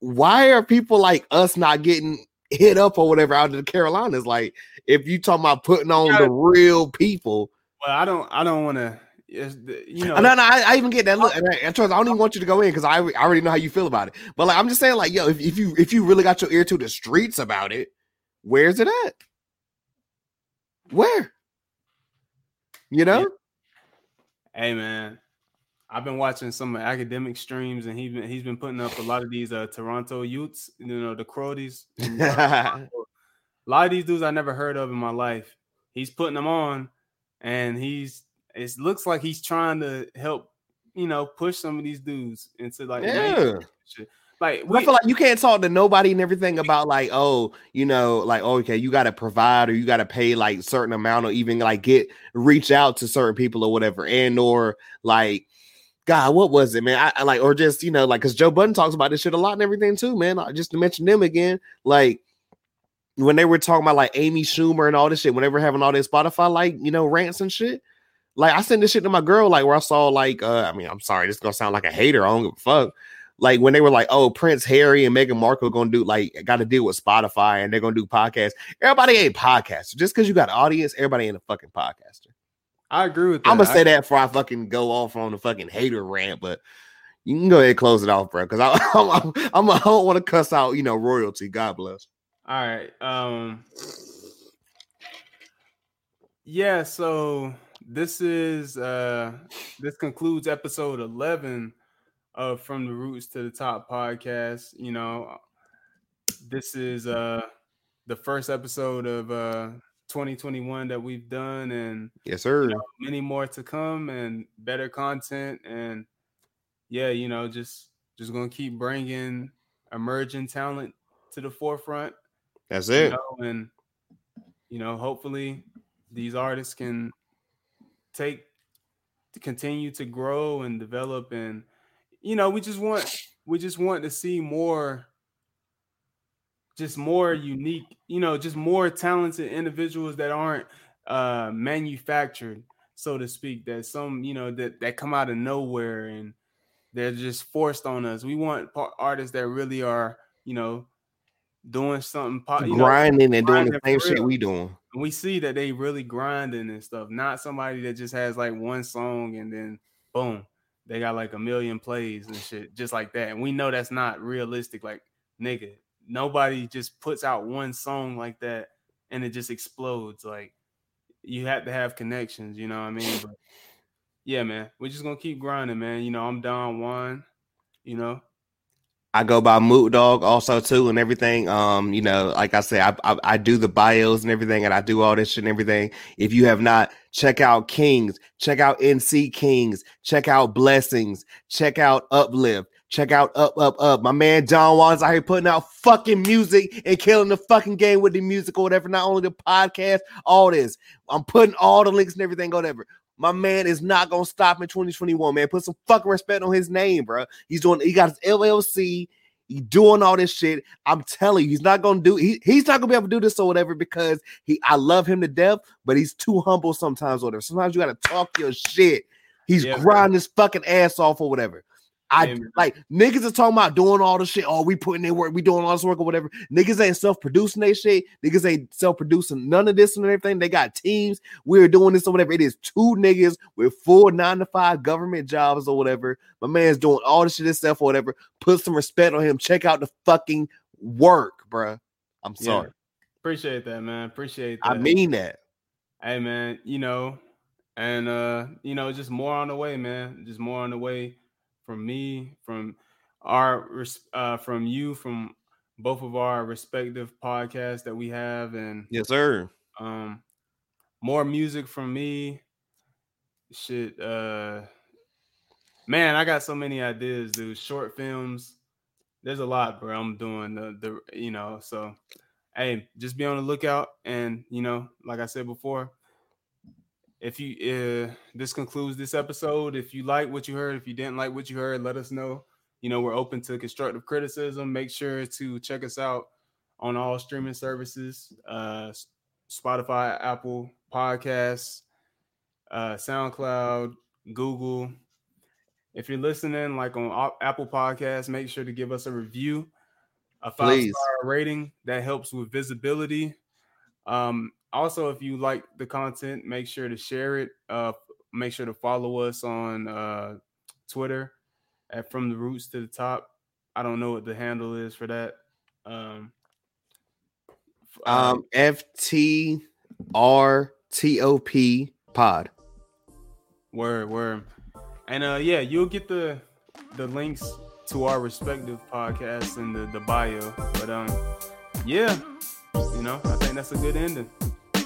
Why are people like us not getting hit up or whatever out of the Carolinas? Like, if you talking about putting on gotta- the real people, Well, I don't. I don't want to. You know. no, no, I, I even get that look. And I, and trust, I don't even want you to go in because I, I already know how you feel about it. But like, I'm just saying, like, yo, if, if you if you really got your ear to the streets about it, where's it at? Where? You know? Hey man, I've been watching some Akademiks streams, and he's been he's been putting up a lot of these uh Toronto youths. You know the Crodies. uh, a lot of these dudes I never heard of in my life. he's putting them on, and he's it looks like he's trying to help, you know, push some of these dudes into like Yeah. shit. Like I we, feel like you can't talk to nobody and everything about like, oh, you know, like oh, okay, you got to provide or you got to pay like certain amount or even like get reach out to certain people or whatever, and or like, God, what was it, man? I, I like or just you know like because Joe Budden talks about this shit a lot and everything too, man. Uh, Just to mention them again, like when they were talking about like Amy Schumer and all this shit, when they were having all this Spotify like you know rants and shit. Like I sent this shit to my girl, like where I saw like uh I mean, I'm sorry, this is gonna sound like a hater. I don't give a fuck. Like when they were like, oh, Prince Harry and Meghan Markle gonna do like got to deal with Spotify and they're gonna do podcasts. Everybody ain't podcaster. Just because you got audience, everybody ain't a fucking podcaster. I agree with that. I'm gonna say that before I fucking go off on the fucking hater rant, but you can go ahead and close it off, bro. Because I, I'm, I'm, I don't want to cuss out, you know, royalty. God bless. All right. Um Yeah, so this is uh this concludes episode 11 of From the Roots to the Top podcast. You know, this is uh the first episode of uh 2021 that we've done and Yes, sir. you know, many more to come and better content and yeah you know just just gonna keep bringing emerging talent to the forefront That's you it. know, and you know hopefully these artists can take to continue to grow and develop and you know we just want we just want to see more just more unique you know just more talented individuals that aren't uh manufactured so to speak that some you know that that come out of nowhere and they're just forced on us we want artists that really are you know doing something po- you know, Grinding and doing the same shit we doing. And we see that they really grinding and stuff not somebody that just has like one song and then boom they got like a million plays and shit just like that and we know that's not realistic like nigga nobody just puts out one song like that and it just explodes like you have to have connections you know what i mean? But yeah man we're just gonna keep grinding man you know i'm Don Juan you know I go by Moot Dog also too and everything. Um, you know, like I say, I, I I do the bios and everything, and I do all this shit and everything. If you have not, check out Kings, check out NC Kings, check out Blessings, check out Uplift, check out Up Up Up. My man Don Juan's out here putting out fucking music and killing the fucking game with the music or whatever. Not only the podcast, all this. I'm putting all the links and everything, whatever. My man is not gonna stop in 2021, man. Put some fucking respect on his name, bro. He's doing. He got his LLC. He doing all this shit. I'm telling you, he's not gonna do. He, he's not gonna be able to do this or whatever because he. I love him to death, but he's too humble sometimes. Or whatever. Sometimes you gotta talk your shit. He's Yeah, grinding his fucking ass off or whatever. I Yeah, man. like niggas are talking about doing all the shit. Oh, we putting in work, we doing all this work or whatever. Niggas ain't self-producing they shit. Niggas ain't self-producing none of this and everything. They got teams. We're doing this or whatever. It is two niggas with full nine to five government jobs or whatever. My man's doing all this shit himself or whatever. Put some respect on him. Check out the fucking work, bruh. I'm Yeah. sorry. appreciate that man appreciate that I mean that. hey man you know and uh you know just more on the way man just more on the way from me from our uh from you from both of our respective podcasts that we have and Yes, sir. um more music from me shit uh man i got so many ideas dude short films there's a lot bro i'm doing the the you know so hey just be on the lookout and you know like i said before if you uh this concludes this episode if you like what you heard if you didn't like what you heard let us know. You know we're open to constructive criticism. Make sure to check us out on all streaming services uh spotify apple podcasts uh soundcloud google. If you're listening like on apple podcasts make sure to give us a review a five star rating. That helps with visibility um also if you like the content make sure to share it uh make sure to follow us on uh twitter at from the roots to the top i don't know what the handle is for that um f- uh, Um, F T R T O P pod. Word, word. And uh yeah, you'll get the the links to our respective podcasts in the, the bio. But um yeah, you know, I think that's a good ending.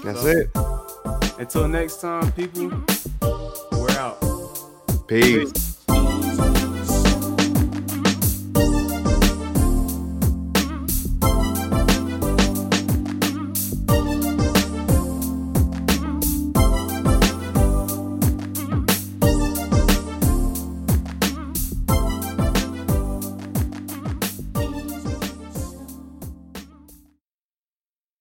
That's so, it. Until next time, people, we're out. Peace. Peace.